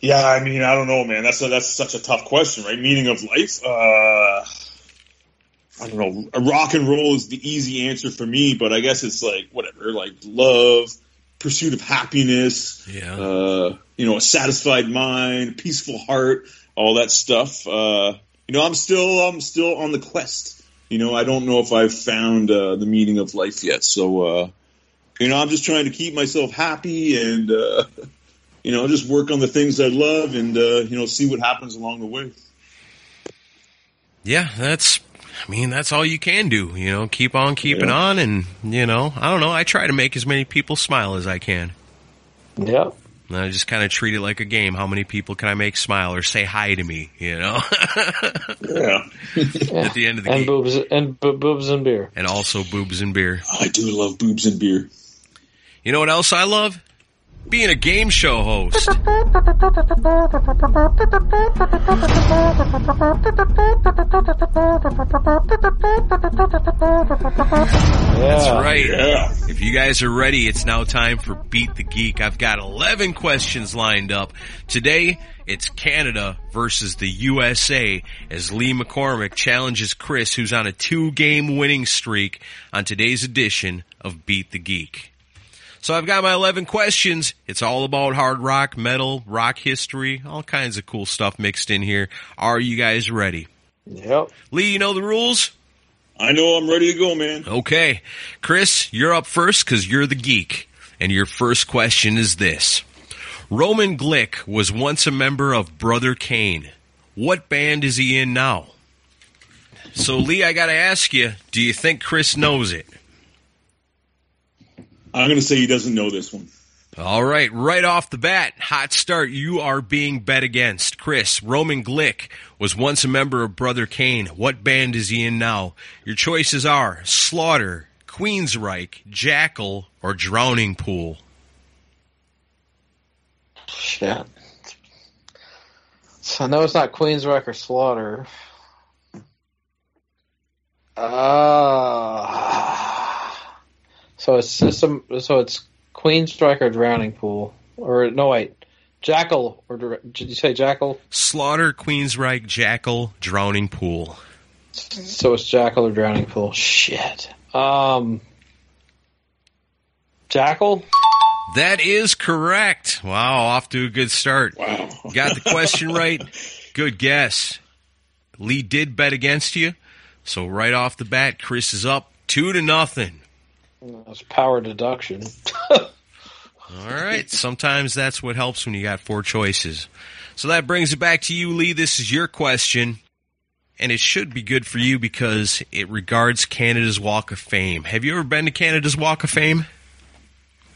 Yeah, I mean, I don't know, man. That's a, that's such a tough question, right? Meaning of life. Uh, I don't know. Rock and roll is the easy answer for me, but I guess it's like whatever, like love, pursuit of happiness, Yeah. uh, you know, a satisfied mind, peaceful heart, all that stuff. Uh, you know, I'm still I'm still on the quest. You know, I don't know if I've found uh, the meaning of life yet. So, uh, you know, I'm just trying to keep myself happy and uh, you know, just work on the things I love and uh, you know, see what happens along the way. Yeah, that's, I mean, that's all you can do, you know, keep on keeping Yeah. on and, you know, I don't know, I try to make as many people smile as I can. Yep. And I just kind of treat it like a game. How many people can I make smile or say hi to me, you know? Yeah, At the end of the And game. boobs and bo- boobs and beer. And also boobs and beer. I do love boobs and beer. You know what else I love? Being a game show host. Yeah. That's right. Yeah. If you guys are ready, it's now time for Beat the Geek. I've got 11 questions lined up. Today, it's Canada versus the USA as Lee McCormick challenges Chris, who's on a two game winning streak on today's edition of Beat the Geek. So I've got my 11 questions. It's all about hard rock, metal, rock history, all kinds of cool stuff mixed in here. Are you guys ready? Yep. Lee, you know the rules? I know I'm ready to go, man. Okay. Chris, you're up first because you're the geek. And your first question is this. Roman Glick was once a member of Brother Cane. What band is he in now? So, Lee, I gotta ask you, do you think Chris knows it? I'm going to say he doesn't know this one. All right, right off the bat, hot start. You are being bet against. Chris, Roman Glick was once a member of Brother Cane. What band is he in now? Your choices are Slaughter, Queensryche, Jackyl, or Drowning Pool. Shit. So I know it's not Queensryche or Slaughter. Uh, so it's system. So it's Queensryche or Drowning Pool, or no wait, Jackyl or did you say Jackyl? Slaughter, Queensryche, Jackyl, Drowning Pool. So it's Jackyl or Drowning Pool. Shit. Um, Jackyl. That is correct. Wow, off to a good start. Wow. Got the question right. Good guess. Lee did bet against you. So right off the bat, Chris is up two to nothing. That's power deduction. All right. Sometimes that's what helps when you got four choices. So that brings it back to you, Lee. This is your question. And it should be good for you because it regards Canada's Walk of Fame. Have you ever been to Canada's Walk of Fame?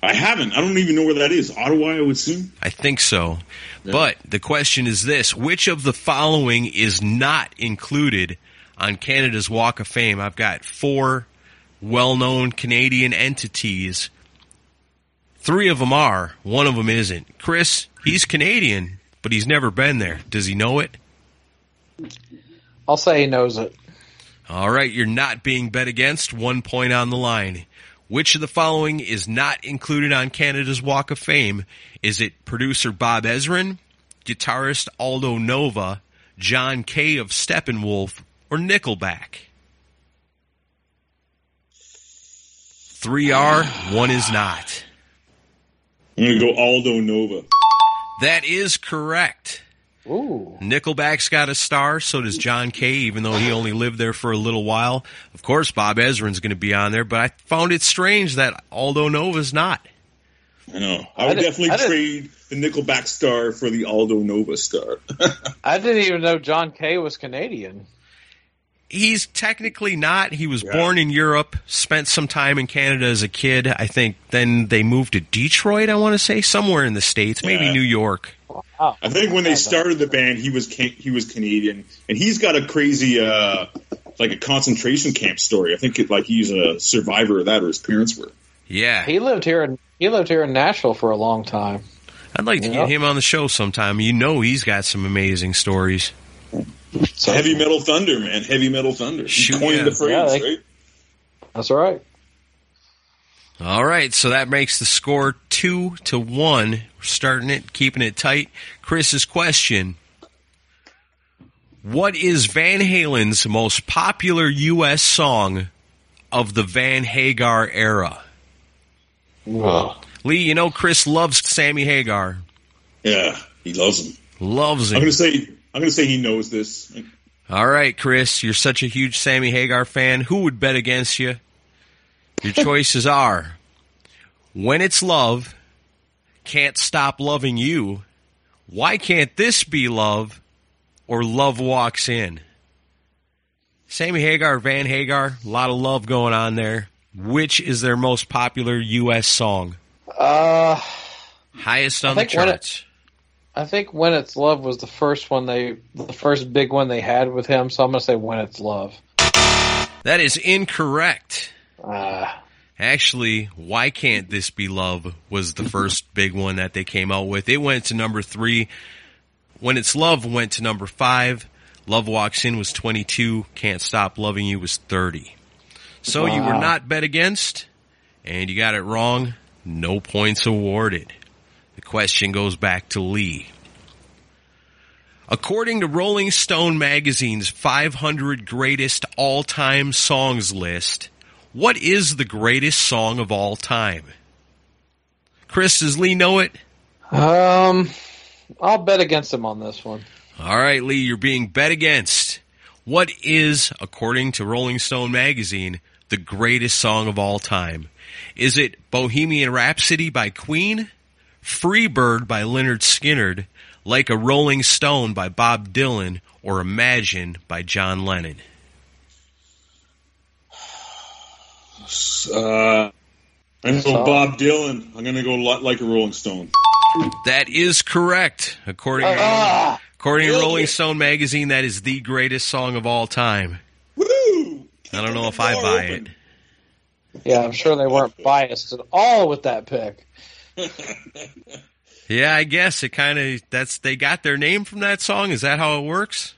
I haven't. I don't even know where that is. Ottawa, I would assume. I think so. But the question is this which of the following is not included on Canada's Walk of Fame? I've got four well known Canadian entities. Three of them are, one of them isn't. Chris, he's Canadian, but he's never been there. Does he know it? I'll say he knows it. All right, you're not being bet against. One point on the line. Which of the following is not included on Canada's Walk of Fame? Is it producer Bob Ezrin, guitarist Aldo Nova, John Kay of Steppenwolf, or Nickelback? Three are, one is not. I'm gonna go Aldo Nova. That is correct. Ooh. Nickelback's got a star, so does John Kay, even though he only lived there for a little while. Of course, Bob Ezrin's going to be on there, but I found it strange that Aldo Nova's not. I know. I would I definitely I trade the Nickelback star for the Aldo Nova star. I didn't even know John Kay was Canadian. He's technically not. He was Yeah. born in Europe, spent some time in Canada as a kid. I think then they moved to Detroit, I want to say, somewhere in the States, maybe Yeah. New York. Oh, I think when they started the band, he was Ca- he was Canadian, and he's got a crazy uh, like a concentration camp story. I think it, like he's a survivor of that, or his parents were. Yeah. he lived here in he lived here in Nashville for a long time. I'd like to Yeah. get him on the show sometime. You know he's got some amazing stories. So Heavy Metal Thunder, man, Heavy Metal Thunder. He Shoot, coined yeah. the phrase, Yeah, they- right? That's right. All right, so that makes the score two to one. We're starting it, keeping it tight. Chris's question: What is Van Halen's most popular U.S. song of the Van Hagar era? Lee, you know Chris loves Sammy Hagar. Yeah, he loves him. Loves him. I'm gonna say I'm gonna say he knows this. All right, Chris, you're such a huge Sammy Hagar fan. Who would bet against you? Your choices are When It's Love, Can't Stop Loving You, Why Can't This Be Love, or Love Walks In. Sammy Hagar, Van Hagar, a lot of love going on there. Which is their most popular U.S. song? Uh, Highest on the think when it- charts. I think "When It's Love" was the first one they, the first big one they had with him. So I'm gonna say "When It's Love." That is incorrect. Uh, Actually, Why Can't This Be Love was the first big one that they came out with. It went to number three. When It's Love went to number five. Love Walks In was 22. Can't Stop Loving You was 30. So you were not bet against, and you got it wrong. No points awarded. Question goes back to Lee. According to Rolling Stone magazine's 500 greatest all-time songs list, what is the greatest song of all time? Chris, does Lee know it? um, I'll bet against him on this one. All right, Lee, you're being bet against. What is, according to Rolling Stone magazine, the greatest song of all time? Is it Bohemian Rhapsody by Queen, Free Bird by Lynyrd Skynyrd, Like a Rolling Stone by Bob Dylan, or Imagine by John Lennon? Uh, I'm gonna go Bob Dylan. I'm gonna go like a Rolling Stone. That is correct. According to, Ah, according to Rolling it. Stone magazine, that is the greatest song of all time. Woo! I don't know if I buy it. yeah, I'm sure they weren't biased at all with that pick. Yeah, I guess it kind of that's they got their name from that song. Is that how it works?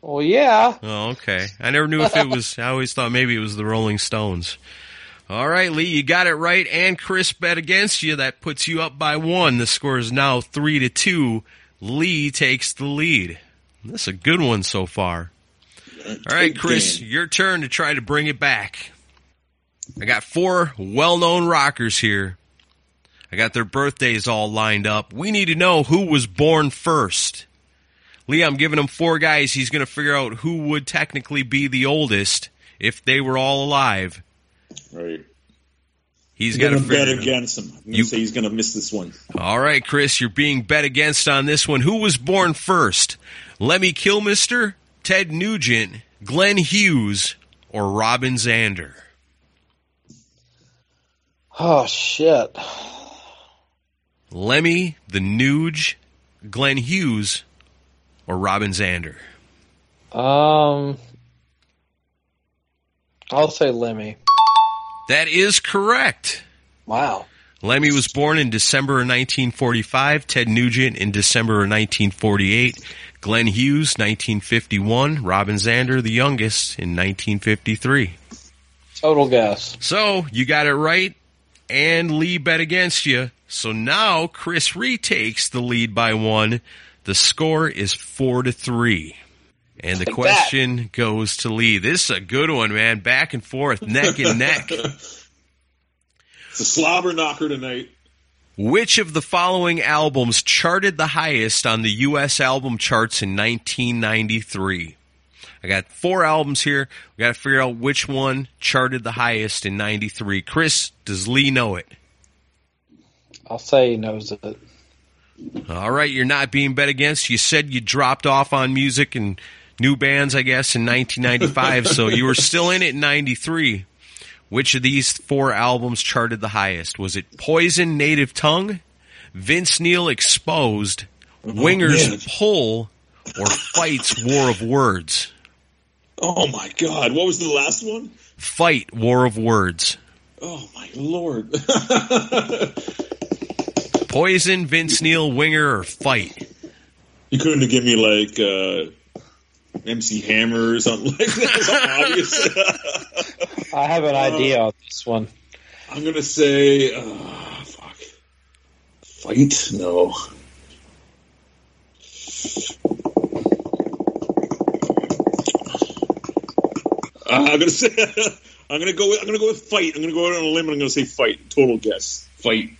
Well, yeah. Oh, okay. I never knew if it was. I always thought maybe it was the Rolling Stones. All right, Lee, you got it right, and Chris bet against you. That puts you up by one. The score is now three to two. Lee takes the lead. This is a good one so far. All right, Chris, your turn to try to bring it back. I got four well-known rockers here. I got their birthdays all lined up. We need to know who was born first. Lee, I'm giving him four guys. He's going to figure out who would technically be the oldest if they were all alive. Right. He's I'm got to gonna bet figure. against him. I'm You- say he's gonna miss this one. All right, Chris, you're being bet against on this one. Who was born first? Lemmy Kilmister, Ted Nugent, Glenn Hughes, or Robin Zander? Oh shit. Lemmy, the Nuge, Glenn Hughes, or Robin Zander? Um, I'll say Lemmy. That is correct. Wow. Lemmy was born in December of 1945, Ted Nugent in December of 1948, Glenn Hughes 1951, Robin Zander the youngest in 1953. Total guess. So, you got it right and Lee bet against you. So now Chris retakes the lead by one. The score is four to three. And the question goes to Lee. This is a good one, man. Back and forth, neck and neck. It's a slobber knocker tonight. Which of the following albums charted the highest on the U.S. album charts in 1993? I got four albums here. We got to figure out which one charted the highest in 93. Chris, does Lee know it? I'll say he knows it. All right, you're not being bet against. You said you dropped off on music and new bands, I guess, in 1995, so you were still in it in 93. Which of these four albums charted the highest? Was it Poison, Native Tongue, Vince Neil Exposed, oh, Wingers man. Pull, or Fights War of Words? Oh my God! What was the last one? Fight War of Words. Oh my lord! Poison, Vince Neil, Winger, or Fight? you couldn't have given me like uh, MC Hammer or something like that. Obvious. I have an idea on this one. I'm gonna say, uh, fuck, fight. No. I'm gonna say, I'm gonna go. With, I'm gonna go with fight. I'm gonna go out on a limb. and I'm gonna say fight. Total guess. Fight.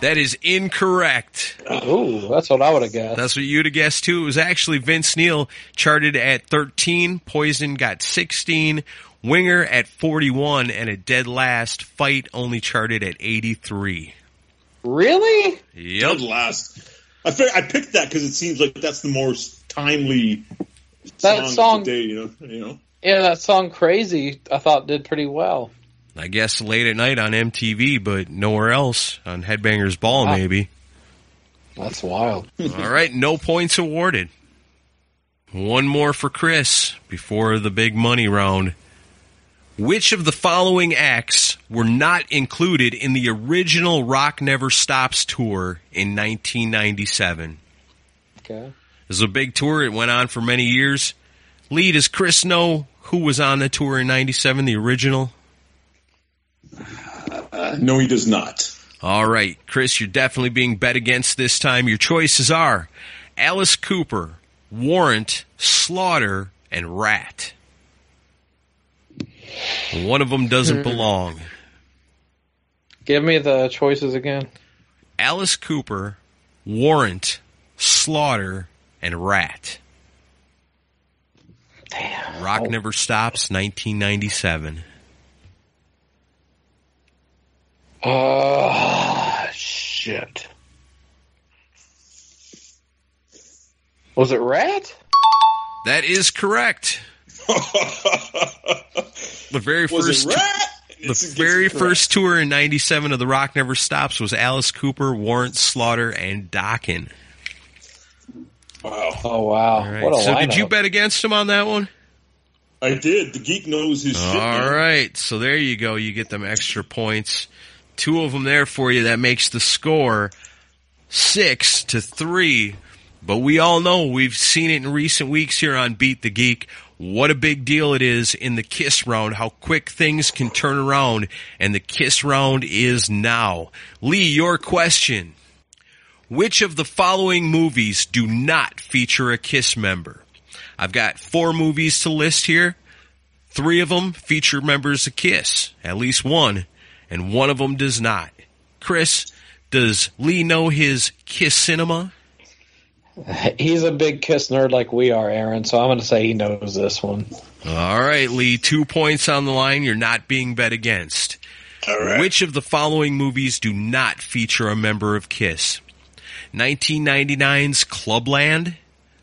That is incorrect. Ooh, that's what I would have guessed. That's what you'd have guessed too. It was actually Vince Neil charted at 13, Poison got 16, Winger at 41, and a dead last Fight only charted at 83. really? Yep. Dead last. I fig- I picked that because it seems like that's the most timely That song, song- of the day. You know. You know. Yeah, that song "Crazy" I thought did pretty well. I guess late at night on MTV, but nowhere else on Headbangers Ball Wow. maybe. That's wild. All right, no points awarded. One more for Chris before the big money round. Which of the following acts were not included in the original Rock Never Stops tour in 1997? Okay. This is a big tour. It went on for many years. Lee, does Chris know who was on the tour in 97, the original? Uh, no, he does not. All right, Chris, you're definitely being bet against this time. Your choices are Alice Cooper, Warrant, Slaughter, and Ratt. One of them doesn't belong. Give me the choices again. Alice Cooper, Warrant, Slaughter, and Ratt. Damn. Rock oh. Never Stops, 1997. Oh, ah, shit. Was it Ratt? That is correct. The very Was first it Ratt? The It's- it's very correct. first tour in '97 of the Rock Never Stops was Alice Cooper, Warrant, Slaughter, and Dokken. Wow. Oh wow! All right. What a so lineup. did you bet against him on that one? I did. The geek knows his shit. All man. right. So there you go. You get them extra points. Two of them there for you. That makes the score six to three. But we all know we've seen it in recent weeks here on Beat the Geek. What a big deal it is in the kiss round, how quick things can turn around, and the kiss round is now. Lee, your question. Which of the following movies do not feature a kiss member? I've got four movies to list here. Three of them feature members of Kiss, at least one, and one of them does not. Chris, does Lee know his Kiss cinema? He's a big Kiss nerd like we are, Aaron. So I'm going to say he knows this one. All right, Lee, two points on the line. You're not being bet against. All right. Which of the following movies do not feature a member of Kiss? 1999's Clubland,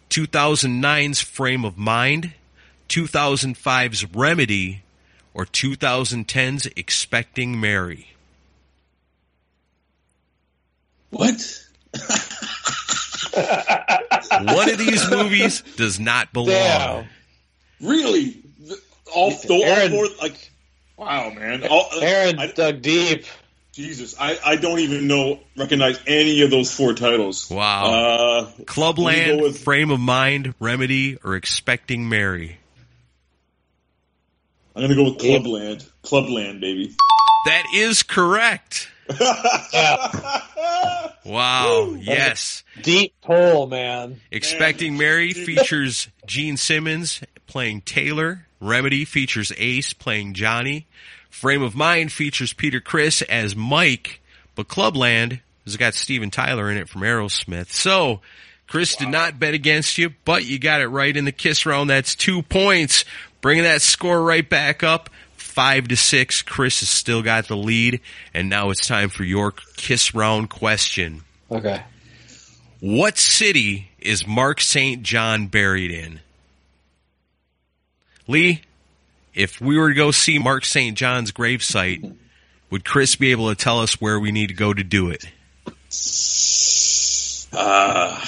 2009's Frame of Mind, 2005's Remedy, or 2010's Expecting Mary? What? One of these movies does not belong. Damn. Really? All, the, all four? Like, wow, man. All, uh, Aaron I, dug deep. Jesus, I, I don't even know recognize any of those four titles. Wow. Uh, Clubland, with- Frame of Mind, Remedy, or Expecting Mary? I'm gonna go with Clubland. Clubland, baby. That is correct. Wow. Yes. Deep pull, man. Expecting Mary features Gene Simmons playing Taylor. Remedy features Ace playing Johnny. Frame of Mind features Peter Criss as Mike. But Clubland has got Steven Tyler in it from Aerosmith. So, Chris did not bet against you, but you got it right in the kiss round. That's two points. Bringing that score right back up. Five to six. Chris has still got the lead. And now it's time for your kiss round question. Okay. What city is Mark St. John buried in? Lee, if we were to go see Mark St. John's gravesite, would Chris be able to tell us where we need to go to do it? Uh,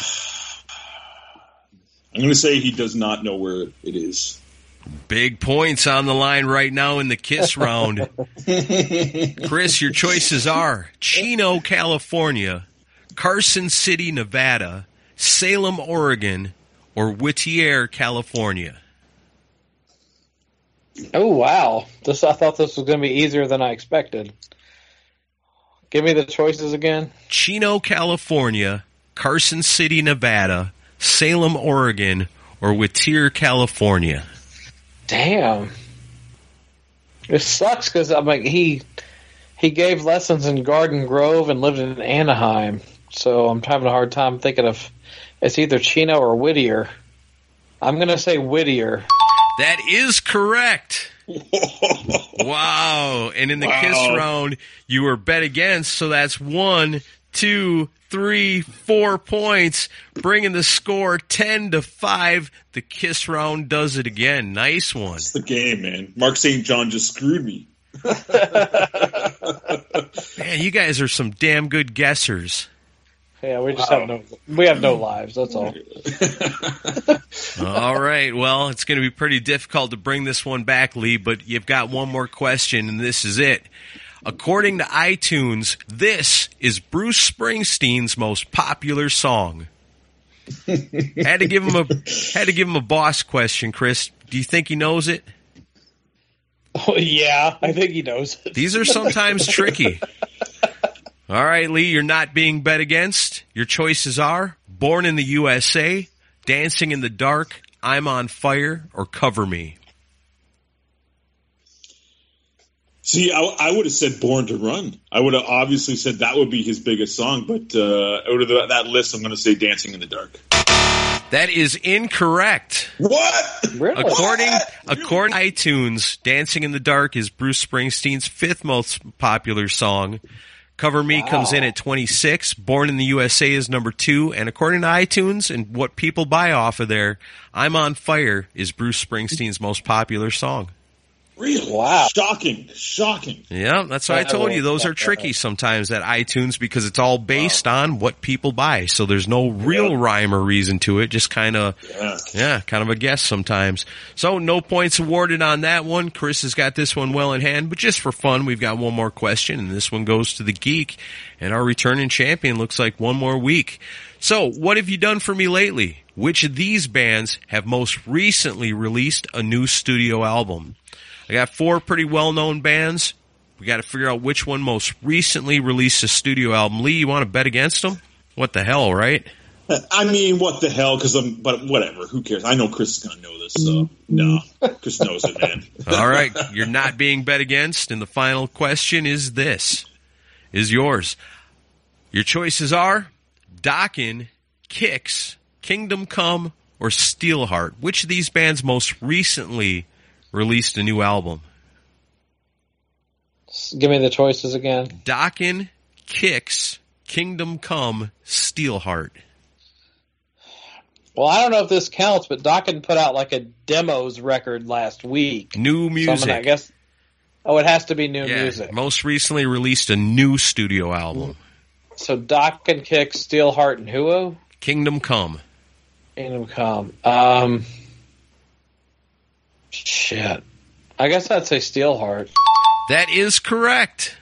I'm going to say he does not know where it is. Big points on the line right now in the kiss round. Chris, your choices are Chino, California, Carson City, Nevada, Salem, Oregon, or Whittier, California. Oh wow! This I thought this was going to be easier than I expected. Give me the choices again. Chino, California, Carson City, Nevada, Salem, Oregon, or Whittier, California. Damn. It sucks because I'm like he he gave lessons in Garden Grove and lived in Anaheim, so I'm having a hard time thinking of it's either Chino or Whittier. I'm gonna say Whittier. That is correct. wow. And in the Wow. kiss round, you were bet against, so that's one, two, three, four points, bringing the score 10 to 5. The kiss round does it again. Nice one. It's the game, man. Mark St. John just screwed me. Man, you guys are some damn good guessers. Yeah, we just have no we have no lives. That's all. Uh, all right. Well, it's going to be pretty difficult to bring this one back, Lee, but you've got one more question, and this is it. According to iTunes, this is Bruce Springsteen's most popular song. had to give him a had to give him a boss question, Chris. Do you think he knows it? Oh, yeah, I think he knows it. These are sometimes tricky. All right, Lee, you're not being bet against. Your choices are Born in the USA, Dancing in the Dark, I'm on Fire, or Cover Me. See, I, I would have said "Born to Run." I would have obviously said that would be his biggest song, but uh, out of the, that list, I'm going to say "Dancing in the Dark." That is incorrect. What? Really? According according to iTunes, "Dancing in the Dark" is Bruce Springsteen's fifth most popular song. "Cover Me" comes in at 26. "Born in the USA" is number two, and according to iTunes and what people buy off of there, "I'm on Fire" is Bruce Springsteen's most popular song. Really? Wow. Shocking! Shocking! Yeah, that's why I told you those are uh, tricky sometimes at iTunes because it's all based on what people buy. So there's no real rhyme or reason to it, just kind of Yeah. Yeah, kind of a guess sometimes. So no points awarded on that one. Chris has got this one well in hand, but just for fun, we've got one more question, and this one goes to the geek. And our returning champion looks like one more week. So, what have you done for me lately? Which of these bands have most recently released a new studio album? I got four pretty well-known bands. We got to figure out which one most recently released a studio album. Lee, you want to bet against them? What the hell, right? I mean, what the hell? Because I'm, but whatever. Who cares? I know Chris is going to know this, so no, Chris knows it, man. All right, you're not being bet against, and the final question is this: is yours. Your choices are Dokken, Kix, Kingdom Come, or Steelheart. Which of these bands most recently released a new album? Give me the choices again. Dokken, Kix, Kingdom Come, Steelheart. Well, I don't know if this counts, but Dokken put out like a demos record last week. New So music. gonna- I guess. Oh, it has to be new yeah, music. most recently released a new studio album. So Dokken Kick, Steelheart, and Huo. Kingdom Come. Kingdom Come. Um, shit. I guess I'd say Steelheart. That is correct.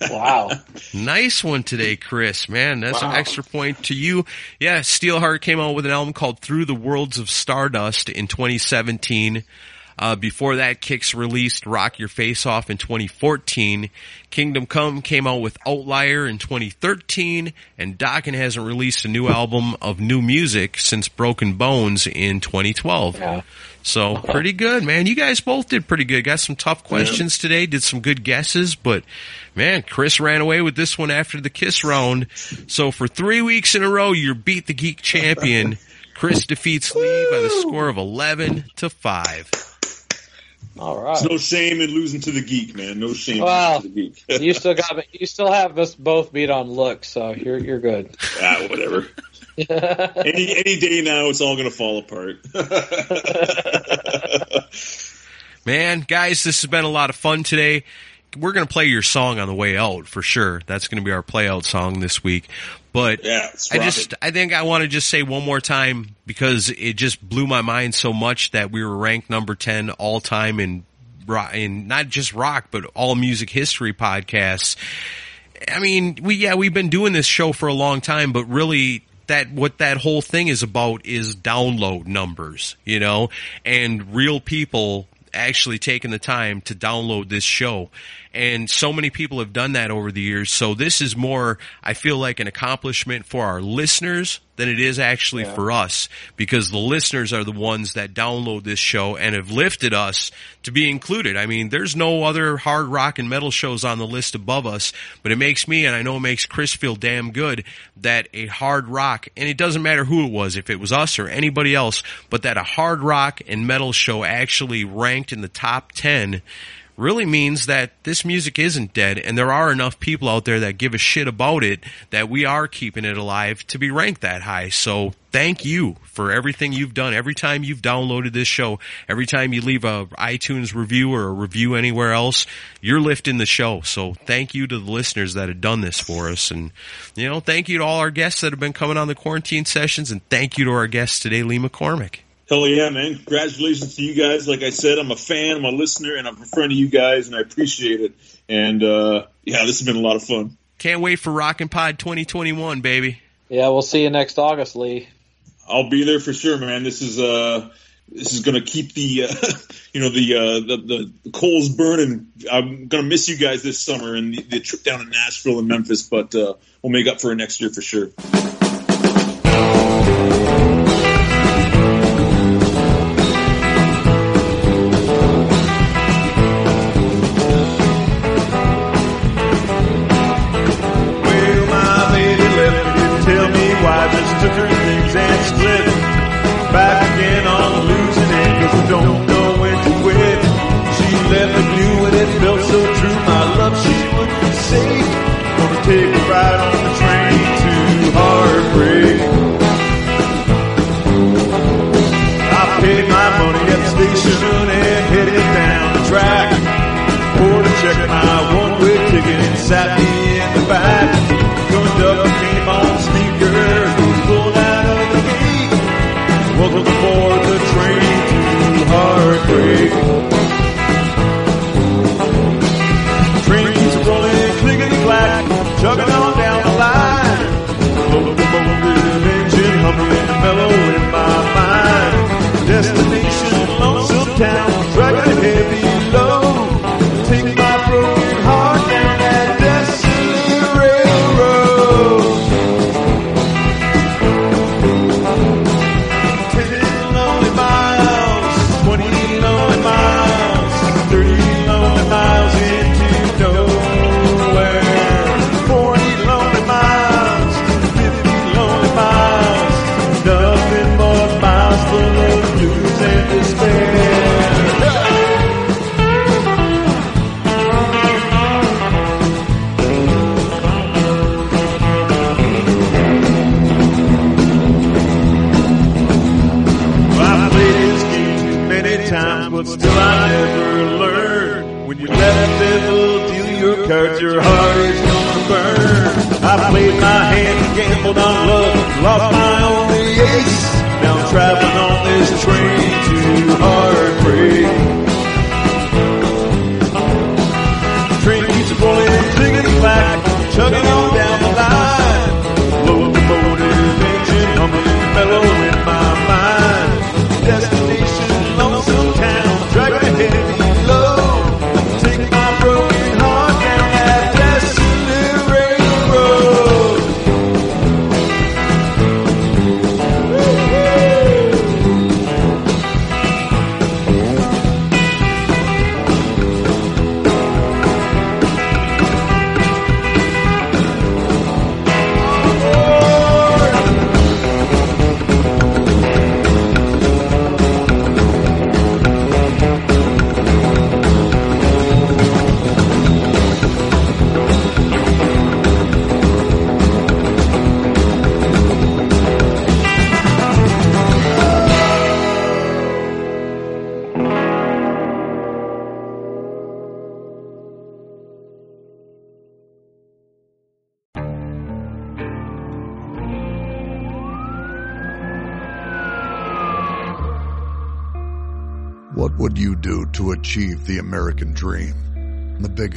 Wow. Nice one today, Chris. Man, that's an extra point to you. Yeah, Steelheart came out with an album called Through the Worlds of Stardust in 2017. Uh, before that, Kix released Rock Your Face Off in 2014. Kingdom Come came out with Outlier in 2013, and Dokken hasn't released a new album of new music since Broken Bones in 2012. Yeah. So pretty good, man. You guys both did pretty good. Got some tough questions today. Did some good guesses, but man, Chris ran away with this one after the kiss round. So for three weeks in a row, you're beat the geek champion. Chris defeats Lee by the score of eleven to five. All right. There's no shame in losing to the geek, man. No shame in Well, losing to the geek. you still got you still have us both beat on looks, so you're you're good. ah, whatever. any any day now, it's all gonna fall apart. Man, guys, this has been a lot of fun today. We're going to play your song on the way out for sure. That's going to be our play out song this week. But yeah, I just. I think I want to just say one more time because it just blew my mind so much that we were ranked number 10 all time in, ro- in not just rock, but all music history podcasts. I mean, we, yeah, we've been doing this show for a long time, but really that, what that whole thing is about is download numbers, you know, and real people actually taking the time to download this show. And so many people have done that over the years. So this is more, I feel like an accomplishment for our listeners than it is actually for us because the listeners are the ones that download this show and have lifted us to be included. I mean, there's no other hard rock and metal shows on the list above us, but it makes me and I know it makes Chris feel damn good that a hard rock, and it doesn't matter who it was, if it was us or anybody else, but that a hard rock and metal show actually ranked in the top 10 really means that this music isn't dead and there are enough people out there that give a shit about it that we are keeping it alive to be ranked that high. So thank you for everything you've done. Every time you've downloaded this show, every time you leave a iTunes review or a review anywhere else, you're lifting the show. So thank you to the listeners that have done this for us. And, you know, thank you to all our guests that have been coming on the quarantine sessions and thank you to our guest today, Lee McCormick. Hell yeah, man! Congratulations to you guys. Like I said, I'm a fan, I'm a listener, and I'm a friend of you guys, and I appreciate it. And uh, yeah, this has been a lot of fun. Can't wait for Rockin' Pod 2021, baby. Yeah, we'll see you next August, Lee. I'll be there for sure, man. This is uh, this is gonna keep the uh, you know the, uh, the the coals burning. I'm gonna miss you guys this summer and the, the trip down to Nashville and Memphis, but uh, we'll make up for it next year for sure.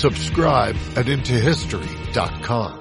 subscribe at IntoHistory.com.